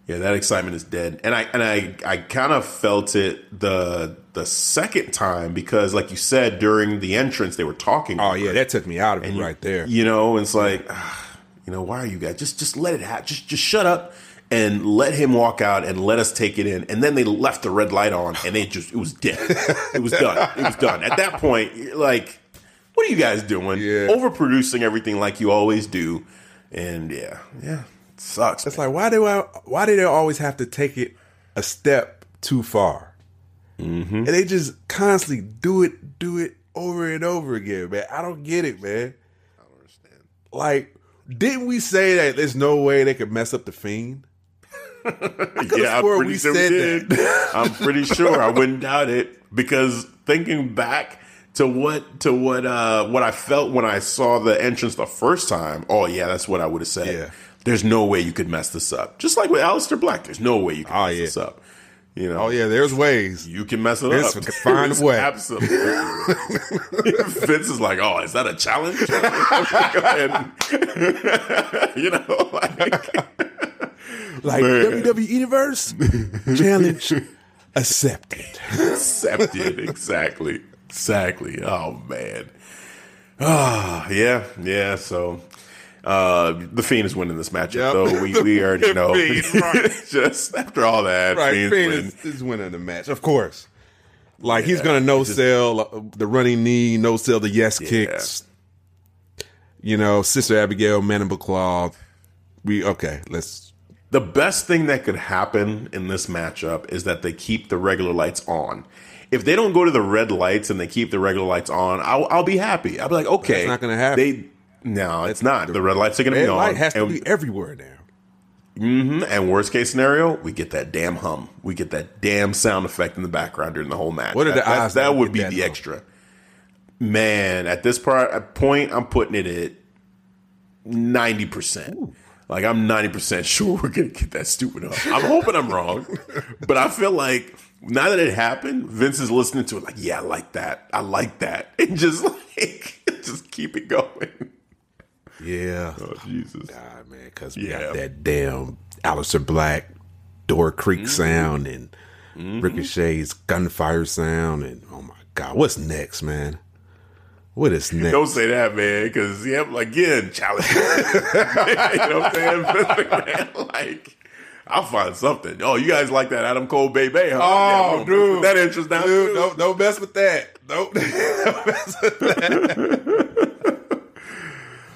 Speaker 1: Yeah, that excitement is dead. And I and I I kind of felt it the the second time because, like you said, during the entrance they were talking.
Speaker 2: Oh yeah, that took me out of it right there.
Speaker 1: You know, it's like, ah, you know, why are you guys just just let it happen? Just just shut up and let him walk out and let us take it in. And then they left the red light on and they just, it was dead. it was done. It was done. At that point, like, what are you guys doing? Yeah. Overproducing everything like you always do. And yeah, yeah, sucks.
Speaker 2: It's man. like, why do I, why do they always have to take it a step too far?
Speaker 1: Mm-hmm.
Speaker 2: And they just constantly do it, do it over and over again, man. I don't get it, man. I don't understand. Like, didn't we say that there's no way they could mess up the fiend?
Speaker 1: yeah, I'm pretty sure we did. I'm pretty sure. I wouldn't doubt it because thinking back to what to what uh what I felt when I saw the entrance the first time. Oh yeah, that's what I would have said. Yeah. There's no way you could mess this up. Just like with Aleister Black, there's no way you can oh, mess yeah. this up. You know.
Speaker 2: Oh yeah, there's ways.
Speaker 1: You can mess it there's, up.
Speaker 2: Find a way.
Speaker 1: Absolutely. Vince is like, oh, is that a challenge? you know, like
Speaker 2: like Man. WWE Universe challenge accepted.
Speaker 1: accepted, exactly, exactly. Oh man. Ah, oh, yeah, yeah. So uh, the Fiend is winning this matchup, yep. though. We, we already know. Fiend, right. Just after all that,
Speaker 2: right? Fiend win. is, is, winning the match, of course. Like yeah, he's gonna no sell uh, the running knee, no sell the yes yeah. kicks. You know, Sister Abigail, Mandible Claw. We okay. Let's
Speaker 1: the best thing that could happen in this matchup is that they keep the regular lights on. If they don't go to the red lights and they keep the regular lights on, I'll, I'll be happy. I'll be like, okay,
Speaker 2: it's not going to happen.
Speaker 1: They no, it's not. The red lights are going to be on.
Speaker 2: Light has to be everywhere now.
Speaker 1: Mm-hmm. And worst case scenario, we get that damn hum. We get that damn sound effect in the background during the whole match.
Speaker 2: What are
Speaker 1: the
Speaker 2: that, odds?
Speaker 1: That, that would be the hum? extra. Man, at this part, point, I'm putting it at ninety percent. Like I'm 90% sure we're gonna get that stupid up. I'm hoping I'm wrong, but I feel like now that it happened, Vince is listening to it like, yeah, I like that. I like that. And just like just keep it going.
Speaker 2: Yeah.
Speaker 1: Oh Jesus.
Speaker 2: God, man, because we yeah. got that damn Aleister Black Door Creak mm-hmm. sound and mm-hmm. Ricochet's gunfire sound and oh my god, what's next, man? What is next?
Speaker 1: Don't say that, man, because yeah, again, challenge. you know what I'm saying? like, I'll find something. Oh, you guys like that Adam Cole Bay Bay? Huh?
Speaker 2: Oh, yeah, dude,
Speaker 1: that interest down.
Speaker 2: Dude, don't, don't mess with that. Don't, don't mess with that.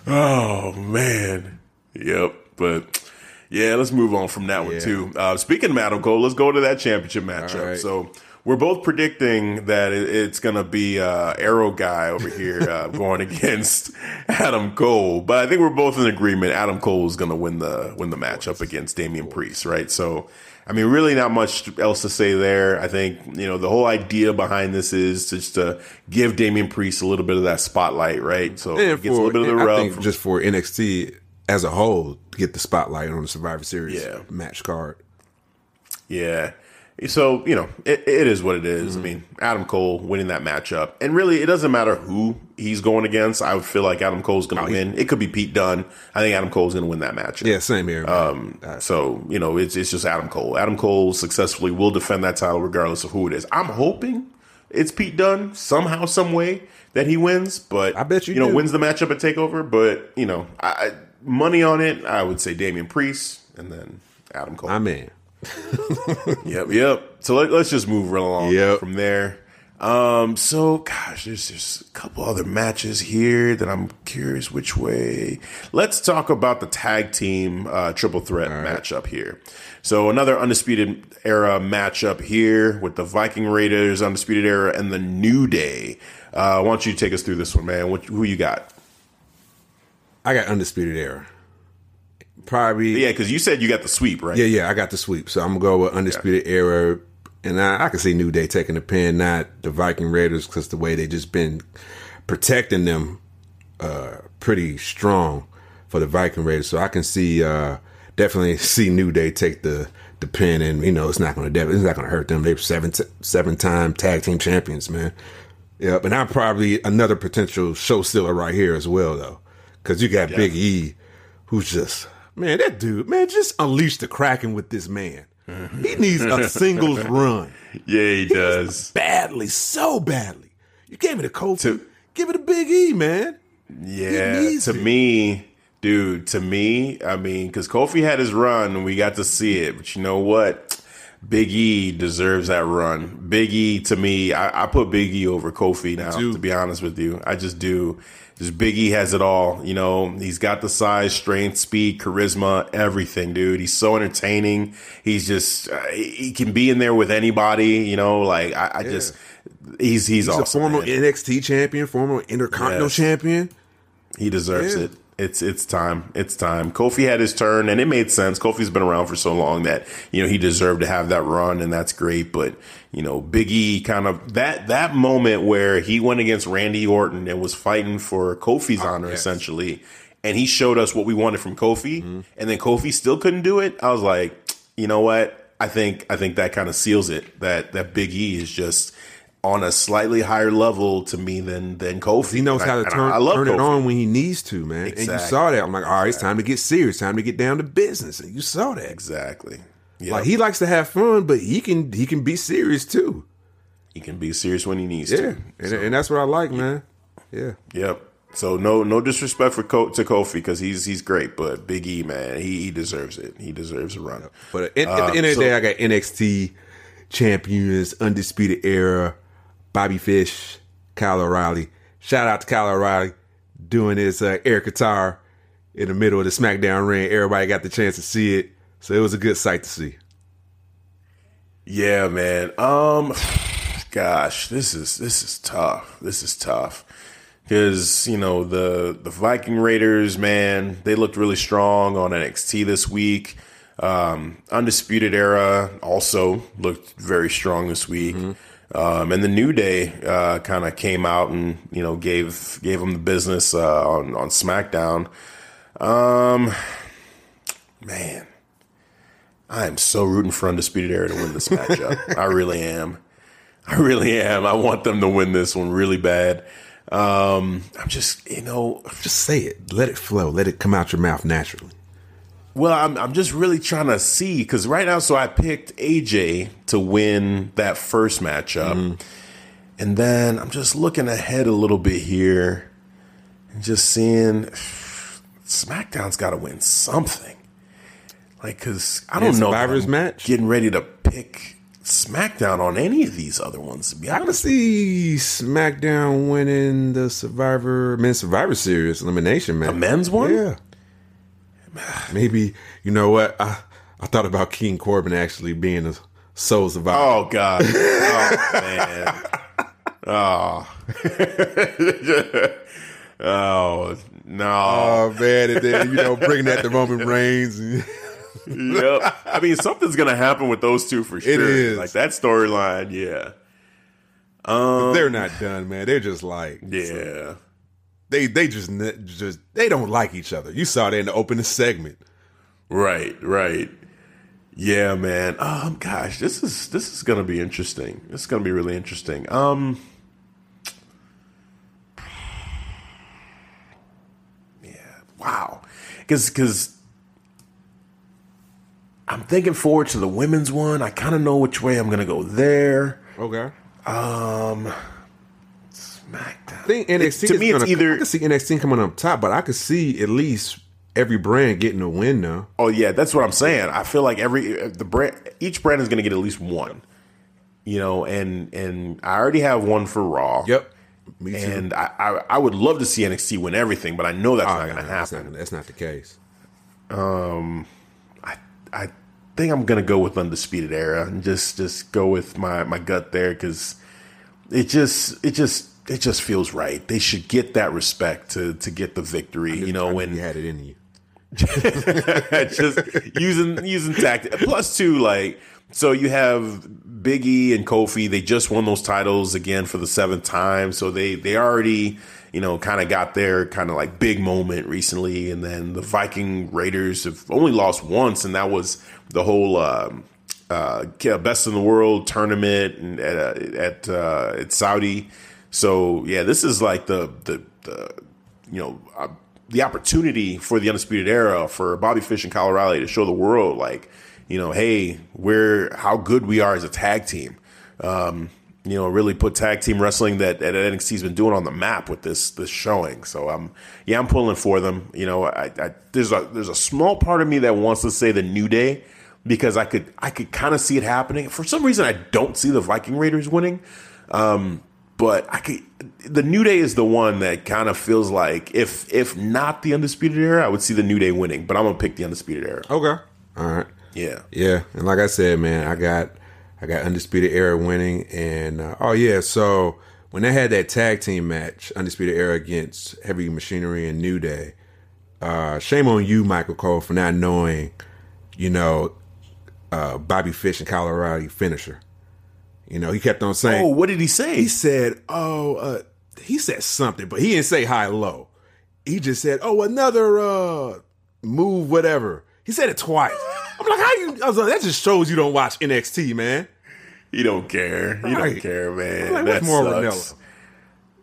Speaker 1: Oh man, yep. But yeah, let's move on from that yeah. one too. Uh, speaking of Adam Cole, let's go to that championship matchup. Right. So we're both predicting that it's going to be uh, Arrow guy over here uh, going against Adam Cole. But I think we're both in agreement. Adam Cole is going to win the win the matchup against Damian Priest, right? So I mean, really, not much else to say there. I think you know the whole idea behind this is just to give Damian Priest a little bit of that spotlight, right? So
Speaker 2: And
Speaker 1: gets a little bit of the
Speaker 2: I
Speaker 1: rub.
Speaker 2: think
Speaker 1: from-
Speaker 2: just for NXT as a whole get the spotlight on the Survivor Series
Speaker 1: Yeah.
Speaker 2: match card.
Speaker 1: Yeah. So, you know, it, it is what it is.
Speaker 2: Mm-hmm.
Speaker 1: I mean, Adam Cole winning that matchup. And really, it doesn't matter who he's going against. I would feel like Adam Cole's going to win. It could be Pete Dunne. I think Adam Cole's going to win that matchup.
Speaker 2: Yeah, same here.
Speaker 1: Um, so, you know, it's, it's just Adam Cole. Adam Cole successfully will defend that title regardless of who it is. I'm hoping it's Pete Dunne somehow, some way that he wins. But
Speaker 2: I bet you you
Speaker 1: know,
Speaker 2: do.
Speaker 1: wins the matchup at TakeOver. But, you know, I, I- money on it, I would say Damian Priest and then Adam Cole.
Speaker 2: I'm in.
Speaker 1: Yep, yep. So let, us just move right along
Speaker 2: Yep.
Speaker 1: from there. Um, so gosh, there's just a couple other matches here that I'm curious which way. Let's talk about the tag team uh, triple threat matchup here. So another undisputed era matchup here with the Viking Raiders, undisputed era, and the New Day. Uh, why don't you take us through this one, man? What, who you got?
Speaker 2: I got undisputed era. Probably
Speaker 1: Yeah, because you said you got the sweep, right?
Speaker 2: Yeah, yeah, I got the sweep. So I'm gonna go with undisputed era, and I, I can see New Day taking the pin, not the Viking Raiders, because the way they just been protecting them uh, pretty strong for the Viking Raiders. So I can see uh, definitely see New Day take the the pin, and you know it's not gonna it's not gonna hurt them. They're seven t- seven time tag team champions, man. Yep, and I'm probably another potential show stealer right here as well, though, because you got Big E, who's just man, that dude, man, just unleash the Kraken with this man. He needs a singles run
Speaker 1: Yeah, he does.
Speaker 2: badly, so badly. You gave it a Kofi, give it a Big E, man.
Speaker 1: Yeah, to
Speaker 2: it.
Speaker 1: me, dude, to me, I mean, because Kofi had his run and we got to see it, but you know what? Big E deserves that run. Big E, to me, I, I put Big E over Kofi now, to be honest with you. I just do. Just Big E has it all. You know, he's got the size, strength, speed, charisma, everything, dude. He's so entertaining. He's just, uh, he can be in there with anybody, you know, like, I, I just, he's, he's,
Speaker 2: He's
Speaker 1: awesome.
Speaker 2: a former
Speaker 1: man.
Speaker 2: NXT champion, former Intercontinental
Speaker 1: Yes.
Speaker 2: champion.
Speaker 1: He deserves
Speaker 2: Yeah.
Speaker 1: it. It's it's time. It's time. Kofi had his turn, and it made sense. Kofi's been around for so long that you know he deserved to have that run, and that's great. But you know, Big E kind of that that moment where he went against Randy Orton and was fighting for Kofi's oh, honor
Speaker 2: yes.
Speaker 1: essentially, and he showed us what we wanted from Kofi, mm-hmm. and then Kofi still couldn't do it. I was like, you know what? I think I think that kind of seals it. That that Big E is just on a slightly higher level to me than than Kofi.
Speaker 2: He knows
Speaker 1: And I-
Speaker 2: how to
Speaker 1: and
Speaker 2: turn,
Speaker 1: I, I love
Speaker 2: turn it on when he needs to, man. And you saw that. I'm like, all right, it's time to get serious, time to get down to business. And you saw that.
Speaker 1: Exactly. Yeah.
Speaker 2: Like he likes to have fun, but he can he can be serious too.
Speaker 1: he can be serious when he needs to.
Speaker 2: Yeah,
Speaker 1: to.
Speaker 2: and, and that's what I like, man. Yeah,
Speaker 1: Yep. So no no disrespect for Ko- to Kofi because he's he's great, but Big E man, he, he deserves it. He deserves a run.
Speaker 2: but at, at the
Speaker 1: Uh,
Speaker 2: end of the day, I got NXT champions, undisputed era, Bobby Fish, Kyle O'Reilly. Shout out to Kyle O'Reilly doing his uh, air guitar in the middle of the SmackDown ring. Everybody got the chance to see it, so it was a good sight to see.
Speaker 1: Yeah, man. Um, gosh, this is this is tough. This is tough because you know the the Viking Raiders, man, they looked really strong on NXT this week. Um, Undisputed Era also looked very strong this week. Um, and the New Day uh, kind of came out and you know gave gave them the business uh, on on SmackDown. Um, man, I am so rooting for Undisputed Era to win this matchup. I really am. I really am. I want them to win this one really bad. Um, I'm just, you know,
Speaker 2: Just say it, let it flow, let it come out your mouth naturally.
Speaker 1: well, I'm, I'm just really trying to see because right now, so I picked AJ to win that first matchup. And then I'm just looking ahead a little bit here and just seeing SmackDown's got to win something. Like, because I don't know.
Speaker 2: Survivor's
Speaker 1: I'm
Speaker 2: match?
Speaker 1: Getting ready to pick SmackDown on any of these other ones, to be
Speaker 2: I can
Speaker 1: honest.
Speaker 2: see SmackDown winning the Survivor Men's Survivor Series elimination match.
Speaker 1: The men's one?
Speaker 2: Yeah. Maybe you know what? I I thought about King Corbin actually being a soul survivor.
Speaker 1: Oh God! Oh man! Oh! oh no!
Speaker 2: Oh man, and then you know bringing that to Roman Reigns.
Speaker 1: Yep. I mean, something's gonna happen with those two for sure.
Speaker 2: is.
Speaker 1: Like that storyline, yeah.
Speaker 2: They're not done, man. They're just like
Speaker 1: Yeah.
Speaker 2: they they just just they don't like each other. You saw that in the opening segment.
Speaker 1: Right, right. Yeah, man. Um, gosh, this is this is gonna be interesting. This is gonna be really interesting. Um, yeah, wow. Because because I'm thinking forward to the women's one. I kind of know which way I'm gonna go there.
Speaker 2: Okay.
Speaker 1: Um, SmackDown.
Speaker 2: I think NXT
Speaker 1: to
Speaker 2: is
Speaker 1: me,
Speaker 2: gonna,
Speaker 1: it's either
Speaker 2: I can see NXT coming up top, but I could see at least every brand getting a win now.
Speaker 1: Oh yeah, that's what I'm saying. I feel like every the brand, each brand is going to get at least one. You know, and and I already have one for Raw.
Speaker 2: Yep. Me too.
Speaker 1: And I, I I would love to see NXT win everything, but I know that's
Speaker 2: Oh,
Speaker 1: not going to
Speaker 2: that's
Speaker 1: happen.
Speaker 2: not, that's not the case.
Speaker 1: Um, I I think I'm to go with Undisputed Era and just just go with my my gut there because it just it just it just feels right. They should get that respect to to get the victory. You know, when
Speaker 2: you had it in you.
Speaker 1: just using using tactic. Plus, two like so you have Biggie and Kofi. They just won those titles again for the seventh time, so they they already you know kind of got their kind of like big moment recently. And then the Viking Raiders have only lost once, and that was the whole. Um, uh, best in the world tournament at uh, at, uh, at Saudi. So yeah, this is like the the, the you know uh, the opportunity for the undisputed era for Bobby Fish and Kyle to show the world like you know hey we're how good we are as a tag team. Um, you know, really put tag team wrestling that, that NXT's been doing on the map with this this showing. So I'm um, yeah, I'm pulling for them. You know, I, I there's a there's a small part of me that wants to say the New Day because I could I could kind of see it happening. For some reason, I don't see the Viking Raiders winning. Um, but I could. The New Day is the one that kind of feels like if if not the Undisputed Era, I would see the New Day winning. But I'm gonna pick the Undisputed Era.
Speaker 2: Okay. All right.
Speaker 1: Yeah,
Speaker 2: Yeah, and like I said, man, I got I got undisputed era winning, and uh, oh yeah, so when they had that tag team match, undisputed era against Heavy Machinery and New Day, uh, shame on you, Michael Cole, for not knowing, you know, uh, Bobby Fish and Colorado finisher. You know, he kept on saying,
Speaker 1: Oh, what did he say?
Speaker 2: he said, "Oh, uh, he said something, but he didn't say high low. He just said, "Oh, another uh, move, whatever." He said it twice. I'm like, "How you?" I was like, "That just shows you don't watch NXT, man."
Speaker 1: He don't care. He don't care, man.
Speaker 2: Like,
Speaker 1: that
Speaker 2: what's more
Speaker 1: sucks.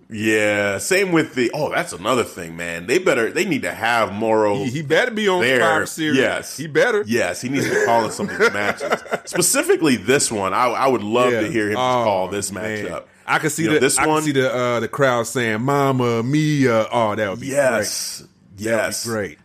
Speaker 1: Yeah, same with the. Oh, that's another thing, man. They better. They need to have Mauro.
Speaker 2: He, he better be on
Speaker 1: there.
Speaker 2: Survivor Series.
Speaker 1: Yes,
Speaker 2: he better.
Speaker 1: Yes, he needs to call in some of these matches. Specifically, this one. I, I would love
Speaker 2: Yeah.
Speaker 1: to hear him
Speaker 2: Oh,
Speaker 1: call this
Speaker 2: man.
Speaker 1: matchup.
Speaker 2: I could see
Speaker 1: You know,
Speaker 2: the
Speaker 1: this
Speaker 2: I
Speaker 1: one-
Speaker 2: see the uh, the crowd saying "Mama Mia." Oh, that would be
Speaker 1: Yes,
Speaker 2: great.
Speaker 1: Yes,
Speaker 2: be great.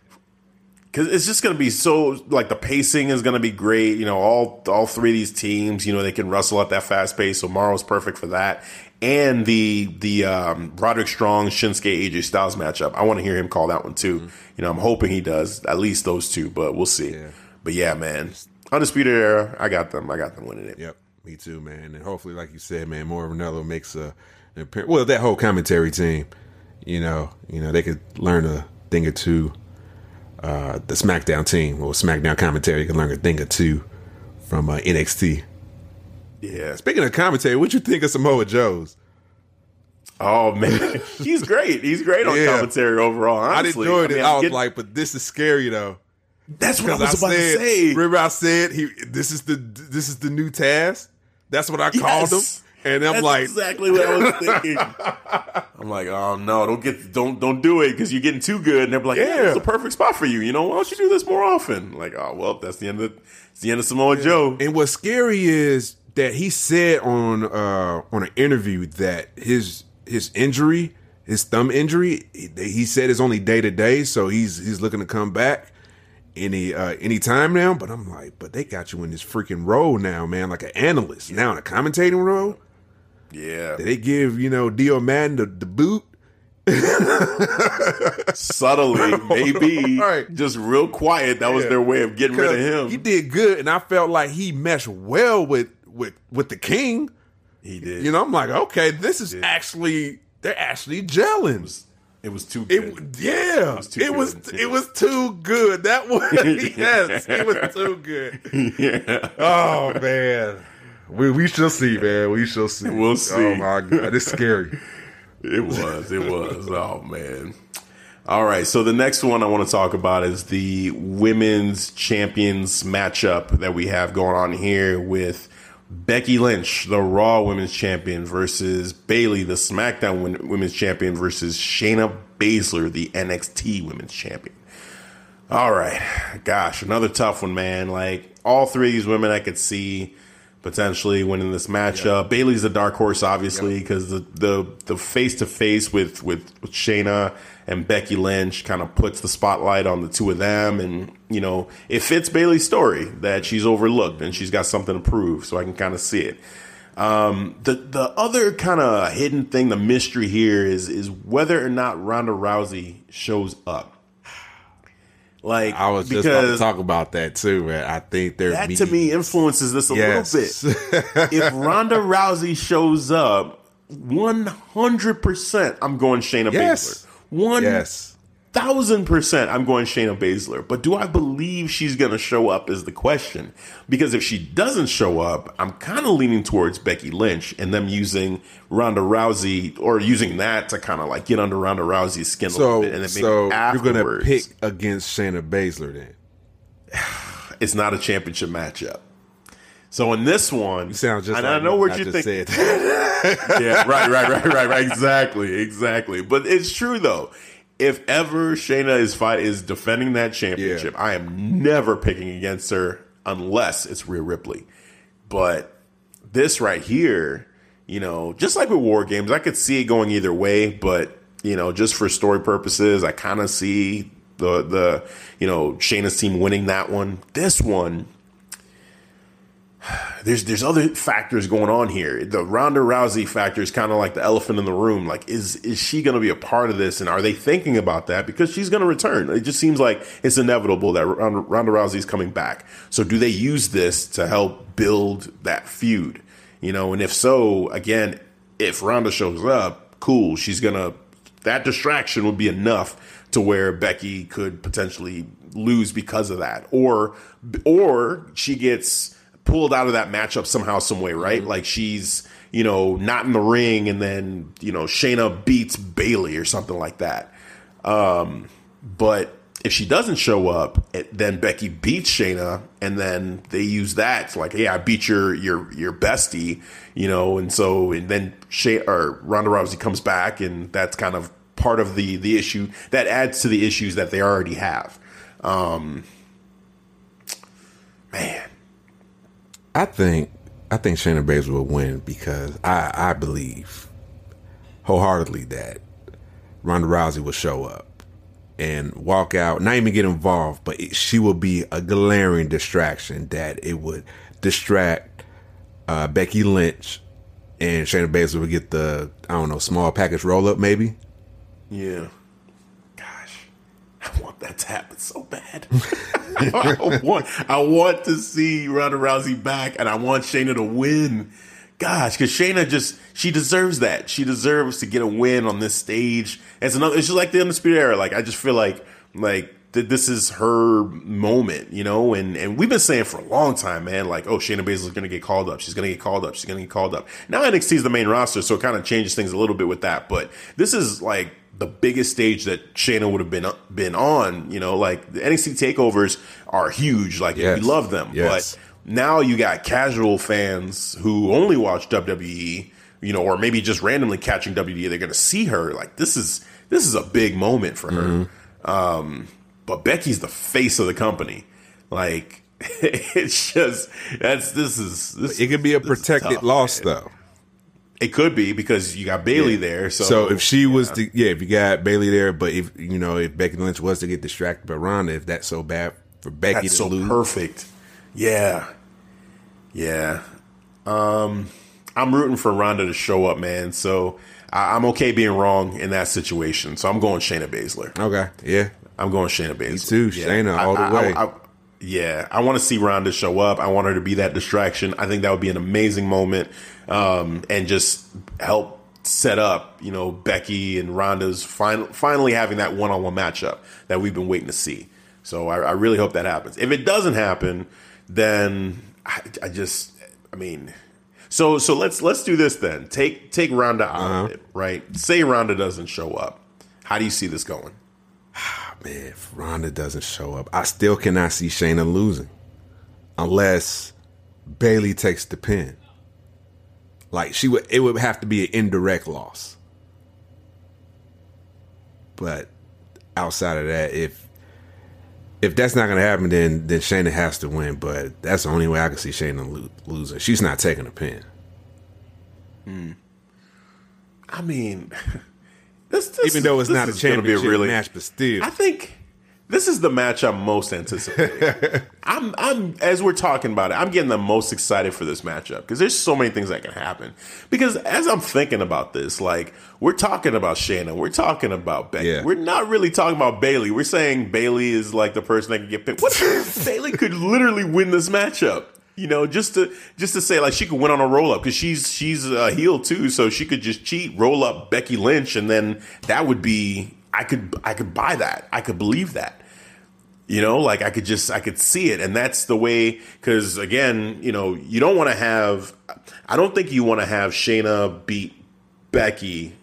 Speaker 1: Because it's just going to be so like the pacing is going to be great. You know, all all three of these teams, you know, they can wrestle at that fast pace. So Mauro's perfect for that. And the the um, Roderick Strong Shinsuke AJ Styles matchup, I want to hear him call that one too. You know, I'm hoping he does at least those two, but we'll see.
Speaker 2: Yeah.
Speaker 1: But yeah, man, undisputed era, I got them. I got them winning it.
Speaker 2: Yep, me too, man. And hopefully, like you said, man, Mauro Ranallo makes a an appearance. Well, that whole commentary team, you know, you know, they could learn a thing or two. Uh, the SmackDown team or SmackDown commentary can learn a thing or two from uh, NXT.
Speaker 1: Yeah.
Speaker 2: Speaking of commentary, what you think of Samoa Joe's?
Speaker 1: Oh man, he's great. He's great on
Speaker 2: Yeah.
Speaker 1: commentary overall. Honestly,
Speaker 2: I didn't enjoy it.
Speaker 1: mean,
Speaker 2: I, was
Speaker 1: getting-
Speaker 2: like, but this is scary though.
Speaker 1: that's what I was
Speaker 2: I,
Speaker 1: about
Speaker 2: said,
Speaker 1: to say.
Speaker 2: remember I said he this is the this is the new Tazz. That's what I called him.
Speaker 1: Yes.
Speaker 2: And I'm
Speaker 1: That's
Speaker 2: like,
Speaker 1: exactly what I was thinking. I'm like, oh no, don't get, don't, don't do it because you're getting too good. And they're like, yeah,
Speaker 2: Yeah.
Speaker 1: it's a perfect spot for you. You know, why don't you do this more often? Like, oh well, that's the end of, it's the end of Samoa Joe.
Speaker 2: And what's scary is that he said on uh on an interview that his his injury, his thumb injury, he, he said is only day to day, so he's he's looking to come back any uh any time now. But I'm like, but they got you in this freaking role now, man, like an analyst now in a commentating role.
Speaker 1: Yeah,
Speaker 2: They give you know Dio Maddin the, the boot.
Speaker 1: subtly, maybe,
Speaker 2: Right.
Speaker 1: just real quiet. That was
Speaker 2: Yeah.
Speaker 1: their way of getting rid of him.
Speaker 2: He did good, and I felt like he meshed well with with with the king.
Speaker 1: He did.
Speaker 2: You know, I'm like, okay, this is actually they're actually gelling.
Speaker 1: It was too good.
Speaker 2: It, yeah, it was
Speaker 1: too
Speaker 2: it was,
Speaker 1: good.
Speaker 2: it was too good. That was yes, it was too good.
Speaker 1: yeah.
Speaker 2: Oh man, we we shall see, man. We shall see.
Speaker 1: We'll oh, see.
Speaker 2: Oh my god, it's scary.
Speaker 1: It was. It was. Oh man. All right. So the next one I want to talk about is the women's champions matchup that we have going on here with Becky Lynch, the Raw Women's Champion, versus Bayley, the SmackDown Women's Champion, versus Shayna Baszler, the NXT Women's Champion. All right. Gosh, another tough one, man. Like all three of these women I could see potentially winning this matchup. Bayley's a dark horse, obviously, because the the the face to face with with with Shayna and Becky Lynch kind of puts the spotlight on the two of them, and you know it fits Bayley's story that she's overlooked and she's got something to prove. So I can kind of see it. Um, the the other kind of hidden thing, the mystery here is is whether or not Ronda Rousey shows up. Like
Speaker 2: I was just about to talk about that too, man. I think they're
Speaker 1: that to me influences this a little bit. if Ronda Rousey shows up, one hundred percent, I'm going Shayna
Speaker 2: Yes.
Speaker 1: Baszler. One
Speaker 2: yes,
Speaker 1: thousand percent, I'm going Shayna Baszler. But do I believe she's going to show up? Is the question. Because if she doesn't show up, I'm kind of leaning towards Becky Lynch and them using Ronda Rousey or using that to kind of like get under Ronda Rousey's skin a little bit. And then maybe
Speaker 2: so you're gonna pick against Shayna Baszler then.
Speaker 1: it's not a championship matchup. So in this one,
Speaker 2: You sound just
Speaker 1: and
Speaker 2: like
Speaker 1: I know what
Speaker 2: when
Speaker 1: you think. yeah, right, right, right, right, right. Exactly, exactly. But it's true though. If ever Shayna is fight is defending that championship, I am never picking against her unless it's Rhea Ripley. But this right here, you know, just like with War Games, I could see it going either way. But you know, just for story purposes, I kind of see the the you know Shayna's team winning that one. This one, there's there's other factors going on here. The Ronda Rousey factor is kind of like the elephant in the room. Like, is is she going to be a part of this? And are they thinking about that because she's going to return? It just seems like it's inevitable that Ronda, Ronda Rousey's coming back. So, do they use this to help build that feud? You know, and if so, again, if Ronda shows up, cool. She's gonna that distraction would be enough to where Becky could potentially lose because of that, or or she gets pulled out of that matchup somehow, some way, right? Like she's you know not in the ring, and then you know Shayna beats Bayley or something like that. Um, but if she doesn't show up, it, then Becky beats Shayna, and then they use that like, hey, I beat your your your bestie, you know, and so and then Shay or Ronda Rousey comes back, and that's kind of part of the the issue that adds to the issues that they already have. Um, man,
Speaker 2: I think I think Shayna Baszler will win because I I believe wholeheartedly that Ronda Rousey will show up and walk out, not even get involved, but it, she will be a glaring distraction that it would distract uh, Becky Lynch and Shayna Baszler would get the I don't know small package roll up maybe.
Speaker 1: Yeah. I want that to happen so bad. I want, I want to see Ronda Rousey back, and I want Shayna to win. Gosh, because Shayna just she deserves that. She deserves to get a win on this stage. It's another. It's just like the undisputed era. Like I just feel like like that this is her moment, you know. And and we've been saying for a long time, man. Like oh, Shayna Baszler's going to get called up. She's going to get called up. She's going to get called up. Now NXT is the main roster, so it kind of changes things a little bit with that. But this is like the biggest stage that Shayna would have been been on. You know, like the NXT takeovers are huge. Like
Speaker 2: Yes.
Speaker 1: we love them,
Speaker 2: Yes.
Speaker 1: but now you got casual fans who only watch WWE, you know, or maybe just randomly catching WWE. They're going to see her. Like this is this is a big moment for her. Um, but Becky's the face of the company. Like it's just that's this is this,
Speaker 2: It could be a protected
Speaker 1: tough,
Speaker 2: loss
Speaker 1: man.
Speaker 2: though.
Speaker 1: It could be because you got Bayley there. So
Speaker 2: So if she was to yeah, if you got Bayley there, but if you know if Becky Lynch was to get distracted by Ronda, if that's so bad for Becky
Speaker 1: That's so
Speaker 2: lose,
Speaker 1: perfect. Yeah. Yeah. Um, I'm rooting for Ronda to show up, man. So I, I'm okay being wrong in that situation. So I'm going Shayna Baszler.
Speaker 2: okay, yeah,
Speaker 1: I'm going Shayna Baszler.
Speaker 2: too, Shayna, all the way.
Speaker 1: Yeah, I want to see Ronda show up. I want her to be that distraction. I think that would be an amazing moment, um, and just help set up, you know, Becky and Ronda's fin- finally having that one on one matchup that we've been waiting to see. So I, I, really hope that happens. If it doesn't happen, then I, I, just, I mean, so so let's let's do this then. Take take Ronda out uh-huh. of it, right? Say Ronda doesn't show up. How do you see this going?
Speaker 2: Man, if Ronda doesn't show up, I still cannot see Shayna losing unless Bayley takes the pin. Like she would, it would have to be an indirect loss. But outside of that, if if that's not to happen, then then Shayna has to win. But that's the only way I can see Shayna lo- losing. She's not taking a pin.
Speaker 1: Hmm. I mean, this, this
Speaker 2: even though it's not a championship really, match, but still,
Speaker 1: I think this is the match I'm most anticipating. I'm, I'm, as we're talking about it, I'm getting the most excited for this matchup because there's so many things that can happen. Because as I'm thinking about this, like we're talking about Shayna, we're talking about Becky, yeah. we're not really talking about Bayley. We're saying Bayley is like the person that can get picked. What if Bayley could literally win this matchup? You know, just to just to say like she could win on a roll up because she's she's a heel too, so she could just cheat, roll up Becky Lynch, and then that would be I could I could buy that. I could believe that. You know, like I could just I could see it, and that's the way. Because again, you know, you don't want to have. I don't think you want to have Shayna beat Becky,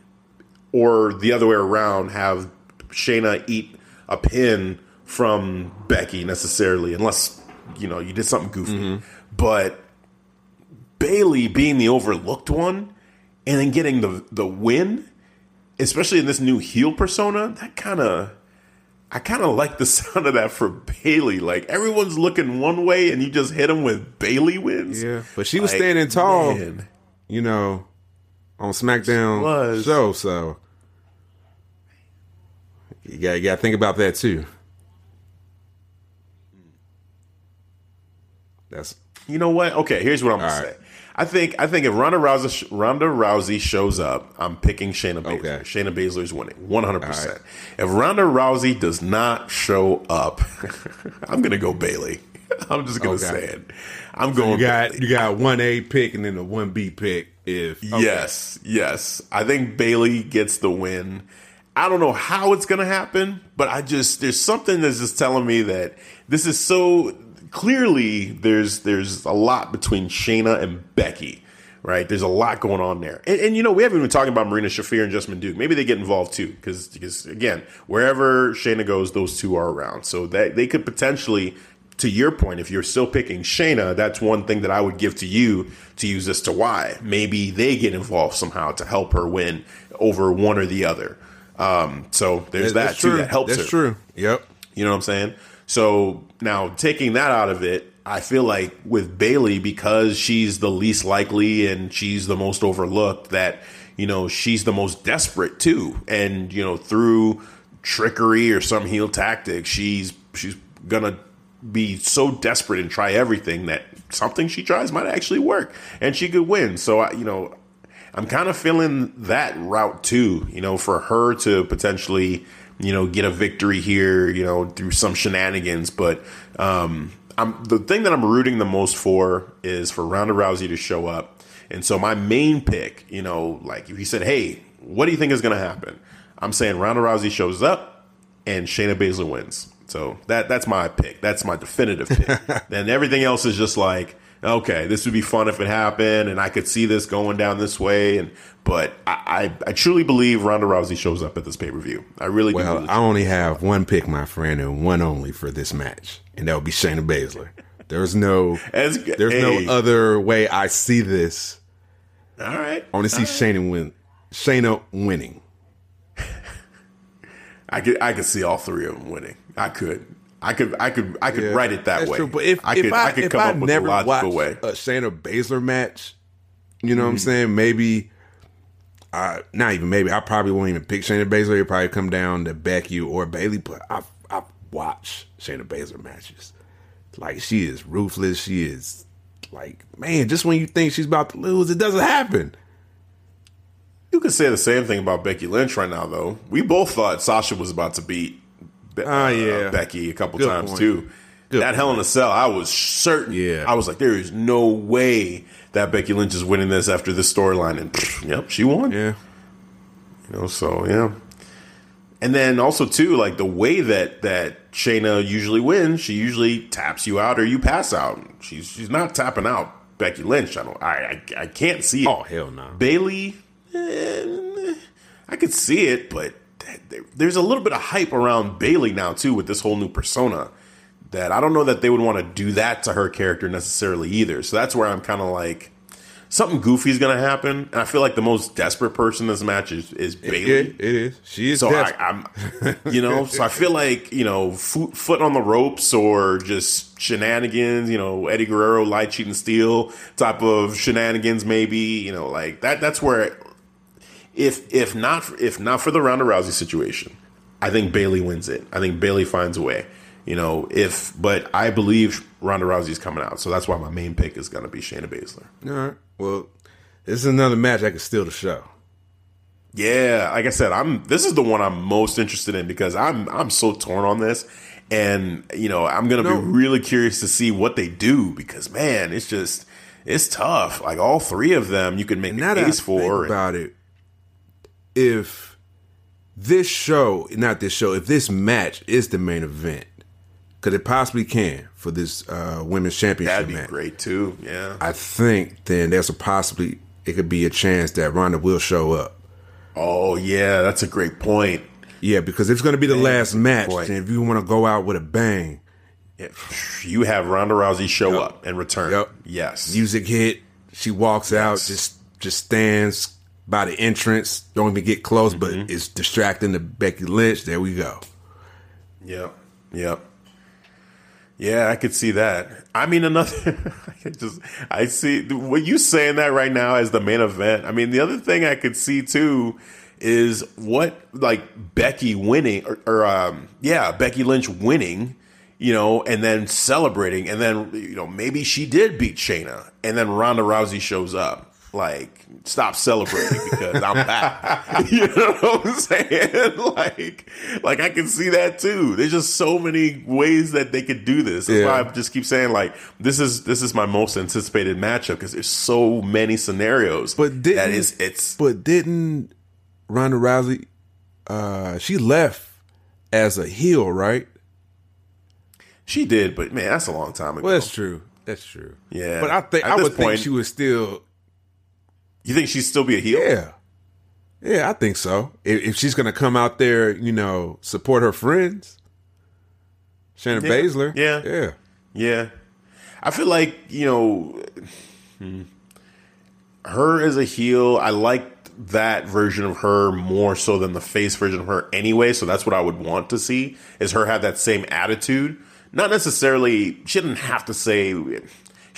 Speaker 1: or the other way around. Have Shayna eat a pin from Becky necessarily, unless you know you did something goofy. Mm-hmm. But Bayley being the overlooked one, and then getting the the win, especially in this new heel persona, that kind of I kind of like the sound of that for Bayley. Like everyone's looking one way, and you just hit them with Bayley wins.
Speaker 2: Yeah, but she was like, standing tall, man. you know, on SmackDown show. So you got you got to think about that too. That's
Speaker 1: you know what? Okay, here's what I'm gonna right. say. I think I think if Ronda Rousey Ronda Rousey shows up, I'm picking Shayna Baszler. Okay. Shayna Baszler is winning 100. Right. percent If Ronda Rousey does not show up, I'm gonna go Bayley. I'm just gonna okay. say it. I'm so going.
Speaker 2: You got Bayley. you got one A pick and then a one B pick. If
Speaker 1: okay. yes, yes, I think Bayley gets the win. I don't know how it's gonna happen, but I just there's something that's just telling me that this is so clearly there's there's a lot between Shayna and Becky, right? There's a lot going on there, and, and you know we haven't been talking about Marina Shafir and Jessamyn Duke. Maybe they get involved too, because because again, wherever Shayna goes, those two are around, so that they could potentially. To your point, if you're still picking Shayna, that's one thing that I would give to you to use as to why. Maybe they get involved somehow to help her win over one or the other. Um, so there's that, that too. That helps
Speaker 2: That's
Speaker 1: her.
Speaker 2: true. Yep.
Speaker 1: You know what I'm saying? So now taking that out of it, I feel like with Bayley, because she's the least likely and she's the most overlooked, that, you know, she's the most desperate too. And, you know, through trickery or some heel tactic, she's she's gonna be so desperate and try everything that something she tries might actually work and she could win. So I, you know, I'm kind of feeling that route too, you know, for her to potentially you know, get a victory here, you know, through some shenanigans. But um, I'm the thing that I'm rooting the most for is for Ronda Rousey to show up. And so my main pick, you know, like if you said, "Hey, what do you think is going to happen?" I'm saying Ronda Rousey shows up and Shayna Baszler wins. So that that's my pick. That's my definitive pick. then everything else is just like okay, this would be fun if it happened, and I could see this going down this way. And but I, I, I truly believe Ronda Rousey shows up at this pay per view. I really
Speaker 2: well. I only have one pick, my friend, and one only for this match, and that would be Shayna Baszler. There's no As, there's hey. no other way I see this.
Speaker 1: All right,
Speaker 2: I want to see right. Shayna win. Shayna winning.
Speaker 1: I could I could see all three of them winning. I could. I could, I could, I could yeah, write it that way. True.
Speaker 2: But if
Speaker 1: I
Speaker 2: if
Speaker 1: could,
Speaker 2: I,
Speaker 1: I could come I up with a logical way.
Speaker 2: A Shayna Baszler match, you know mm-hmm. what I'm mm-hmm. saying? Maybe, uh, not even maybe. I probably won't even pick Shayna Baszler. It'll probably come down to Becky or Bayley. But I've I've watched Shayna Baszler matches. Like she is ruthless. She is like man. Just when you think she's about to lose, it doesn't happen.
Speaker 1: You could say the same thing about Becky Lynch right now, though. We both thought Sasha was about to beat be- uh, yeah. Becky a couple Good times point. too. Good that point. Hell in a Cell, I was certain.
Speaker 2: Yeah,
Speaker 1: I was like, there is no way that Becky Lynch is winning this after this storyline, and pff, yep, she won.
Speaker 2: Yeah,
Speaker 1: You know, so yeah. And then also too, like the way that that Shayna usually wins, she usually taps you out or you pass out. She's she's not tapping out Becky Lynch. I don't. I I, I can't see it.
Speaker 2: Oh hell no.
Speaker 1: Bayley, eh, I could see it, but there's a little bit of hype around Bayley now too with this whole new persona. That I don't know that they would want to do that to her character necessarily either. So that's where I'm kind of like something goofy is going to happen. And I feel like the most desperate person in this match is, is Bayley.
Speaker 2: It, it is. She is.
Speaker 1: So I, am you know, so I feel like you know, foot, foot on the ropes or just shenanigans. You know, Eddie Guerrero, light cheating steel type of shenanigans. Maybe you know, like that. That's where, if if not if not for the Ronda Rousey situation, I think Bayley wins it. I think Bayley finds a way. You know, if but I believe Ronda Rousey's coming out, so that's why my main pick is going to be Shayna Baszler.
Speaker 2: All right. Well, this is another match I could steal the show.
Speaker 1: Yeah, like I said, I'm. This is the one I'm most interested in because I'm I'm so torn on this, and you know I'm gonna no. be really curious to see what they do because man, it's just it's tough. Like all three of them, you can make a case for.
Speaker 2: about it, if this show, not this show, if this match is the main event, because it possibly can for this uh, women's championship.
Speaker 1: That'd be
Speaker 2: match.
Speaker 1: great too. Yeah,
Speaker 2: I think then there's a possibly it could be a chance that Ronda will show up.
Speaker 1: Oh yeah, that's a great point.
Speaker 2: Yeah, because it's going to be the Man, last match, and if you want to go out with a bang,
Speaker 1: you have Ronda Rousey show yep. up and return. Yep. Yes.
Speaker 2: Music hit. She walks yes. out, just just stands by the entrance. Don't even get close, mm-hmm. but it's distracting to Becky Lynch. There we go.
Speaker 1: Yep. Yep. Yeah, I could see that. I mean, another, I just, I see what you saying that right now as the main event. I mean, the other thing I could see too is what like Becky winning or, or um, yeah, Becky Lynch winning, you know, and then celebrating, and then you know maybe she did beat Shayna, and then Ronda Rousey shows up like stop celebrating because I'm back. you know what I'm saying? like, like I can see that too. There's just so many ways that they could do this. That's yeah. why I just keep saying like this is this is my most anticipated matchup because there's so many scenarios.
Speaker 2: But that is it's. But didn't Ronda Rousey? Uh, she left as a heel, right?
Speaker 1: She did, but man, that's a long time ago.
Speaker 2: Well, that's true. That's true.
Speaker 1: Yeah,
Speaker 2: but I think At I would point, think she was still
Speaker 1: you think she'd still be a heel?
Speaker 2: Yeah. Yeah, I think so. If, if she's going to come out there, you know, support her friends, Shayna yeah. Baszler.
Speaker 1: Yeah.
Speaker 2: Yeah.
Speaker 1: Yeah. I feel like, you know, hmm, her as a heel, I liked that version of her more so than the face version of her anyway. So that's what I would want to see is her have that same attitude. Not necessarily, she didn't have to say,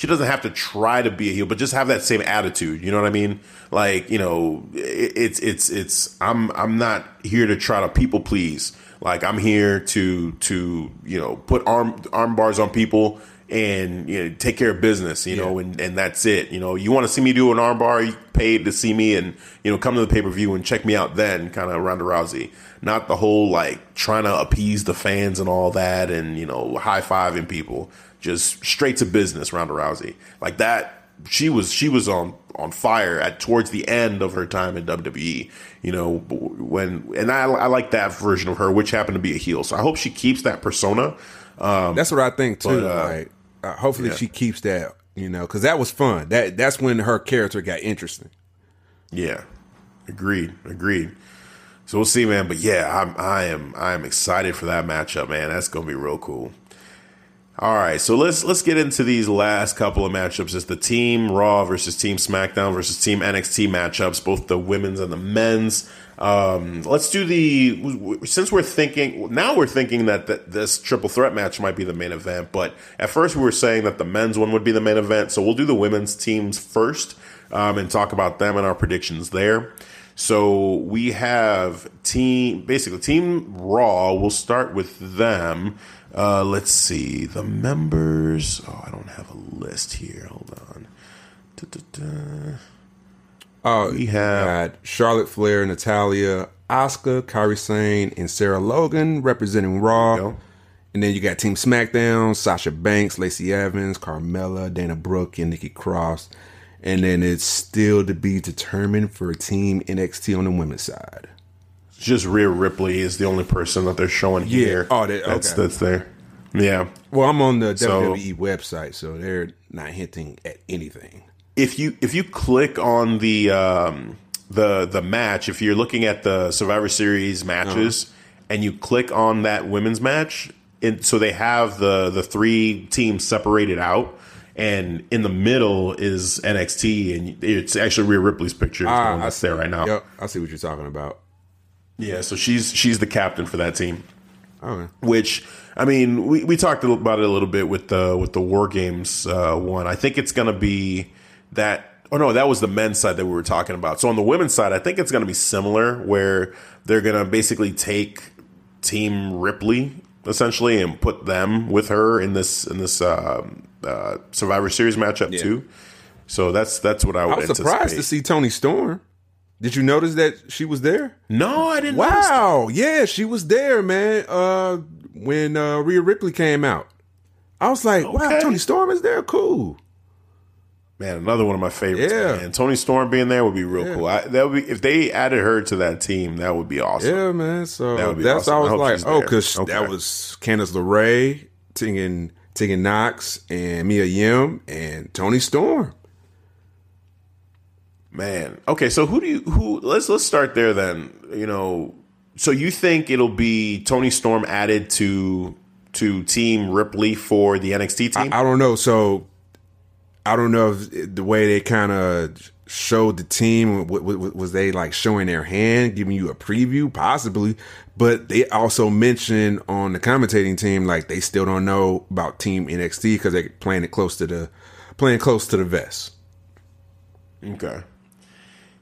Speaker 1: she doesn't have to try to be a heel, but just have that same attitude. You know what I mean? Like, you know, it, it's it's it's I'm I'm not here to try to people please. Like I'm here to to you know put arm arm bars on people and you know take care of business. You yeah. know, and and that's it. You know, you want to see me do an arm bar, you paid to see me, and you know come to the pay per view and check me out. Then kind of Ronda Rousey, not the whole like trying to appease the fans and all that, and you know high fiving people just straight to business, Ronda Rousey. Like that, she was she was on on fire at towards the end of her time in WWE. You know when and I, I like that version of her, which happened to be a heel. So I hope she keeps that persona. Um,
Speaker 2: that's what I think too. But, uh, like uh, hopefully yeah. she keeps that. You know, because that was fun. That that's when her character got interesting.
Speaker 1: Yeah, agreed, agreed. So we'll see, man. But yeah, I'm I am I am excited for that matchup, man. That's gonna be real cool. All right, so let's let's get into these last couple of matchups. It's the Team Raw versus Team SmackDown versus Team NXT matchups, both the women's and the men's. Um, let's do the since we're thinking now we're thinking that, that this triple threat match might be the main event, but at first we were saying that the men's one would be the main event. So we'll do the women's teams first um, and talk about them and our predictions there. So we have team basically Team Raw. We'll start with them. Uh, let's see the members. Oh, I don't have a list here. Hold on. Da-da-da.
Speaker 2: Oh, we have Charlotte Flair, Natalya, Asuka, Kairi Sane, and Sarah Logan representing Raw. And then you got Team SmackDown, Sasha Banks, Lacey Evans, Carmella, Dana Brooke, and Nikki Cross. And then it's still to be determined for Team NXT on the women's side.
Speaker 1: Just Rhea Ripley is the only person that they're showing
Speaker 2: Yeah.
Speaker 1: here.
Speaker 2: Oh, they-
Speaker 1: that's
Speaker 2: okay.
Speaker 1: that's there. Yeah.
Speaker 2: Well, I'm on the
Speaker 1: So-
Speaker 2: WWE website, so they're not hinting at anything.
Speaker 1: if you if you click on the um, the the match, if you're looking at the Survivor Series matches,
Speaker 2: Uh-huh.
Speaker 1: and you click on that women's match, and so they have the the three teams separated out, and in the middle is NXT, and it's actually Rhea Ripley's picture the one that's there right now.
Speaker 2: Ah, Yep, I see what you're talking about.
Speaker 1: Yeah, so she's she's the captain for that team.
Speaker 2: Okay.
Speaker 1: Which I mean, we, we talked about it a little bit with the with the War Games uh, one. I think it's going to be that. Oh no, that was the men's side that we were talking about. So on the women's side, I think it's going to be similar, where they're going to basically take Team Ripley essentially and put them with her in this in this um uh, Survivor Series matchup too. So that's that's what I would
Speaker 2: I was
Speaker 1: anticipate.
Speaker 2: surprised to see Toni Storm. Did you notice that she was there?
Speaker 1: No, I didn't. notice that.
Speaker 2: Wow, yeah, she was there, man. Uh, when uh, Rhea Ripley came out, I was like, wow, Toni Storm is there. Cool.
Speaker 1: Man, another one of my favorites.
Speaker 2: Yeah.
Speaker 1: man. Toni Storm being there would be real cool. I, that would be if they added her to that team. That would be awesome.
Speaker 2: Yeah, man. So
Speaker 1: That would be
Speaker 2: that's
Speaker 1: awesome. I
Speaker 2: I was
Speaker 1: hope
Speaker 2: like, oh, because
Speaker 1: Okay.
Speaker 2: that was Candice LeRae, Tegan Tegan Nox, and Mia Yim, and Toni Storm.
Speaker 1: Man. Okay, so who do you who? Let's let's start there then. You know, so you think it'll be Toni Storm added to to Team Ripley for the NXT team?
Speaker 2: I don't know. So I don't know if the way they kind of showed the team was they like showing their hand, giving you a preview, possibly. But they also mentioned on the commentating team like they still don't know about Team NXT because they're playing it close to the playing close to the vest.
Speaker 1: Okay.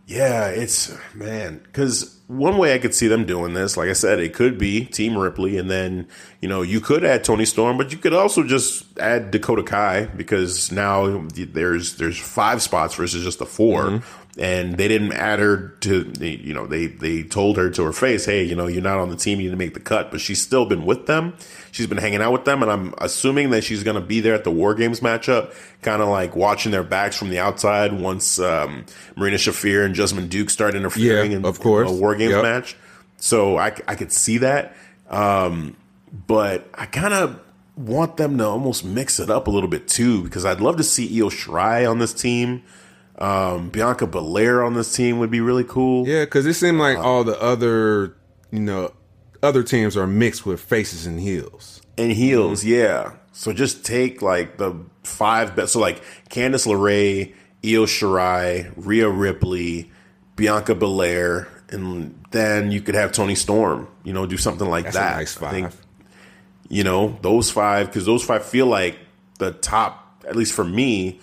Speaker 1: Yeah, it's man, because one way I could see them doing this, like I said, it could be Team Ripley, and then you know you could add Toni Storm, but you could also just add Dakota Kai because now there's there's five spots versus just the 4 mm-hmm. And they didn't add her to you know they they told her to her face, hey, you know you're not on the team, you didn't make the cut, but she's still been with them, she's been hanging out with them, and I'm assuming that she's going to be there at the War Games matchup, kind of like watching their backs from the outside once um, Marina Shafir and Jessamyn Duke start interfering
Speaker 2: Yeah,
Speaker 1: in
Speaker 2: of course.
Speaker 1: a War Games
Speaker 2: Yep.
Speaker 1: match. So I, I could see that, um, but I kind of want them to almost mix it up a little bit too because I'd love to see Io Shirai on this team. Um, Bianca Belair on this team would be really cool.
Speaker 2: Yeah, because it seemed like all the other you know other teams are mixed with faces and heels.
Speaker 1: and heels, yeah. So just take like the five best. So like Candice LeRae, Io Shirai, Rhea Ripley, Bianca Belair, and then you could have Toni Storm. You know, do something like
Speaker 2: That's
Speaker 1: that.
Speaker 2: a nice
Speaker 1: I think,
Speaker 2: five.
Speaker 1: you know, those five because those five feel like the top, at least for me,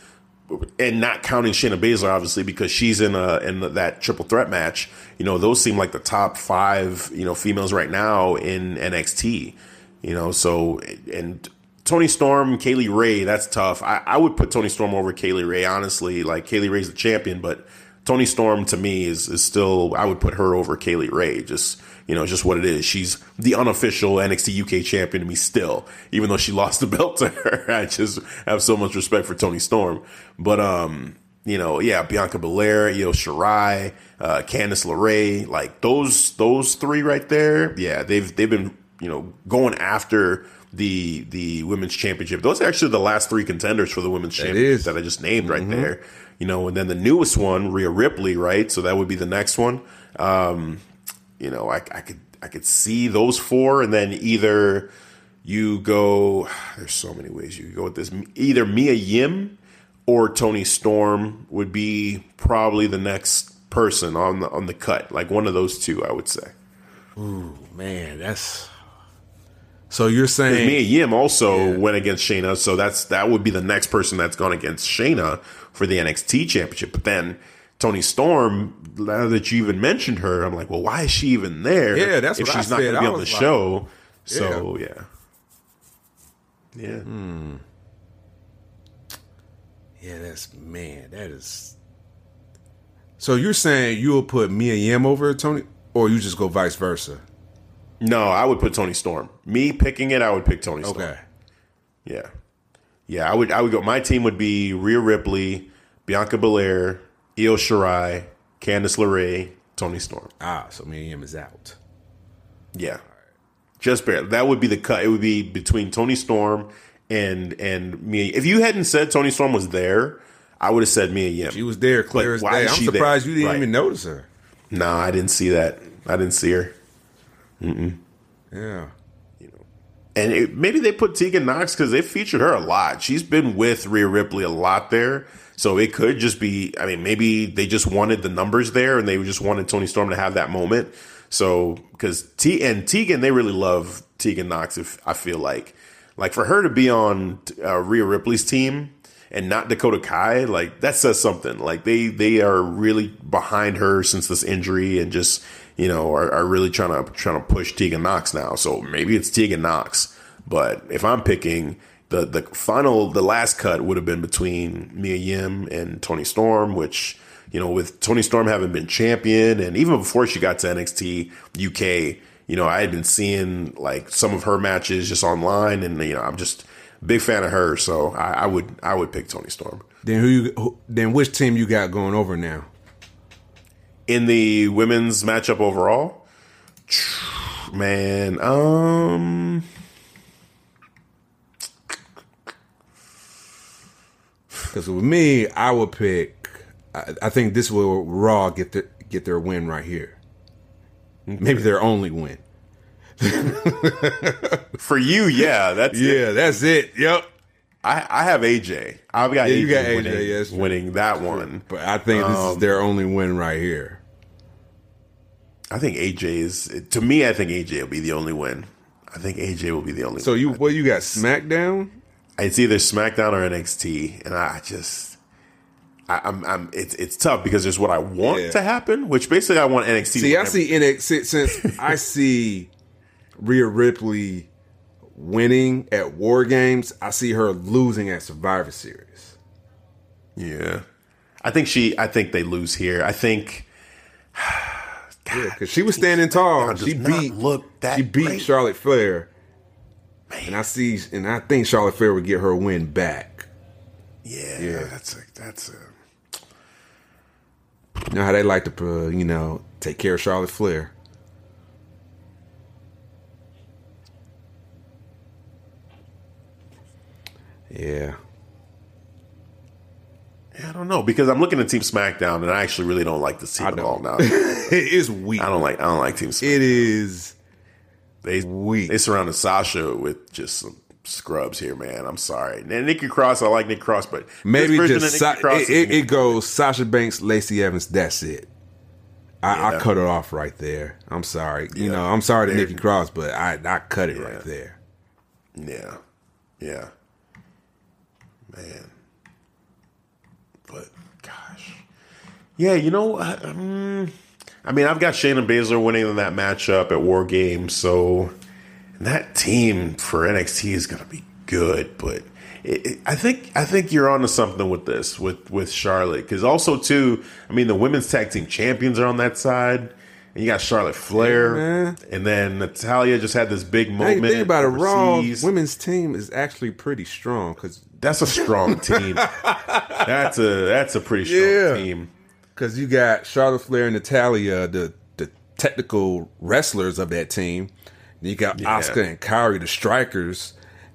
Speaker 1: and not counting Shayna Baszler obviously because she's in a in that triple threat match. You know, those seem like the top five you know females right now in NXT. You know, so and Toni Storm, Kay Lee Ray, that's tough. I, I would put Toni Storm over Kay Lee Ray honestly. Like Kay Lee Ray's the champion, but Toni Storm to me is is still I would put her over Kay Lee Ray. Just you know, just what it is. She's the unofficial NXT UK champion to me still, even though she lost the belt to her. I just have so much respect for Toni Storm. But um, you know, yeah, Bianca Belair, Io Shirai, uh, Candice LeRae, like those those three right there. Yeah, they've they've been you know going after the the women's championship. Those are actually the last three contenders for the women's championship
Speaker 2: is.
Speaker 1: that I just named right there. You know, and then the newest one, Rhea Ripley, right? So that would be the next one. Um, you know, I, I could I could see those four, and then either you go. There's so many ways you could go with this. Either Mia Yim or Toni Storm would be probably the next person on the on the cut. Like one of those two, I would say.
Speaker 2: Ooh man, that's so you're saying Mia
Speaker 1: Yim also went against Shayna, so that's that would be the next person that's gone against Shayna for the NXT championship. But then Toni Storm, now that you even mentioned her, I'm like, well, why is she even there?
Speaker 2: Yeah, that's
Speaker 1: if
Speaker 2: what I
Speaker 1: she's not going to be on the
Speaker 2: like-
Speaker 1: show. So yeah, yeah. Hmm.
Speaker 2: yeah, that's man, that is. So you're saying you'll put Mia Yim over Toni, or you just go vice versa?
Speaker 1: No, I would put Toni Storm. Me picking it, I would pick Toni Storm.
Speaker 2: Okay.
Speaker 1: Yeah, yeah. I would. I would go. My team would be Rhea Ripley, Bianca Belair, Io Shirai, Candice LeRae, Toni Storm.
Speaker 2: Ah, so Mia Yim is out.
Speaker 1: Yeah, just barely. That would be the cut. It would be between Toni Storm and and me. If you hadn't said Toni Storm was there, I would have said Mia Yim.
Speaker 2: She was there, clear as day. I'm surprised
Speaker 1: there?
Speaker 2: you didn't
Speaker 1: Right.
Speaker 2: even notice her.
Speaker 1: No, I didn't see that. I didn't see her.
Speaker 2: Yeah.
Speaker 1: You know, and it, maybe they put Tegan Nox because they featured her a lot. She's been with Rhea Ripley a lot there. So it could just be, I mean, maybe they just wanted the numbers there and they just wanted Toni Storm to have that moment. So, because T and Tegan, they really love Tegan Nox, if I feel like. Like for her to be on uh, Rhea Ripley's team and not Dakota Kai, like that says something. Like they they are really behind her since this injury and just you know are, are really trying to trying to push Tegan Nox now. So maybe it's Tegan Nox. But if I'm picking the the final the last cut would have been between Mia Yim and Toni Storm, which you know with Toni Storm having been champion and even before she got to NXT UK, you know I had been seeing like some of her matches just online, and you know I'm just a big fan of her. So I, I would I would pick Toni Storm
Speaker 2: Then who you? Who, then which team you got going over now?
Speaker 1: in the women's matchup overall. Man, um.
Speaker 2: Because with me, I would pick. I, I think this will Raw get their get their win right here. Maybe their only win.
Speaker 1: For you, yeah, that's it.
Speaker 2: Yeah, that's it. Yep.
Speaker 1: I, I have AJ. I've got
Speaker 2: Yeah,
Speaker 1: AJ,
Speaker 2: you got AJ,
Speaker 1: winning,
Speaker 2: yes,
Speaker 1: winning that one.
Speaker 2: But I think this
Speaker 1: Um,
Speaker 2: is their only win right here.
Speaker 1: I think AJ is to me. I think AJ will be the only win. I think AJ will be the only.
Speaker 2: So
Speaker 1: win.
Speaker 2: you what you got SmackDown?
Speaker 1: It's either SmackDown or NXT, and I just. I, I'm, I'm. It's it's tough because there's what I want
Speaker 2: Yeah.
Speaker 1: to happen, which basically I want NXT. to
Speaker 2: See, I see NXT since I see Rhea Ripley winning at War Games, I see her losing at Survivor Series.
Speaker 1: Yeah. I think she I think they lose here. I think
Speaker 2: Yeah, because she was standing tall. She beat
Speaker 1: look that
Speaker 2: she beat
Speaker 1: great.
Speaker 2: Charlotte Flair. And I see and I think Charlotte Flair would get her win back.
Speaker 1: yeah,
Speaker 2: Yeah.
Speaker 1: that's a that's a
Speaker 2: You know how they like to uh, you know, take care of Charlotte Flair. Yeah.
Speaker 1: I don't know because I'm looking at Team SmackDown and I actually really don't like this team at all now.
Speaker 2: it is weak.
Speaker 1: I don't like I don't like Team SmackDown.
Speaker 2: It is
Speaker 1: They
Speaker 2: weak.
Speaker 1: they surrounded Sasha with just some scrubs here, man. I'm sorry. And Nikki Cross, I like Nikki Cross, but
Speaker 2: Maybe just Sa- it, it, it goes Sasha Banks, Lacey Evans. That's it. I, I cut it off right there. I'm sorry. You know, I'm sorry to Nikki Cross, but I I cut it
Speaker 1: Yeah.
Speaker 2: right there.
Speaker 1: Yeah. Yeah. Man. But gosh. Yeah, you know, I, um, I mean, I've got Shayna Baszler winning in that matchup at War Games, so that team for NXT is going to be good, but it, it, I think I think you're onto something with this with with Charlotte because also too, I mean, the women's tag team champions are on that side. And you got Charlotte Flair, and then Natalya just had this big moment.
Speaker 2: think about it. Raw women's team is actually pretty strong because
Speaker 1: That's a strong team. that's a that's a pretty strong
Speaker 2: Yeah.
Speaker 1: team.
Speaker 2: Because you got Charlotte Flair and Natalya, the the technical wrestlers of that team. Then you got
Speaker 1: Yeah.
Speaker 2: Asuka and Kairi, the strikers,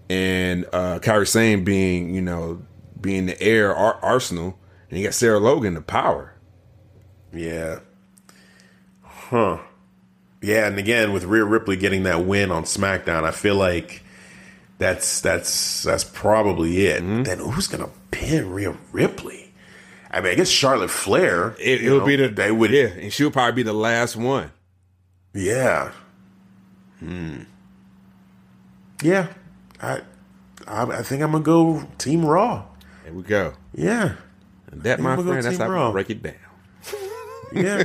Speaker 2: and uh, Kairi Sane being you know being the air ar- arsenal, and you got Sarah Logan, the power.
Speaker 1: Yeah. Huh. Yeah, and again with Rhea Ripley getting that win on SmackDown, I feel like that's that's that's probably it.
Speaker 2: Mm-hmm.
Speaker 1: Then who's gonna pin Rhea Ripley? I mean, I guess Charlotte Flair.
Speaker 2: It,
Speaker 1: you
Speaker 2: will
Speaker 1: know,
Speaker 2: be the
Speaker 1: they would.
Speaker 2: yeah, and she'll probably be the last one.
Speaker 1: Yeah. Hmm. Yeah. I, I I think I'm gonna go Team Raw.
Speaker 2: There we go.
Speaker 1: Yeah.
Speaker 2: And that, my
Speaker 1: I'm gonna go
Speaker 2: friend, that's how we break it down.
Speaker 1: Yeah,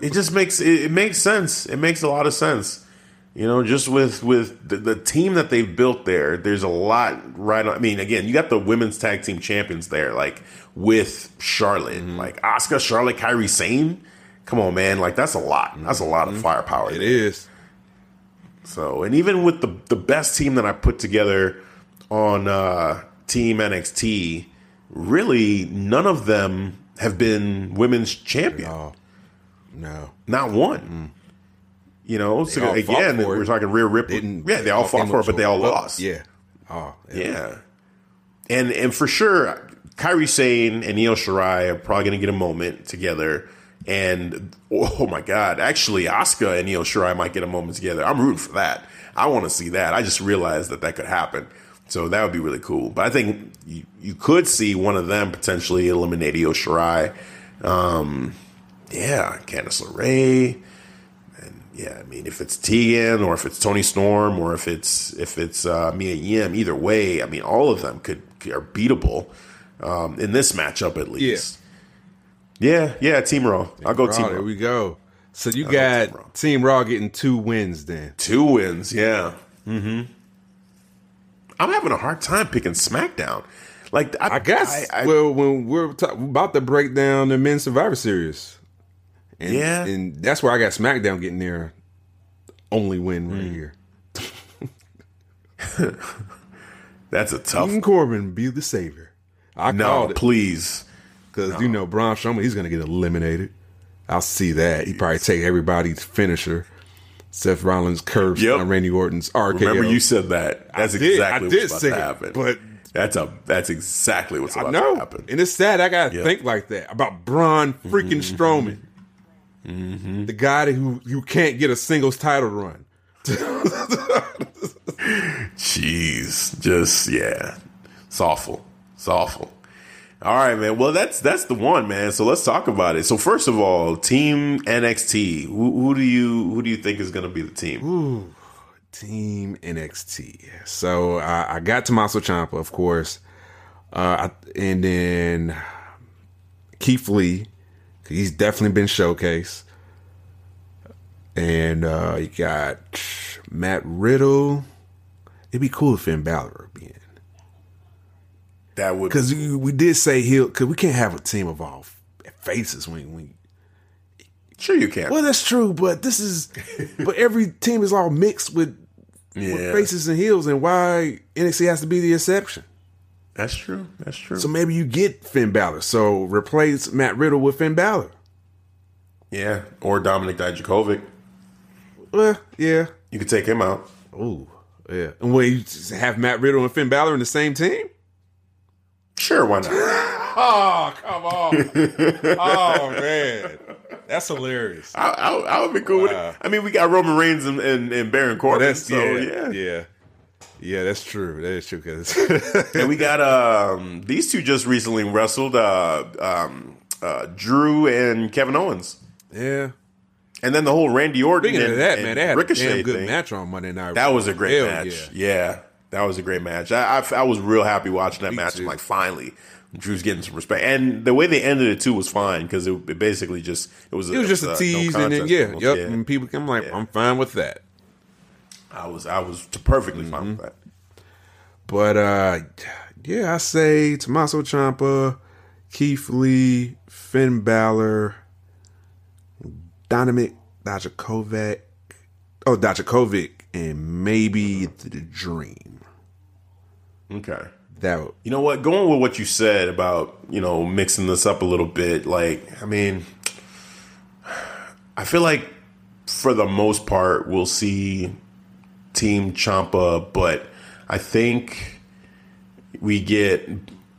Speaker 1: it just makes it, it makes sense. It makes a lot of sense. You know, just with with the, the team that they've built there, there's a lot right. On, I mean, again, you got the women's tag team champions there, like with Charlotte,
Speaker 2: Mm-hmm.
Speaker 1: like Asuka, Charlotte, Kairi Sane. Come on, man! Like that's a lot. That's a lot of firepower.
Speaker 2: Mm-hmm. It
Speaker 1: there.
Speaker 2: is.
Speaker 1: So, and even with the the best team that I put together on uh, Team NXT, really none of them have been women's champion.
Speaker 2: Oh no.
Speaker 1: Not one. You know, so again, we're talking rear rip.
Speaker 2: Didn't-
Speaker 1: Yeah, they all fought for it, but they all lost.
Speaker 2: Yeah. Oh,
Speaker 1: Yeah. And and for sure, Kairi Sane and Neil Shirai are probably going to get a moment together. And oh my God, actually, Asuka and Neil Shirai might get a moment together. I'm rooting for that. I want to see that. I just realized that that could happen. So that would be really cool. But I think you, you could see one of them potentially eliminate Io Shirai. Um, yeah, Candice LeRae. Yeah, I mean, if it's Tegan or if it's Toni Storm or if it's if it's uh, Mia Yim, either way, I mean, all of them could are beatable um, in this matchup at least. Yeah, yeah, Team Raw. I'll go
Speaker 2: Raw,
Speaker 1: Team
Speaker 2: there we go. So you
Speaker 1: Team
Speaker 2: got
Speaker 1: Raw.
Speaker 2: Team Raw getting two wins then.
Speaker 1: Two wins, yeah. Mm-hmm. I'm having a hard time picking SmackDown. Like I,
Speaker 2: I guess.
Speaker 1: I, I-
Speaker 2: well, when we're ta- about to break down the men's Survivor Series, and,
Speaker 1: Yeah.
Speaker 2: and that's where I got SmackDown getting their only win
Speaker 1: Mm.
Speaker 2: right here.
Speaker 1: that's a tough.
Speaker 2: King Corbin be the savior. I
Speaker 1: No,
Speaker 2: it
Speaker 1: please.
Speaker 2: because you know Braun Strowman he's going to get eliminated. I'll see that. He probably take everybody's finisher. Seth Rollins curves
Speaker 1: Yep.
Speaker 2: on Randy Orton's RKO.
Speaker 1: Remember you said that. That's
Speaker 2: I
Speaker 1: exactly
Speaker 2: did
Speaker 1: what's about to
Speaker 2: it,
Speaker 1: happen.
Speaker 2: but-
Speaker 1: that's a that's exactly what's about to happen.
Speaker 2: and it's sad. I gotta
Speaker 1: Yep.
Speaker 2: think like that about Braun mm-hmm, freaking mm-hmm. Strowman, mm-hmm. the guy who you can't get a singles title run.
Speaker 1: Jeez, just yeah, it's awful. It's awful. All right, man. Well, that's that's the one, man. So let's talk about it. So first of all, Team NXT. Who, who do you who do you think is going to be the team?
Speaker 2: Team NXT. So I, I got Tommaso Ciampa, of course, uh, and then Keith Lee. He's definitely been showcased, and uh, you got Matt Riddle. It'd be cool if Finn Balor would be in.
Speaker 1: That would
Speaker 2: Because we did say he'll, because we can't have a team of all faces when we.
Speaker 1: sure you can.
Speaker 2: Well, that's true, but this is, but every team is all mixed with, with faces and heels, and why NXT has to be the exception.
Speaker 1: That's true. That's true.
Speaker 2: So maybe you get Finn Balor. So replace Matt Riddle with Finn Balor.
Speaker 1: yeah, or Dominik Dijakovic.
Speaker 2: Well, yeah.
Speaker 1: You could take him out.
Speaker 2: Ooh, yeah. And wait, you have Matt Riddle and Finn Balor in the same team?
Speaker 1: Sure, why not?
Speaker 2: Oh, come on. oh, man. That's hilarious.
Speaker 1: I, I, I would be cool with it. I mean, we got Roman Reigns and, and, and Baron Corbin.
Speaker 2: That's,
Speaker 1: so
Speaker 2: yeah,
Speaker 1: yeah.
Speaker 2: yeah. Yeah, that's true. That is true. Cause
Speaker 1: And we got um, these two just recently wrestled uh, um, uh, Drew and Kevin Owens.
Speaker 2: yeah.
Speaker 1: And then the whole Randy Orton
Speaker 2: Speaking
Speaker 1: and,
Speaker 2: of that, man, they had
Speaker 1: Ricochet
Speaker 2: a damn good
Speaker 1: thing.
Speaker 2: match on Monday Night.
Speaker 1: That was a great
Speaker 2: Hell
Speaker 1: match.
Speaker 2: Yeah.
Speaker 1: Yeah. That was a great match. I, I, I was real happy watching that
Speaker 2: Me
Speaker 1: match.
Speaker 2: too.
Speaker 1: I'm like, finally, Drew's getting some respect. And the way they ended it too was fine because it, it basically just it was
Speaker 2: It was just a
Speaker 1: no
Speaker 2: tease, and then yeah,
Speaker 1: almost.
Speaker 2: yep. And people, I'm like,
Speaker 1: Yeah.
Speaker 2: I'm fine with that.
Speaker 1: I was I was perfectly fine
Speaker 2: Mm-hmm.
Speaker 1: with that.
Speaker 2: But uh yeah, I say Tommaso Ciampa, Keith Lee, Finn Balor, Dominik Dijakovic, oh Dijakovic, and maybe the Dream.
Speaker 1: Okay.
Speaker 2: That
Speaker 1: You know what? Going with what you said about, you know, mixing this up a little bit, like, I mean, I feel like for the most part, we'll see Team Ciampa, but I think we get,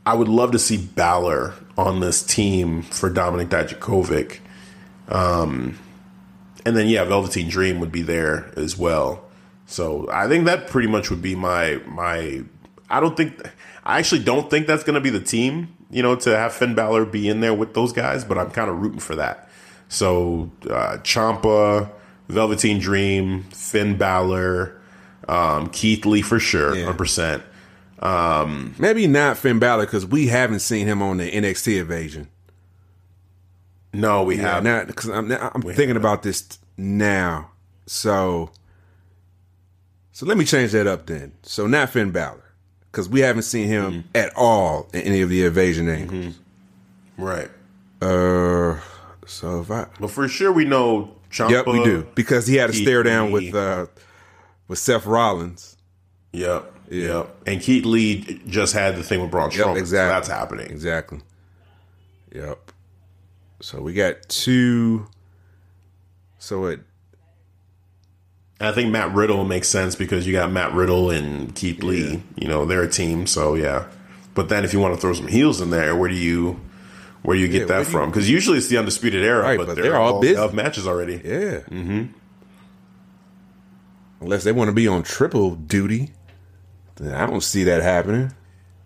Speaker 1: I would love to see Balor on this team for Dominik Dijakovic. Um, and then, yeah, Velveteen Dream would be there as well. So I think that pretty much would be my my. I don't think I actually don't think that's going to be the team. You know, to have Finn Balor be in there with those guys, but I'm kind of rooting for that. So uh, Ciampa, Velveteen Dream, Finn Balor, um, Keith Lee for sure,
Speaker 2: Yeah.
Speaker 1: hundred percent.
Speaker 2: maybe not Finn Balor because we haven't seen him on the NXT invasion.
Speaker 1: No, we
Speaker 2: Yeah,
Speaker 1: have
Speaker 2: now because I'm I'm
Speaker 1: We
Speaker 2: thinking
Speaker 1: haven't.
Speaker 2: about this now. So, so let me change that up then. So not Finn Balor because we haven't seen him
Speaker 1: Mm-hmm.
Speaker 2: at all in any of the invasion angles.
Speaker 1: right.
Speaker 2: Uh, so if I
Speaker 1: But for sure, we know Ciampa.
Speaker 2: yep we do because he had a
Speaker 1: Keith
Speaker 2: stare down
Speaker 1: Lee.
Speaker 2: with uh with Seth Rollins.
Speaker 1: Yep.
Speaker 2: Yeah.
Speaker 1: Yep. And Keith Lee just had the thing with Braun Strowman. so
Speaker 2: exactly.
Speaker 1: that's happening.
Speaker 2: Exactly. Yep. So we got two. So it
Speaker 1: I think Matt Riddle makes sense because you got Matt Riddle and Keith Lee. You know, they're a team, so yeah. But then if you want to throw some heels in there, where do you where do you get
Speaker 2: Yeah,
Speaker 1: that
Speaker 2: you-
Speaker 1: from? Because usually it's the undisputed era,
Speaker 2: Right,
Speaker 1: but,
Speaker 2: but
Speaker 1: they're,
Speaker 2: they're all
Speaker 1: all
Speaker 2: busy.
Speaker 1: of matches already.
Speaker 2: Yeah. Mm-hmm. Unless they want to be on triple duty, then I don't see that happening.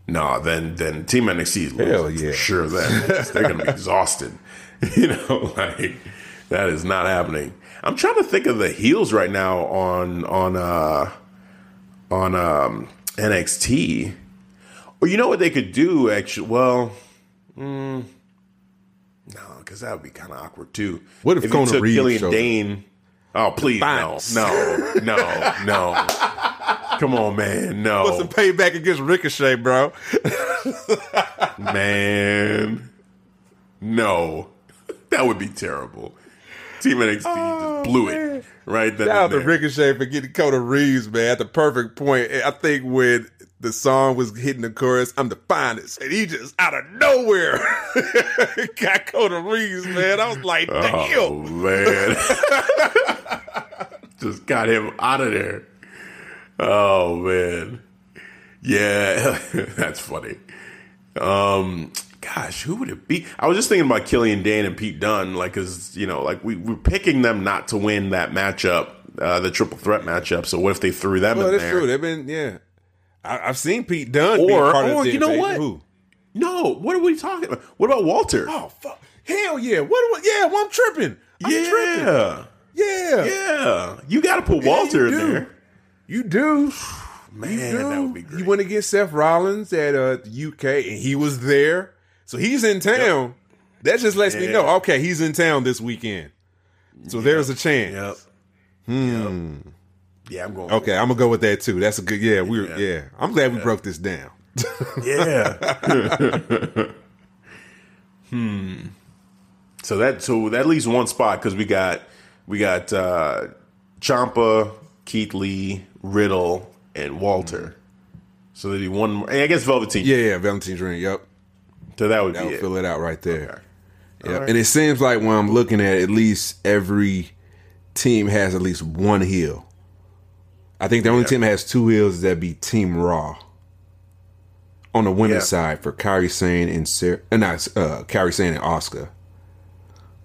Speaker 1: No, then then Team NXT is
Speaker 2: Hell yeah.
Speaker 1: sure. Then they're going to be exhausted. You know, like that is not happening. I'm trying to think of the heels right now on on uh on um NXT. Or you know what they could do? Actually, well, mm, no, because that would be kind of awkward too.
Speaker 2: What if
Speaker 1: you
Speaker 2: Kona
Speaker 1: took
Speaker 2: Reeves
Speaker 1: Killian
Speaker 2: showed?
Speaker 1: Dain? Oh, please, no, no, no, no. Come on, man, no.
Speaker 2: What's the payback against Ricochet, bro?
Speaker 1: Man, no, that would be terrible. Team NXT just blew it right then.
Speaker 2: Oh, Shout out to. Ricochet for getting Kona Reeves, man, at the perfect point. I think when the song was hitting the chorus, I'm the finest, and he just out of nowhere got Kona Reeves, man. I was like, damn.
Speaker 1: Oh man, just got him out of there. Oh man, yeah, that's funny. Um, gosh, who would it be? I was just thinking about Killian Dain and Pete Dunne, like, cause you know, like we we're picking them not to win that matchup, uh, the triple threat matchup. So what if they threw them
Speaker 2: Well,
Speaker 1: in
Speaker 2: that's
Speaker 1: there?
Speaker 2: true. They've been, yeah. I, I've seen Pete Dunne be
Speaker 1: Or- or you know what?
Speaker 2: Who?
Speaker 1: No, what are we talking about? What about Walter?
Speaker 2: Oh, fuck. Hell yeah. What? do I- yeah, well, I'm tripping. I'm tripping.
Speaker 1: yeah,
Speaker 2: Yeah.
Speaker 1: yeah. You got to put
Speaker 2: Yeah,
Speaker 1: Walter
Speaker 2: you
Speaker 1: in there.
Speaker 2: You do.
Speaker 1: Man,
Speaker 2: You do.
Speaker 1: that would be great.
Speaker 2: He went against Seth Rollins at uh, the UK, and he was there. So he's in town. That just lets me know, okay, he's in town this weekend. So there's a chance.
Speaker 1: Yep. Hmm. Yeah, I'm going.
Speaker 2: Okay, I'm gonna go with that too. That's a good. Yeah, we. are
Speaker 1: Yeah.
Speaker 2: Yeah, I'm glad we broke this down.
Speaker 1: Yeah. hmm. So that so that leaves one spot because we got we got uh Ciampa, Keith Lee, Riddle, and Walter. So there'd be one more. and I guess Velveteen.
Speaker 2: Yeah, yeah, Valentine's ring. Yep,
Speaker 1: So that would
Speaker 2: that
Speaker 1: be
Speaker 2: will
Speaker 1: it.
Speaker 2: fill it out right there.
Speaker 1: Okay.
Speaker 2: Yep. And it seems like when I'm looking at, it, at least every team has at least one heel. I think the only
Speaker 1: Yeah.
Speaker 2: team that has two heels is that be Team Raw. On the women's
Speaker 1: Yeah.
Speaker 2: side for Kairi Sane and Sarah, uh, not uh, Kairi Sane and Asuka.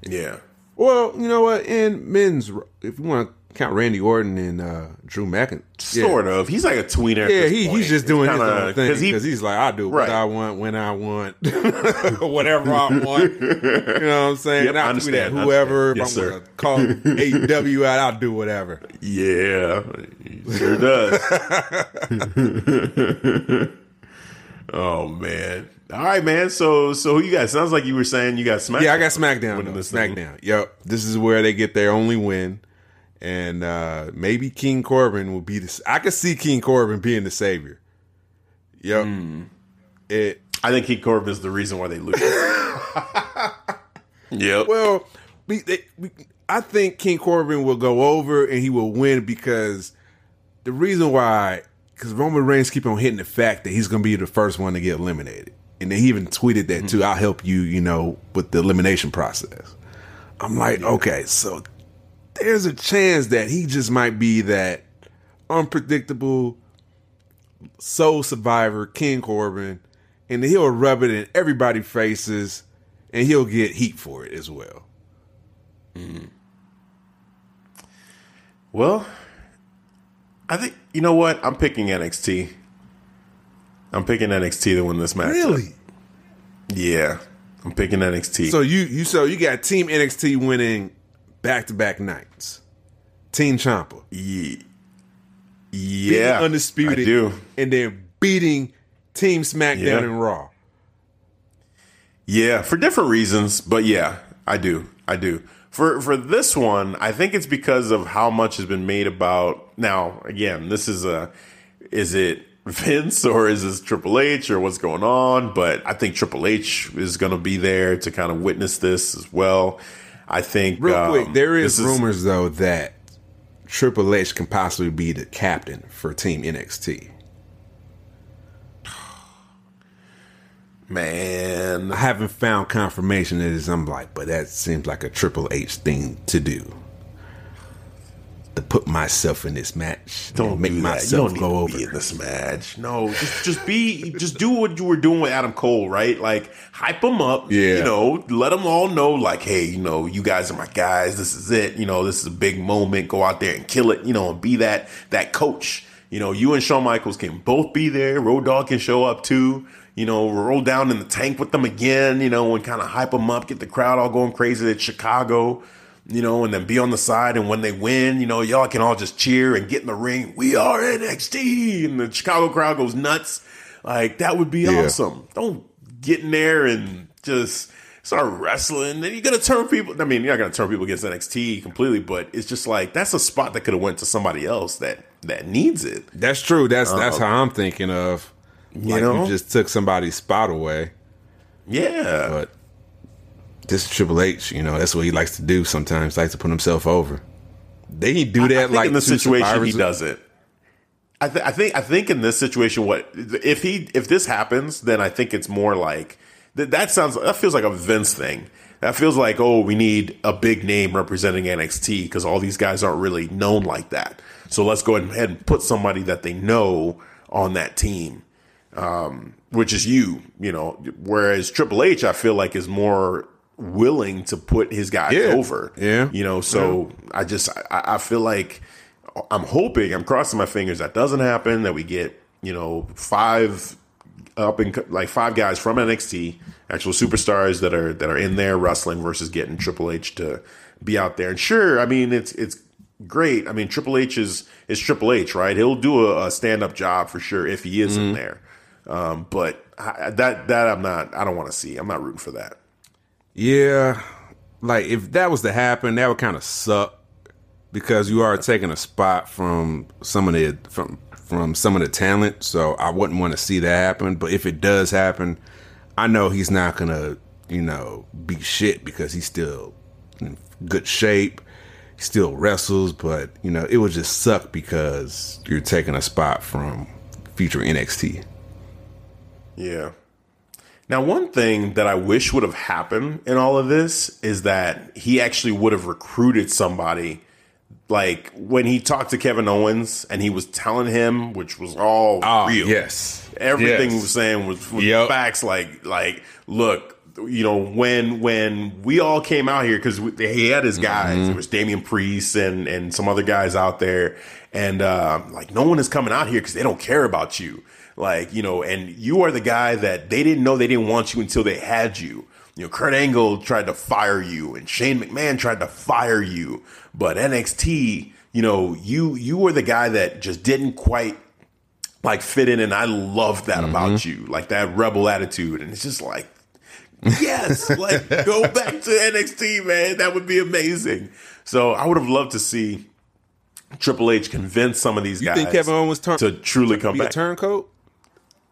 Speaker 1: Yeah.
Speaker 2: Well, you know what? In men's, if you want to count Randy Orton and uh, Drew McIntyre,
Speaker 1: Sort of. He's like a tweener.
Speaker 2: Yeah, he, he's just doing his
Speaker 1: kinda-
Speaker 2: own thing because
Speaker 1: he-
Speaker 2: he's like, I do what
Speaker 1: Right.
Speaker 2: I want when I want, whatever I want. You know what I'm saying?
Speaker 1: Yep,
Speaker 2: and
Speaker 1: I
Speaker 2: I'll tweet at whoever. If I'm going to call AEW out, I'll do whatever.
Speaker 1: Yeah, he sure does. oh man! All right, man. So, so who you got? Sounds like you were saying you got SmackDown.
Speaker 2: Yeah, I got SmackDown. SmackDown. Yep. This is where they get their only win. And uh maybe King Corbin will be the. I could see King Corbin being the savior. Yep.
Speaker 1: Hmm.
Speaker 2: It
Speaker 1: I think King Corbin is the reason why they lose. yep.
Speaker 2: Well, we, they, we, I think King Corbin will go over and he will win because the reason why, because Roman Reigns keep on hitting the fact that he's going to be the first one to get eliminated, and then he even tweeted that too. I'll help you, you know, with the elimination process. I'm like, okay, so there's a chance that he just might be that unpredictable soul survivor, King Corbin, and he'll rub it in everybody's faces, and he'll get heat for it as well. Mm-hmm.
Speaker 1: Well, I think you know what? I'm picking NXT. I'm picking NXT to win this match. Really? Yeah, I'm picking NXT.
Speaker 2: So you you so you got Team NXT winning back to back nights. Team Ciampa.
Speaker 1: Ye-
Speaker 2: beating
Speaker 1: yeah,
Speaker 2: undisputed,
Speaker 1: I do.
Speaker 2: and then beating Team SmackDown
Speaker 1: Yeah.
Speaker 2: and Raw.
Speaker 1: Yeah, for different reasons, but yeah, I do. I do. For for this one, I think it's because of how much has been made about. Now, again, this is a is it Vince or is this Triple H or what's going on? But I think Triple H is going to be there to kind of witness this as well. I think
Speaker 2: Real
Speaker 1: um,
Speaker 2: quick, there is
Speaker 1: this
Speaker 2: rumors though that Triple H can possibly be the captain for Team NXT.
Speaker 1: man.
Speaker 2: I haven't found confirmation that it's I'm like, but that seems like a Triple H thing to do. To put myself in this match.
Speaker 1: Don't
Speaker 2: make
Speaker 1: do
Speaker 2: myself
Speaker 1: don't
Speaker 2: go over.
Speaker 1: in this match. No, just just be just do what you were doing with Adam Cole, right? Like hype him up.
Speaker 2: Yeah.
Speaker 1: You know, let them all know, like, hey, you know, you guys are my guys. This is it. You know, this is a big moment. Go out there and kill it. You know, and be that that coach. You know, you and Shawn Michaels can both be there. Road Dog can show up too. You know, roll down in the tank with them again. You know, and kind of hype them up, get the crowd all going crazy at Chicago you know, and then be on the side. And when they win, you know, y'all can all just cheer and get in the ring. We are NXT, and the Chicago crowd goes nuts. Like that would be
Speaker 2: Yeah.
Speaker 1: awesome. Don't get in there and just start wrestling. Then you're gonna turn people. I mean, you're not gonna turn people against NXT completely, but it's just like that's a spot that could have went to somebody else that that needs it.
Speaker 2: That's true. That's that's uh-huh. how I'm thinking of. Like
Speaker 1: know?
Speaker 2: you just took somebody's spot away.
Speaker 1: Yeah,
Speaker 2: But this is Triple H, you know, that's what he likes to do sometimes, likes to put himself over. They do that
Speaker 1: I think
Speaker 2: like
Speaker 1: in
Speaker 2: the
Speaker 1: situation he does it. I, th- I think I think in this situation, what if he if this happens, then I think it's more like that. That sounds that feels like a Vince thing. That feels like oh, we need a big name representing NXT because all these guys aren't really known like that. So let's go ahead and put somebody that they know on that team, um, which is you. You know, whereas Triple H, I feel like is more willing to put his guys
Speaker 2: Yeah.
Speaker 1: over.
Speaker 2: Yeah.
Speaker 1: You know, so I just I, I feel like I'm hoping I'm crossing my fingers that doesn't happen. That we get you know five up and like five guys from NXT, actual superstars that are that are in there wrestling versus getting Triple H to be out there. And sure, I mean it's it's great. I mean Triple H is is Triple H, right? He'll do a, a stand up job for sure if he is in there. Um, but I, that that I'm not. I don't want to see. I'm not rooting for that.
Speaker 2: Yeah. Like if that was to happen, that would kind of suck because you are taking a spot from some of the from from some of the talent. So I wouldn't want to see that happen. But if it does happen, I know he's not gonna, you know, be shit because he's still in good shape. He still wrestles, but you know, it would just suck because you're taking a spot from future NXT.
Speaker 1: Yeah. Now, one thing that I wish would have happened in all of this is that he actually would have recruited somebody. Like when he talked to Kevin Owens and he was telling him, which was all real.
Speaker 2: yes.
Speaker 1: Everything he was saying was, was
Speaker 2: Yep.
Speaker 1: facts. Like, like, look, you know, when when we all came out here because he had his guys,
Speaker 2: Mm-hmm.
Speaker 1: there was Damian Priest and and some other guys out there, and uh, like no one is coming out here because they don't care about you. Like, you know, and you are the guy that they didn't know they didn't want you until they had you. You know, Kurt Angle tried to fire you, and Shane McMahon tried to fire you, but NXT, you know, you you were the guy that just didn't quite like fit in and I love that mm-hmm. about you. Like that rebel attitude. And it's just like, yes, like go back to NXT, man. That would be amazing. So I would have loved to see Triple H convince some of these
Speaker 2: You
Speaker 1: guys
Speaker 2: think Kevin Owens turn
Speaker 1: to truly come back.
Speaker 2: turncoat?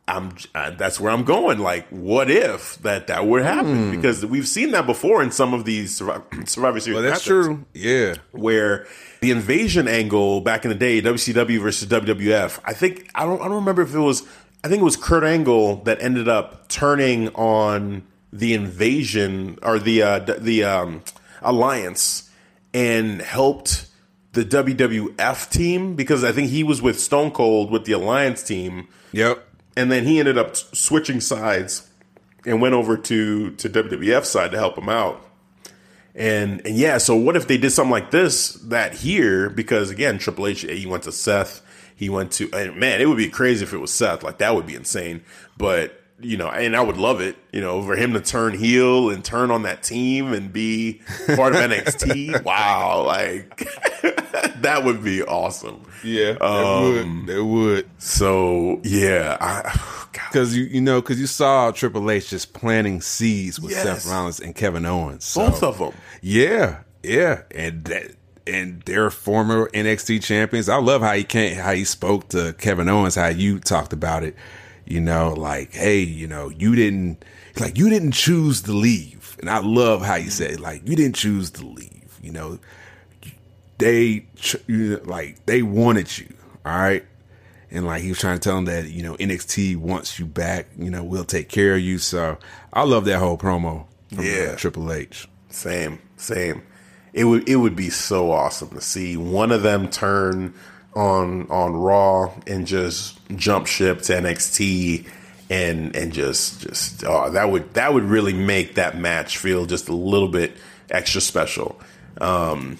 Speaker 1: I'm uh, that's where I'm going. Like, what if that that would happen? Because we've seen that before in some of these Survivor, Survivor Series.
Speaker 2: Well, that's true. Yeah.
Speaker 1: where the invasion angle back in the day, WCW versus WWF. I think I don't I don't remember if it was I think it was Kurt Angle that ended up turning on the invasion or the uh, d- the um, alliance and helped the WWF team because I think he was with Stone Cold with the alliance team
Speaker 2: Yep.
Speaker 1: And then he ended up switching sides and went over to to WWF side to help him out. And and yeah, so what if they did something like this that here because again Triple H he went to Seth, he went to and man, it would be crazy if it was Seth, like that would be insane. But you know, and I would love it, you know, for him to turn heel and turn on that team and be part of NXT. Wow, like that would be awesome.
Speaker 2: Yeah. They
Speaker 1: Um,
Speaker 2: would. They would.
Speaker 1: So yeah,
Speaker 2: Because you you know because you saw Triple H just planting seeds with
Speaker 1: Yes.
Speaker 2: Seth Rollins and Kevin Owens. So,
Speaker 1: both of them.
Speaker 2: Yeah, yeah, and that and they're former NXT champions. I love how he came, how he spoke to Kevin Owens, how you talked about it. You know, like, hey, you know, you didn't like you didn't choose to leave, and I love how you said like you didn't choose to leave. You know, they you know, like they wanted you, all right. And like he was trying to tell them that you know NXT wants you back. You know we'll take care of you. So I love that whole promo from
Speaker 1: Yeah.
Speaker 2: Triple H.
Speaker 1: Same, same. it would it would be so awesome to see one of them turn on on Raw and just jump ship to NXT and and just just oh that would that would really make that match feel just a little bit extra special. Um,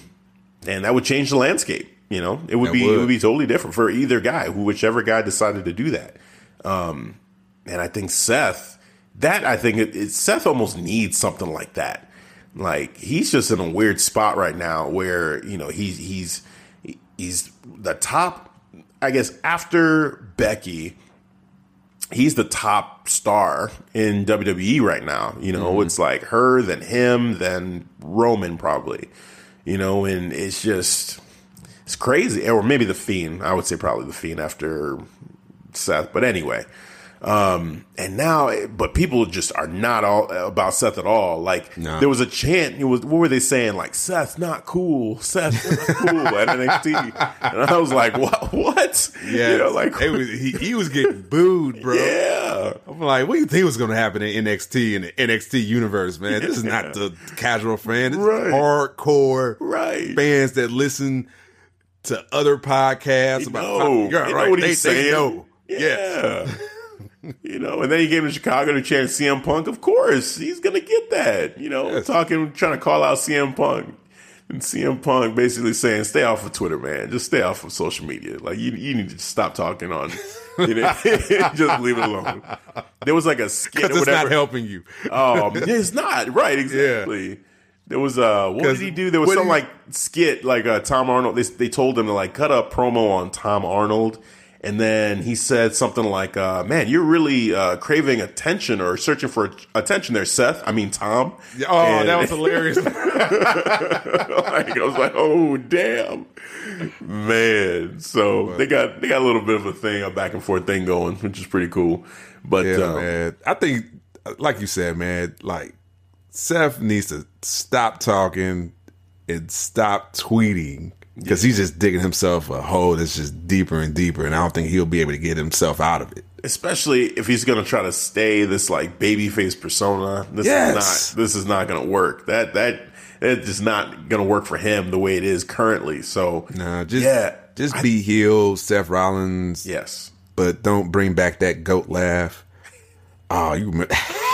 Speaker 1: and that would change the landscape. You know, it would
Speaker 2: That
Speaker 1: be
Speaker 2: would.
Speaker 1: it would be totally different for either guy, whichever guy decided to do that. Um, and I think Seth, that I think it, it, Seth almost needs something like that. Like he's just in a weird spot right now, where you know he's he's he's the top. I guess after Becky, he's the top star in WWE right now. You know, mm-hmm. it's like her, then him, then Roman probably. You know, and it's just it's crazy. Or maybe the Fiend. I would say probably the Fiend after Seth. But anyway, um, and now, but people just are not all about Seth at all. Like
Speaker 2: No.
Speaker 1: there was a chant. It was what were they saying? Like Seth not cool. Seth not cool at NXT. And I was like, what? What?
Speaker 2: Yeah,
Speaker 1: you know, like
Speaker 2: it was, he, he was getting booed, bro.
Speaker 1: yeah.
Speaker 2: I'm like, what do you think was going to happen in NXT in the NXT universe, man? This is not the casual fan. This
Speaker 1: Right.
Speaker 2: hardcore
Speaker 1: Right.
Speaker 2: fans that listen to other podcasts
Speaker 1: They
Speaker 2: about.
Speaker 1: know.
Speaker 2: Yeah,
Speaker 1: They know
Speaker 2: right.
Speaker 1: what
Speaker 2: they,
Speaker 1: he's
Speaker 2: they
Speaker 1: saying.
Speaker 2: know.
Speaker 1: Yeah.
Speaker 2: Yes.
Speaker 1: you know, and then he came to Chicago to chant CM Punk. Of course, he's gonna get that. You know,
Speaker 2: Yes.
Speaker 1: talking, trying to call out CM Punk, and CM Punk basically saying, "Stay off of Twitter, man. Just stay off of social media. Like you, you need to stop talking on. You know, just leave it alone." There was like a skit or
Speaker 2: it's
Speaker 1: whatever.
Speaker 2: not helping you.
Speaker 1: Um, it's not right. Exactly. There was uh, what did he do? There was some
Speaker 2: he-
Speaker 1: like skit like uh, Tom Arnold. They they told him to like cut a promo on Tom Arnold, and then he said something like, uh, "Man, you're really uh, craving attention or searching for attention there, Seth. I mean Tom."
Speaker 2: Oh,
Speaker 1: And-
Speaker 2: that was hilarious.
Speaker 1: like, I was like, "Oh, damn, man!" So they got they got a little bit of a thing, a back and forth thing going, which is pretty cool. But
Speaker 2: Yeah,
Speaker 1: um,
Speaker 2: man. I think, like you said, man, like Seth needs to stop talking and stop tweeting because he's just digging himself a hole that's just deeper and deeper, and I don't think he'll be able to get himself out of it.
Speaker 1: especially if he's going to try to stay this like babyface persona. This
Speaker 2: Yes.
Speaker 1: is not this is not going to work. That that it's just not going to work for him the way it is currently. So
Speaker 2: Nah, just
Speaker 1: yeah,
Speaker 2: just be healed, Seth Rollins.
Speaker 1: yes.
Speaker 2: but don't bring back that goat laugh. Oh, you.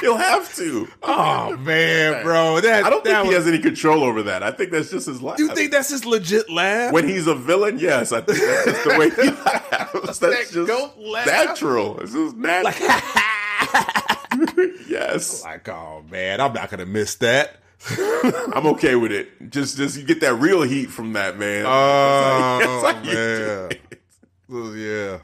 Speaker 1: He'll have to.
Speaker 2: Oh man, bro, that
Speaker 1: I don't
Speaker 2: that
Speaker 1: think he has any control over that. I think that's just his laugh.
Speaker 2: You think that's his legit laugh?
Speaker 1: when he's a villain? Yes, I think that's just the way he laughs. That's
Speaker 2: That
Speaker 1: just
Speaker 2: laugh?
Speaker 1: natural. It's just natural. yes,
Speaker 2: like, oh man, I'm not gonna miss that.
Speaker 1: I'm okay with it. Just, just you get that real heat from that man.
Speaker 2: Oh
Speaker 1: That's how you do
Speaker 2: man, yeah.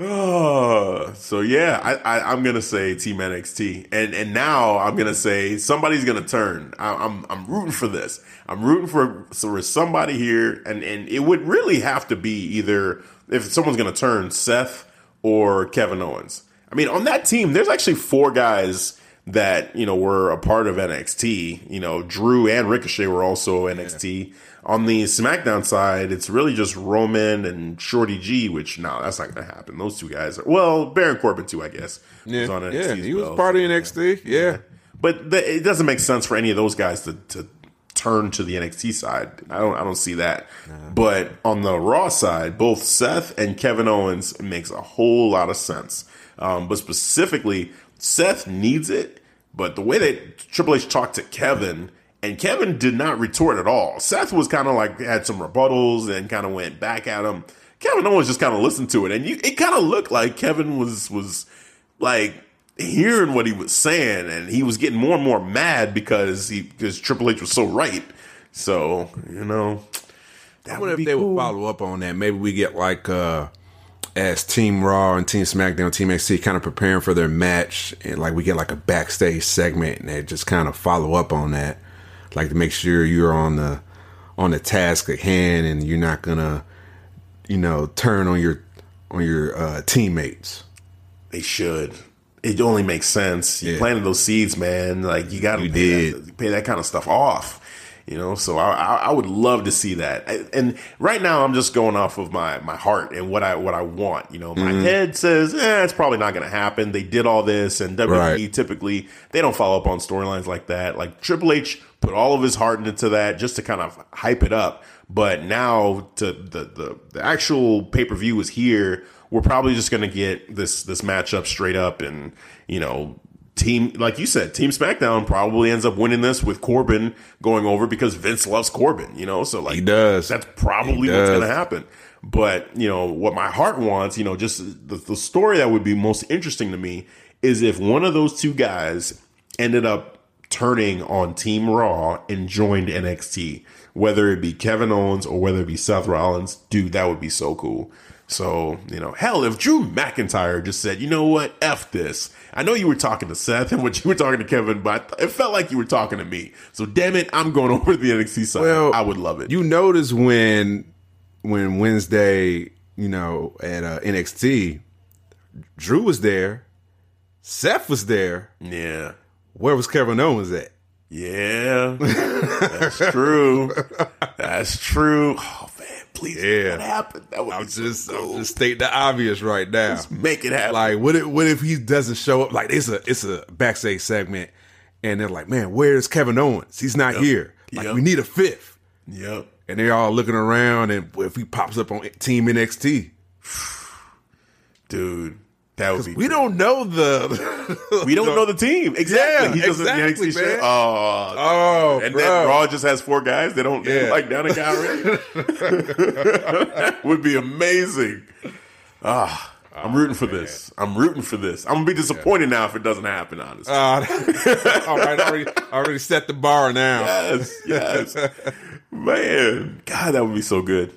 Speaker 1: Oh, so yeah, I, I, I'm gonna say Team NXT, and and now I'm gonna say somebody's gonna turn. I, I'm I'm rooting for this. I'm rooting for for somebody here, and and it would really have to be either if someone's gonna turn Seth or Kevin Owens. I mean, on that team, there's actually four guys that you know were a part of NXT. You know, Drew and Ricochet were also NXT. On the SmackDown side, it's really just Roman and Shorty G, which no, that's not going to happen. Those two guys are well, Baron Corbin too, I guess.
Speaker 2: Yeah,
Speaker 1: was
Speaker 2: yeah, he was
Speaker 1: well,
Speaker 2: part
Speaker 1: so-
Speaker 2: of NXT. Yeah,
Speaker 1: but the, it doesn't make sense for any of those guys to, to turn to the NXT side. I don't I don't see that. But on the Raw side, both Seth and Kevin Owens makes a whole lot of sense. Um, but specifically, Seth needs it. But the way that Triple H talked to Kevin. And Kevin did not retort at all. Seth was kind of like had some rebuttals and kind of went back at him. Kevin Owens just kind of listened to it, and you, it kind of looked like Kevin was was like hearing what he was saying, and he was getting more and more mad because he because Triple H was so right. So you know, that
Speaker 2: I wonder if they
Speaker 1: cool.
Speaker 2: would follow up on that. Maybe we get like uh as Team Raw and Team SmackDown, Team NXT kind of preparing for their match, and like we get like a backstage segment, and they just kind of follow up on that, like to make sure you're on the on the task at hand, and you're not gonna, you know, turn on your on your uh, teammates.
Speaker 1: They should. It only makes sense. You
Speaker 2: Yeah.
Speaker 1: planted those seeds, man. Like you got to pay pay that kind of stuff off. You know, so I, I, I would love to see that. And right now, I'm just going off of my my heart and what I what I want. You know, my mm-hmm. head says, eh, it's probably not going to happen. They did all this, and WWE right. typically they don't follow up on storylines like that. Like Triple H put all of his heart into that just to kind of hype it up. But now to the the, the actual pay per view is here. We're probably just going to get this this matchup straight up, and you know team, like you said, Team SmackDown probably ends up winning this with Corbin going over because Vince loves Corbin, you know? So, like,
Speaker 2: he does.
Speaker 1: That's probably what's going to happen. But, you know, what my heart wants, you know, just the, the story that would be most interesting to me is if one of those two guys ended up turning on Team Raw and joined NXT, whether it be Kevin Owens or whether it be Seth Rollins, dude, that would be so cool. So, you know, hell, if Drew McIntyre just said, you know what, F this. I know you were talking to Seth and what you were talking to Kevin, but it felt like you were talking to me. So damn it, I'm going over to the NXT side. Well, I would love it.
Speaker 2: You notice when when Wednesday, you know, at uh, NXT, Drew was there, Seth was there.
Speaker 1: Yeah.
Speaker 2: Where was Kevin Owens at?
Speaker 1: Yeah, that's true. That's true. Oh man, please, yeah. what happened? That would
Speaker 2: I'm just, so cool. I'm just state the obvious right now. Just
Speaker 1: make it happen.
Speaker 2: Like, what if, what if he doesn't show up? Like, it's a it's a backstage segment, and they're like, man, where's Kevin Owens? He's not yep. here. Like, yep. we need a fifth.
Speaker 1: Yep.
Speaker 2: And they're all looking around, and if he pops up on Team NXT,
Speaker 1: dude, that would be.
Speaker 2: We don't know the.
Speaker 1: we don't know the team exactly. Yeah, he doesn't exactly, man. Show. Oh, oh, and bro. then Raw just has four guys. They don't yeah. like down a guy already. that would be amazing. Ah. I'm rooting for man. this. I'm rooting for this. I'm gonna be disappointed yeah. now if it doesn't happen. Honestly.
Speaker 2: Uh, all right, already, already set the bar now.
Speaker 1: Yes, yes, man. God, that would be so good.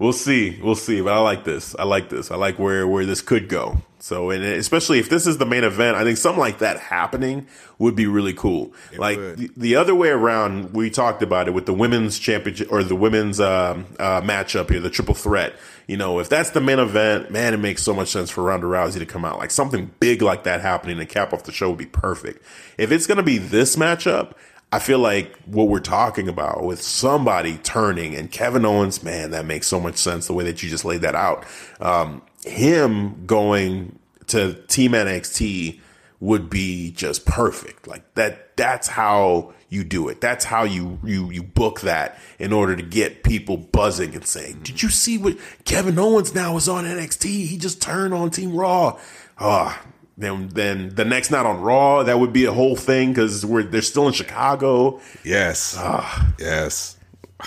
Speaker 1: We'll see. We'll see. But I like this. I like this. I like where where this could go. So, and especially if this is the main event, I think something like that happening would be really cool. It like the, the, other way around, we talked about it with the women's championship or the women's uh, uh, matchup here, the triple threat. You know, if that's the main event, man, it makes so much sense for Ronda Rousey to come out. Like something big like that happening to cap off the show would be perfect. If it's going to be this matchup, I feel like what we're talking about with somebody turning and Kevin Owens, man, that makes so much sense the way that you just laid that out. Um, him going to Team NXT would be just perfect. Like that, that's how you do it. That's how you, you, you book that in order to get people buzzing and saying, did you see what Kevin Owens now is on NXT? He just turned on Team Raw. Ah, oh, then then the next night on Raw, that would be a whole thing because we're they're still in Chicago.
Speaker 2: Yes, ah, yes,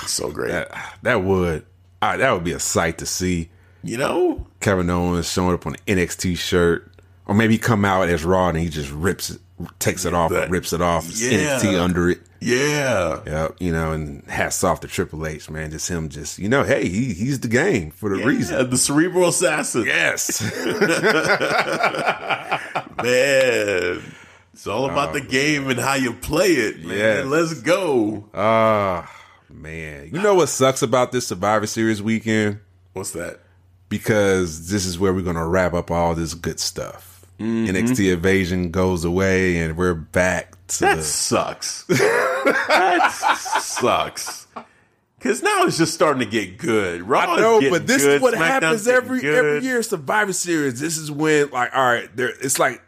Speaker 1: so great.
Speaker 2: That, that would uh, that would be a sight to see.
Speaker 1: You know,
Speaker 2: Kevin Owens showing up on an NXT shirt, or maybe come out as Raw and he just rips it, takes it off, that, rips it off, yeah. NXT under it.
Speaker 1: Yeah.
Speaker 2: Yeah. You know, and hats off to Triple H, man. Just him, just, you know, hey, he, he's the game for the yeah, reason.
Speaker 1: The cerebral assassin.
Speaker 2: Yes.
Speaker 1: man. It's all about oh, the game and how you play it, man. Yes. Let's go.
Speaker 2: Ah, man. You know what sucks about this Survivor Series weekend?
Speaker 1: What's that?
Speaker 2: Because this is where we're going to wrap up all this good stuff. Mm-hmm. NXT Invasion goes away, and we're back to
Speaker 1: that sucks. that sucks. Because now it's just starting to get good. Raw
Speaker 2: I know, but this good. is what happens every every year. Survivor Series. This is when, like, all right, there. It's like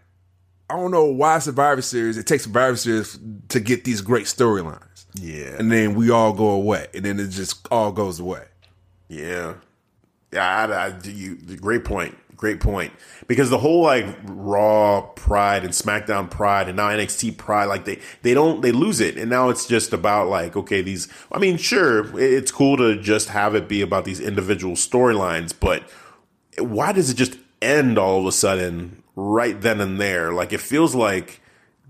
Speaker 2: I don't know why Survivor Series. It takes Survivor Series to get these great storylines.
Speaker 1: Yeah,
Speaker 2: and then we all go away, and then it just all goes away.
Speaker 1: Yeah, yeah. I, I, you, great point. Great point. Because the whole like Raw pride and SmackDown pride and now NXT pride, like they they don't they lose it, and now it's just about like okay these. I mean, sure, it's cool to just have it be about these individual storylines, but why does it just end all of a sudden right then and there? Like it feels like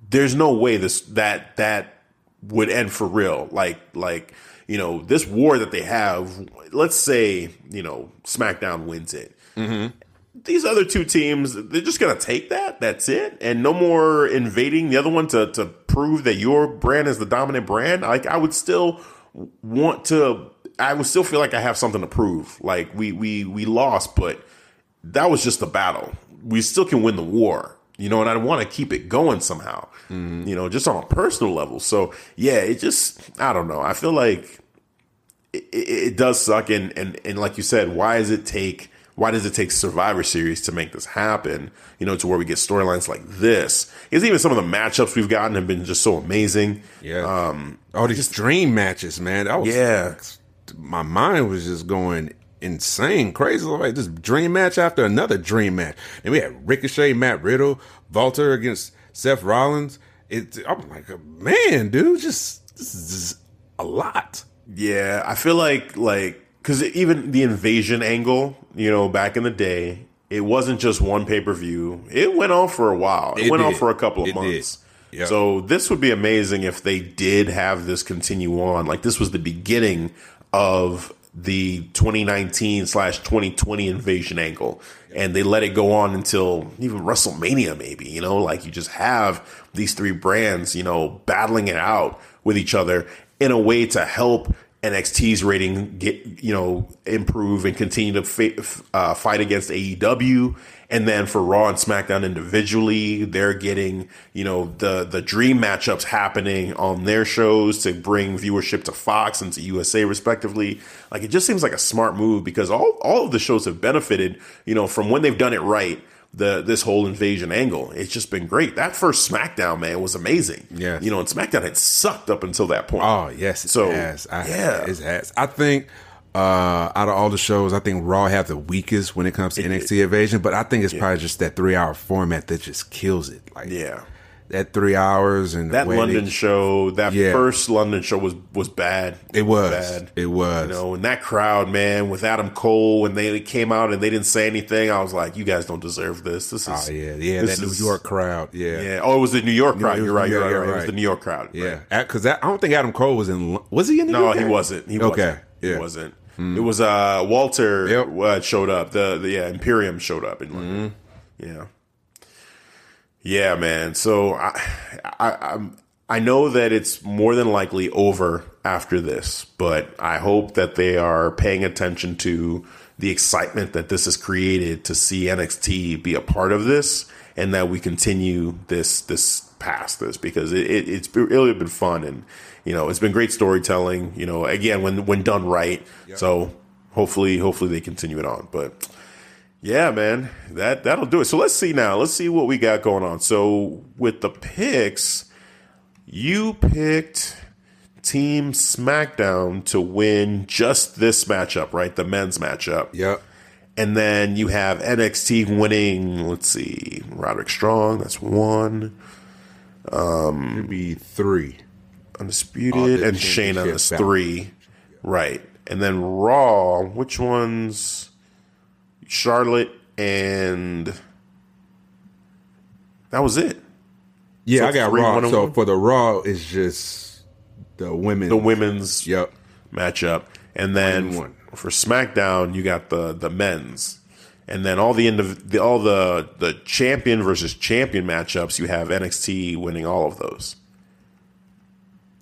Speaker 1: there's no way this that that would end for real. Like like you know this war that they have. Let's say you know SmackDown wins it. Mm-hmm these other two teams, they're just going to take that. That's it. And no more invading the other one to, to prove that your brand is the dominant brand. Like, I would still want to, I would still feel like I have something to prove. Like, we, we, we lost, but that was just a battle. We still can win the war. you know, and I want to keep it going somehow,
Speaker 2: Mm-hmm.
Speaker 1: you know, just on a personal level. So yeah, it just, I don't know. I feel like it, it, it does suck. And, and, and like you said, why does it take, why does it take Survivor Series to make this happen? You know, to where we get storylines like this. Because even some of the matchups we've gotten have been just so amazing.
Speaker 2: Yeah.
Speaker 1: Um,
Speaker 2: All these dream matches, man. That was
Speaker 1: Yeah.
Speaker 2: My mind was just going insane, crazy. Like this dream match after another dream match. And we had Ricochet, Matt Riddle, Walter against Seth Rollins. It. I'm like, man, dude, just this is just a lot.
Speaker 1: Yeah, I feel like like because even the invasion angle, you know, back in the day, it wasn't just one pay per view. It went on for a while. It,
Speaker 2: It
Speaker 1: went on for a couple of
Speaker 2: It
Speaker 1: months.
Speaker 2: Yep.
Speaker 1: So this would be amazing if they did have this continue on. Like this was the beginning of the 2019 slash 2020 invasion angle, and they let it go on until even WrestleMania, maybe. You know, like you just have these three brands, you know, battling it out with each other in a way to help NXT's rating get you know improve and continue to uh, fight against AEW, and then for Raw and SmackDown individually, they're getting you know the the dream matchups happening on their shows to bring viewership to Fox and to USA respectively. Like it just seems like a smart move because all all of the shows have benefited you know from when they've done it right. The this whole invasion angle, it's just been great. That first SmackDown man was amazing.
Speaker 2: Yes.
Speaker 1: you know, and SmackDown had sucked up until that point.
Speaker 2: Oh yes, it
Speaker 1: So,
Speaker 2: has. I,
Speaker 1: yeah.
Speaker 2: it has. I think uh, out of all the shows, I think Raw have the weakest when it comes to NXT Invasion, but I think it's probably just that three hour format that just kills it. Like
Speaker 1: Yeah.
Speaker 2: That three hours and
Speaker 1: That London show, that
Speaker 2: Yeah.
Speaker 1: first London show was was bad.
Speaker 2: it was
Speaker 1: bad.
Speaker 2: it was
Speaker 1: You know, and that crowd, man, with Adam Cole, when they came out and they didn't say anything, I was like, "You guys don't deserve this." This is,
Speaker 2: oh yeah yeah that
Speaker 1: is-
Speaker 2: New York crowd yeah
Speaker 1: yeah. Oh, it was the New York crowd.
Speaker 2: was
Speaker 1: You're right.
Speaker 2: New
Speaker 1: You're right.
Speaker 2: you're
Speaker 1: right. It was the New York crowd.
Speaker 2: yeah
Speaker 1: right.
Speaker 2: because I don't think Adam Cole was in was he in New
Speaker 1: No, he wasn't. He
Speaker 2: Okay,
Speaker 1: wasn't.
Speaker 2: yeah.
Speaker 1: He wasn't. It was uh Walter
Speaker 2: Yep.
Speaker 1: uh, showed up. The, the yeah Imperium showed up in London.
Speaker 2: Mm-hmm.
Speaker 1: Yeah, yeah, man. So I, I I'm I know that it's more than likely over after this, but I hope that they are paying attention to the excitement that this has created to see NXT be a part of this, and that we continue this this past this because it, it, it's really been fun and you know it's been great storytelling. You know, again when when done right. So hopefully hopefully they continue it on, but. Yeah, man, that that'll do it. So let's see now. Let's see what we got going on. So with the picks, you picked Team SmackDown to win just this matchup, right? The men's matchup.
Speaker 2: Yep.
Speaker 1: And then you have NXT winning. Let's see, Roderick Strong. That's one.
Speaker 2: Um, It'd be three.
Speaker 1: Undisputed
Speaker 2: Oh,
Speaker 1: and Shayna.
Speaker 2: championship
Speaker 1: That's
Speaker 2: belt.
Speaker 1: three. Right. And then Raw. Which ones? Charlotte and that was it.
Speaker 2: Yeah,
Speaker 1: So
Speaker 2: I got
Speaker 1: three,
Speaker 2: Raw.
Speaker 1: one,
Speaker 2: So
Speaker 1: one?
Speaker 2: for the Raw, it's just the women.
Speaker 1: the women's
Speaker 2: Yep.
Speaker 1: matchup, and then
Speaker 2: One one.
Speaker 1: for SmackDown you got the the men's, and then all the, indiv- the all the the champion versus champion matchups. You have NXT winning all of those.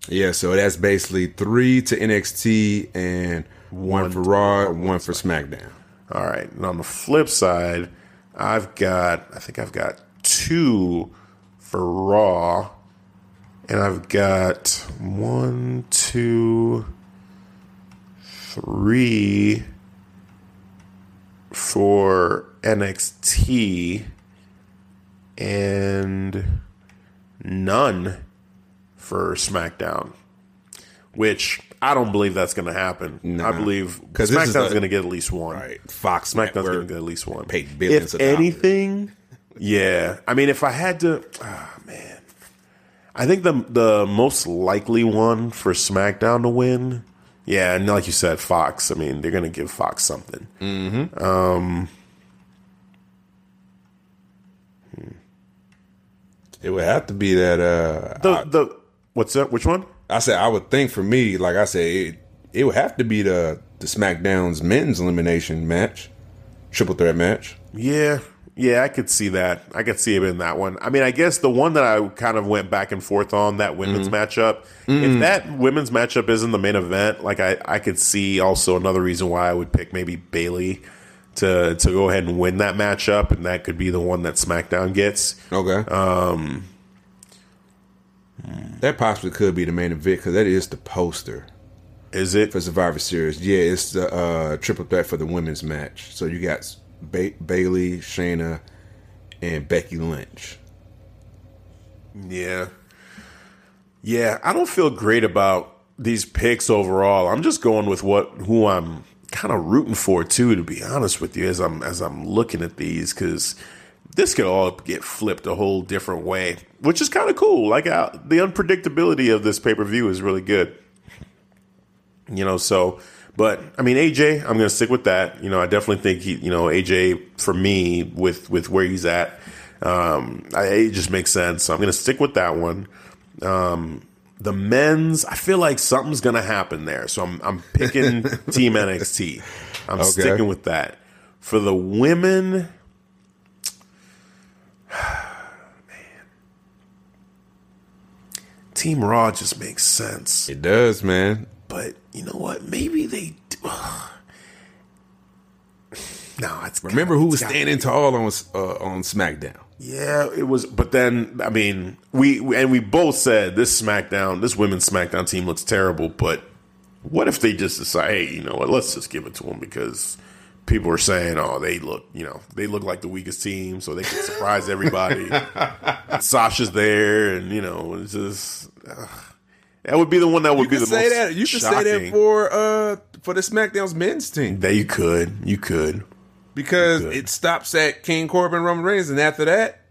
Speaker 2: Yeah, so that's basically three to NXT and one, for Raw, one for SmackDown.
Speaker 1: All right, and on the flip side, I've got I think I've got two for Raw, and I've got one, two, three for NXT, and none for SmackDown. Which I don't believe that's going to happen.
Speaker 2: Nah.
Speaker 1: I believe
Speaker 2: 'Cause this is
Speaker 1: SmackDown's going to get at least one.
Speaker 2: Right. Fox
Speaker 1: SmackDown's going to get at least one.
Speaker 2: paid billions
Speaker 1: if
Speaker 2: of dollars.
Speaker 1: anything, yeah. I mean, if I had to, ah, man, I think the the most likely one for SmackDown to win, yeah, and like you said, Fox. I mean, they're going to give Fox something.
Speaker 2: It would have to be that. Uh,
Speaker 1: The the what's that? Which one?
Speaker 2: I said I would think for me, like I said, it, it would have to be the the SmackDown's men's elimination match, triple threat match.
Speaker 1: Yeah, yeah, I could see that. I could see it in that one. I mean, I guess the one that I kind of went back and forth on that women's
Speaker 2: Mm-hmm.
Speaker 1: matchup.
Speaker 2: Mm.
Speaker 1: If that women's matchup isn't the main event, like I, I could see also another reason why I would pick maybe Bayley to to go ahead and win that matchup, and that could be the one that SmackDown gets.
Speaker 2: Okay. Um, that possibly could be the main event because that is the poster
Speaker 1: Is it?
Speaker 2: for Survivor Series. Yeah, it's the uh, triple threat for the women's match. So you got ba- Bayley, Shayna, and Becky Lynch.
Speaker 1: Yeah. Yeah, I don't feel great about these picks overall. I'm just going with what who I'm kind of rooting for too, to be honest with you, as I'm as I'm looking at these, because this could all get flipped a whole different way, which is kind of cool. Like uh, the unpredictability of this pay per view is really good. You know, so but I mean AJ, I'm going to stick with that. You know, I definitely think he, you know, AJ for me with with where he's at, um, I, it just makes sense. So I'm going to stick with that one. Um, the men's, I feel like something's going to happen there. So I'm, I'm picking Team NXT. I'm
Speaker 2: Okay.
Speaker 1: sticking with that. For the women, man, Team Raw just makes sense.
Speaker 2: It does, man.
Speaker 1: But you know what? Maybe they. Do. no, it's
Speaker 2: Remember
Speaker 1: gotta-
Speaker 2: who was standing tall on uh, on SmackDown?
Speaker 1: Yeah, it was. But then, I mean, we and we both said this SmackDown, this women's SmackDown team looks terrible. But what if they just decide, hey, you know what? Let's just give it to them because people are saying, oh, they look, you know, they look like the weakest team, so they can surprise everybody. Sasha's there, and you know, it's just. ugh. that would be the one that would
Speaker 2: You
Speaker 1: be the
Speaker 2: say
Speaker 1: most
Speaker 2: that. You should say that for uh for the SmackDown's men's team
Speaker 1: That you could, you could.
Speaker 2: because
Speaker 1: You could.
Speaker 2: it stops at King Corbin, Roman Reigns, and after that,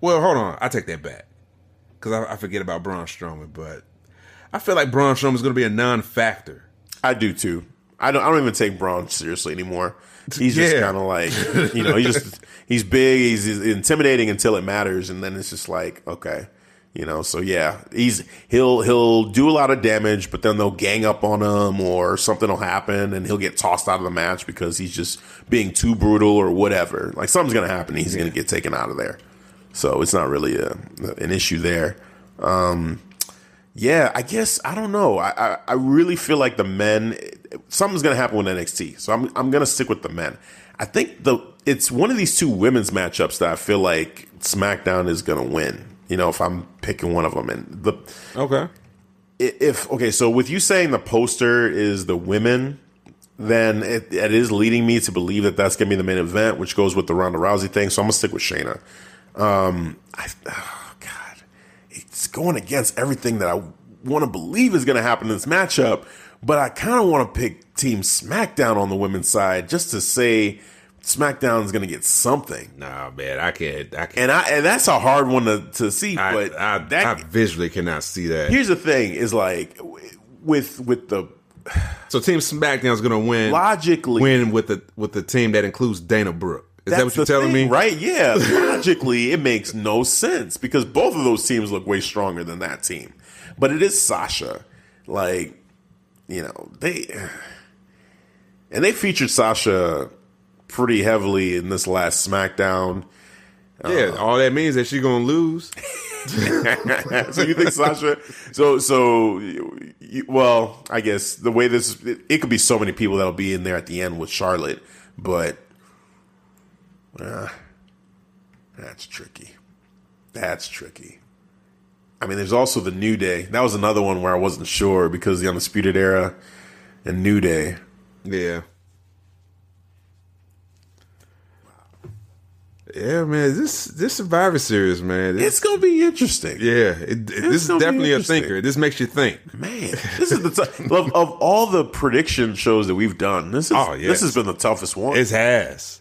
Speaker 2: well, hold on, I take that back because I, I forget about Braun Strowman, but I feel like Braun Strowman is going to be a non-factor.
Speaker 1: I do too. I don't. I don't even take Braun seriously anymore. He's just
Speaker 2: Yeah.
Speaker 1: kind of like you know. He's just he's big. He's, he's intimidating until it matters, and then it's just like okay, you know. So yeah, he's he'll he'll do a lot of damage, but then they'll gang up on him, or something will happen, and he'll get tossed out of the match because he's just being too brutal or whatever. Like something's gonna happen. He's gonna get taken out of there. So it's not really a, an issue there. Um, yeah, I guess I don't know. I, I I really feel like the men something's gonna happen with NXT, so I'm I'm gonna stick with the men. I think the it's one of these two women's matchups that I feel like SmackDown is gonna win. You know, if I'm picking one of them, and the
Speaker 2: Okay.
Speaker 1: if okay, so with you saying the poster is the women, then it, it is leading me to believe that that's gonna be the main event, which goes with the Ronda Rousey thing. So I'm gonna stick with Shayna. Um, I, it's going against everything that I want to believe is going to happen in this matchup. But I kind of want to pick Team SmackDown on the women's side just to say SmackDown is going to get something.
Speaker 2: Nah, man, I can't. I can't.
Speaker 1: And I and that's a hard one to, to see.
Speaker 2: I,
Speaker 1: but
Speaker 2: I,
Speaker 1: that
Speaker 2: I visually cannot see that.
Speaker 1: here's the thing: is like with with the
Speaker 2: So Team SmackDown is going to win.
Speaker 1: logically
Speaker 2: Win with the with the team that includes Dana Brooke. Is that what you're telling
Speaker 1: thing,
Speaker 2: me?
Speaker 1: Right? Yeah. Logically, it makes no sense because both of those teams look way stronger than that team. But it is Sasha. Like, you know, they and they featured Sasha pretty heavily in this last SmackDown.
Speaker 2: Yeah. Uh, all that means that she's going to lose.
Speaker 1: so you think Sasha? So so you, well, I guess the way this it, it could be so many people that'll be in there at the end with Charlotte, but uh, that's tricky. That's tricky. I mean, there's also the New Day. That was another one where I wasn't sure because the Undisputed Era and New Day.
Speaker 2: Yeah. Yeah, man. This this Survivor Series, man. This,
Speaker 1: It's gonna be interesting.
Speaker 2: yeah, it, it- this is definitely a thinker. This makes you think.
Speaker 1: Man, this is the t- of, of all the prediction shows that we've done. This is
Speaker 2: Oh, yes.
Speaker 1: this has been the toughest one.
Speaker 2: It has.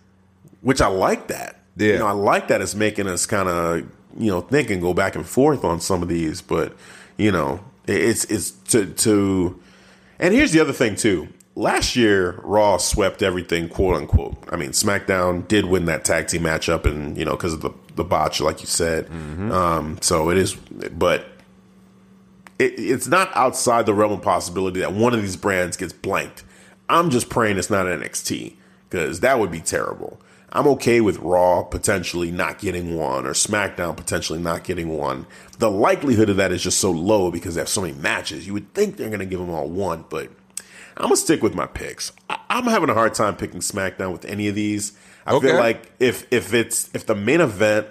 Speaker 1: Which I like that.
Speaker 2: Yeah.
Speaker 1: you know, I like that it's making us kind of you know think and go back and forth on some of these. But you know, it's it's to to. And here's the other thing too. Last year, Raw swept everything, quote unquote. I mean, SmackDown did win that tag team matchup, and you know, because of the the botch, like you said. Um, so it is, but it, it's not outside the realm of possibility that one of these brands gets blanked. I'm just praying it's not NXT because that would be terrible. I'm okay with Raw potentially not getting one or SmackDown potentially not getting one. The likelihood of that is just so low because they have so many matches. You would think they're going to give them all one, but I'm gonna stick with my picks. I, I'm having a hard time picking SmackDown with any of these. I
Speaker 2: Okay.
Speaker 1: feel like if if it's if the main event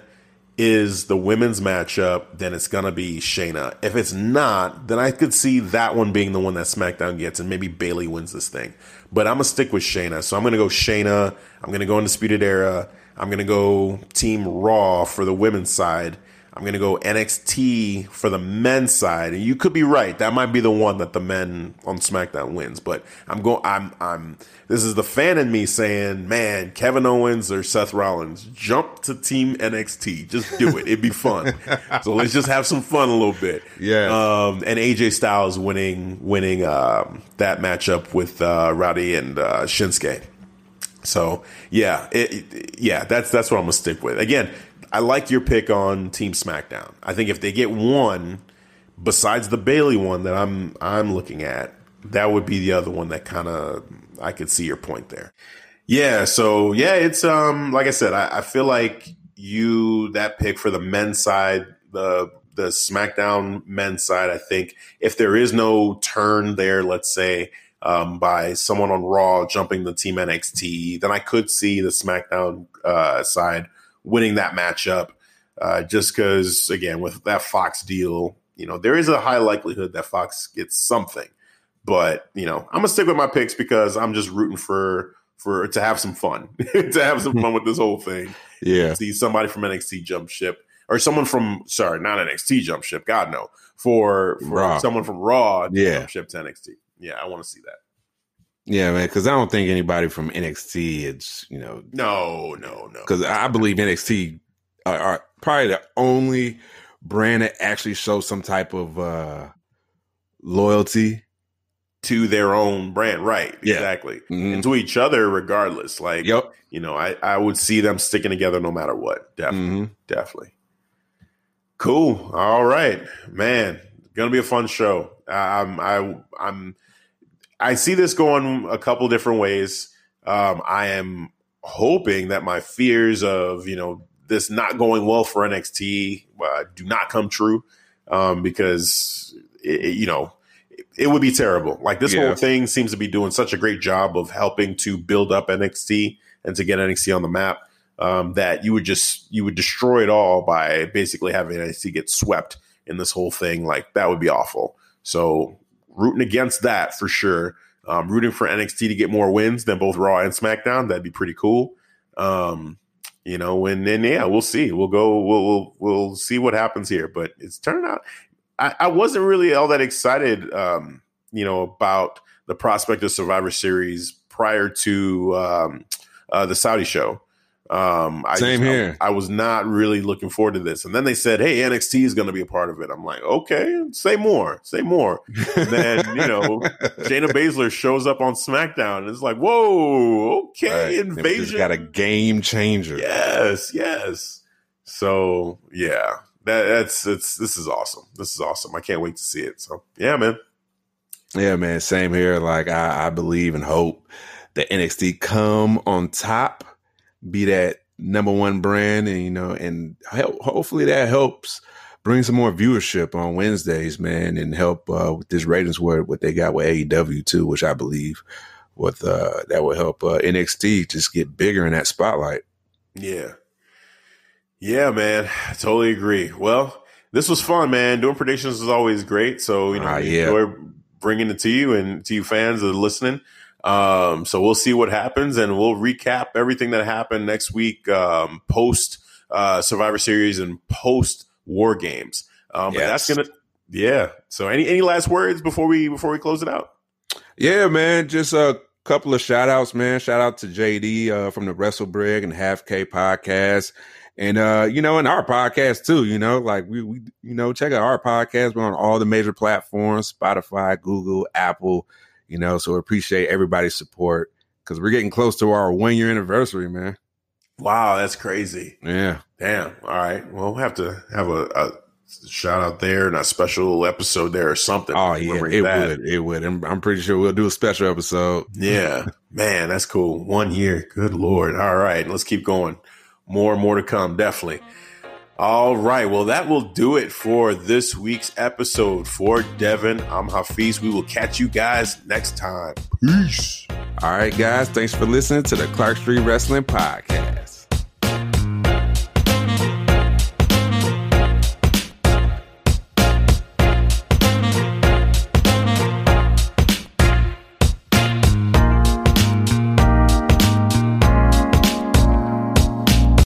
Speaker 1: is the women's matchup, then it's gonna be Shayna. If it's not, then I could see that one being the one that SmackDown gets, and maybe Bayley wins this thing. But I'm gonna stick with Shayna, so I'm gonna go Shayna. I'm gonna go Undisputed Era. I'm gonna go Team Raw for the women's side. I'm gonna go NXT for the men's side, and you could be right. That might be the one that the men on SmackDown wins. But I'm going. I'm. I'm. This is the fan in me saying, "Man, Kevin Owens or Seth Rollins, jump to Team NXT. Just do it. It'd be fun. so let's just have some fun a little bit.
Speaker 2: Yeah.
Speaker 1: Um, and AJ Styles winning winning um, that matchup with uh, Roddy and uh, Shinsuke. So yeah, it, it- yeah, that's that's what I'm gonna stick with. Again, I like your pick on Team SmackDown. I think if they get one besides the Bayley one that I'm I'm looking at, that would be the other one that kind of I could see your point there. Yeah, so yeah, it's um like I said, I, I feel like you that pick for the men's side, the the SmackDown men's side. I think if there is no turn there, let's say um, by someone on Raw jumping the Team NXT, then I could see the SmackDown uh, side winning that matchup. Uh, just because, again, with that Fox deal, you know, there is a high likelihood that Fox gets something. But you know, I'm gonna stick with my picks because I'm just rooting for for to have some fun, to have some fun with this whole thing.
Speaker 2: Yeah.
Speaker 1: See somebody from NXT jump ship, or someone from sorry, not NXT jump ship. God no, for for
Speaker 2: Raw.
Speaker 1: someone from Raw
Speaker 2: Yeah.
Speaker 1: jump ship to NXT. Yeah, I want to see that.
Speaker 2: Yeah, man. Because I don't think anybody from NXT is, you know,
Speaker 1: No, no, no.
Speaker 2: because I believe NXT are, are probably the only brand that actually shows some type of uh loyalty.
Speaker 1: To their own brand, right?
Speaker 2: Yeah.
Speaker 1: Exactly.
Speaker 2: Mhm.
Speaker 1: And to each other, regardless. Like,
Speaker 2: Yep.
Speaker 1: you know, I I would see them sticking together no matter what. Definitely.
Speaker 2: hmm
Speaker 1: Definitely. Cool. All right, man. Gonna be a fun show. Um, I I'm I see this going a couple different ways. Um, I am hoping that my fears of you know this not going well for NXT uh, do not come true um, because it, it- you know it, it would be terrible. Like this
Speaker 2: Yeah.
Speaker 1: whole thing seems to be doing such a great job of helping to build up NXT and to get NXT on the map um, that you would just you would destroy it all by basically having NXT get swept in this whole thing. Like that would be awful. So rooting against that for sure. Um, rooting for NXT to get more wins than both Raw and SmackDown. That'd be pretty cool. Um, you know, and then yeah, we'll see. We'll go. We'll we'll, we'll see what happens here. But it's turning out. I, I wasn't really all that excited. Um, you know, about the prospect of Survivor Series prior to um, uh, the Saudi show. Um, I
Speaker 2: Same
Speaker 1: just-
Speaker 2: here.
Speaker 1: I, was not really looking forward to this, and then they said, "Hey, NXT is going to be a part of it." I'm like, "Okay, say more, say more." And then you know, Shayna Baszler shows up on SmackDown, and it's like, "Whoa, okay,
Speaker 2: Right.
Speaker 1: Invasion."
Speaker 2: got a game changer.
Speaker 1: Yes, yes. So yeah, that, that's it's this is awesome. This is awesome. I can't wait to see it. So yeah, man.
Speaker 2: Yeah, man. Same here. Like I, I believe and hope that NXT come on top, be that number one brand, and you know, and help, hopefully that helps bring some more viewership on Wednesdays, man, and help uh, with this ratings war what they got with AEW too, which I believe with uh, that will help uh, NXT just get bigger in that spotlight.
Speaker 1: Yeah. Yeah, man. I totally agree. Well, this was fun, man. Doing predictions is always great. So, you know, we
Speaker 2: yeah.
Speaker 1: enjoy bringing it to you and to you fans that are listening. Um, so we'll see what happens and we'll recap everything that happened next week, um, post, uh, Survivor Series and post War Games. Um, but that's gonna, yeah. So any, any last words before we, before we close it out?
Speaker 2: Yeah, man. Just a couple of shout outs, man. Shout out to JD uh, from the Wrestle Brig and Half K podcast. And uh, you know, and our podcast too, you know, like we we you know, check out our podcast. We're on all the major platforms, Spotify, Google, Apple, you know, so appreciate everybody's support because we're getting close to our one year anniversary, man.
Speaker 1: Wow. That's crazy.
Speaker 2: Yeah.
Speaker 1: Damn. All right. Well, we'll have to have a, a shout out there and a special episode there or something.
Speaker 2: Oh yeah, it
Speaker 1: that.
Speaker 2: would. It would. I'm, I'm pretty sure we'll do a special episode.
Speaker 1: Yeah. Man, that's cool. One year. Good Lord. All right. Let's keep going. More and more to come. Definitely. All right. Well, that will do it for this week's episode. For Devin, I'm Hafiz. We will catch you guys next time. Peace.
Speaker 2: All right, guys, thanks for listening to the Clark Street Wrestling Podcast.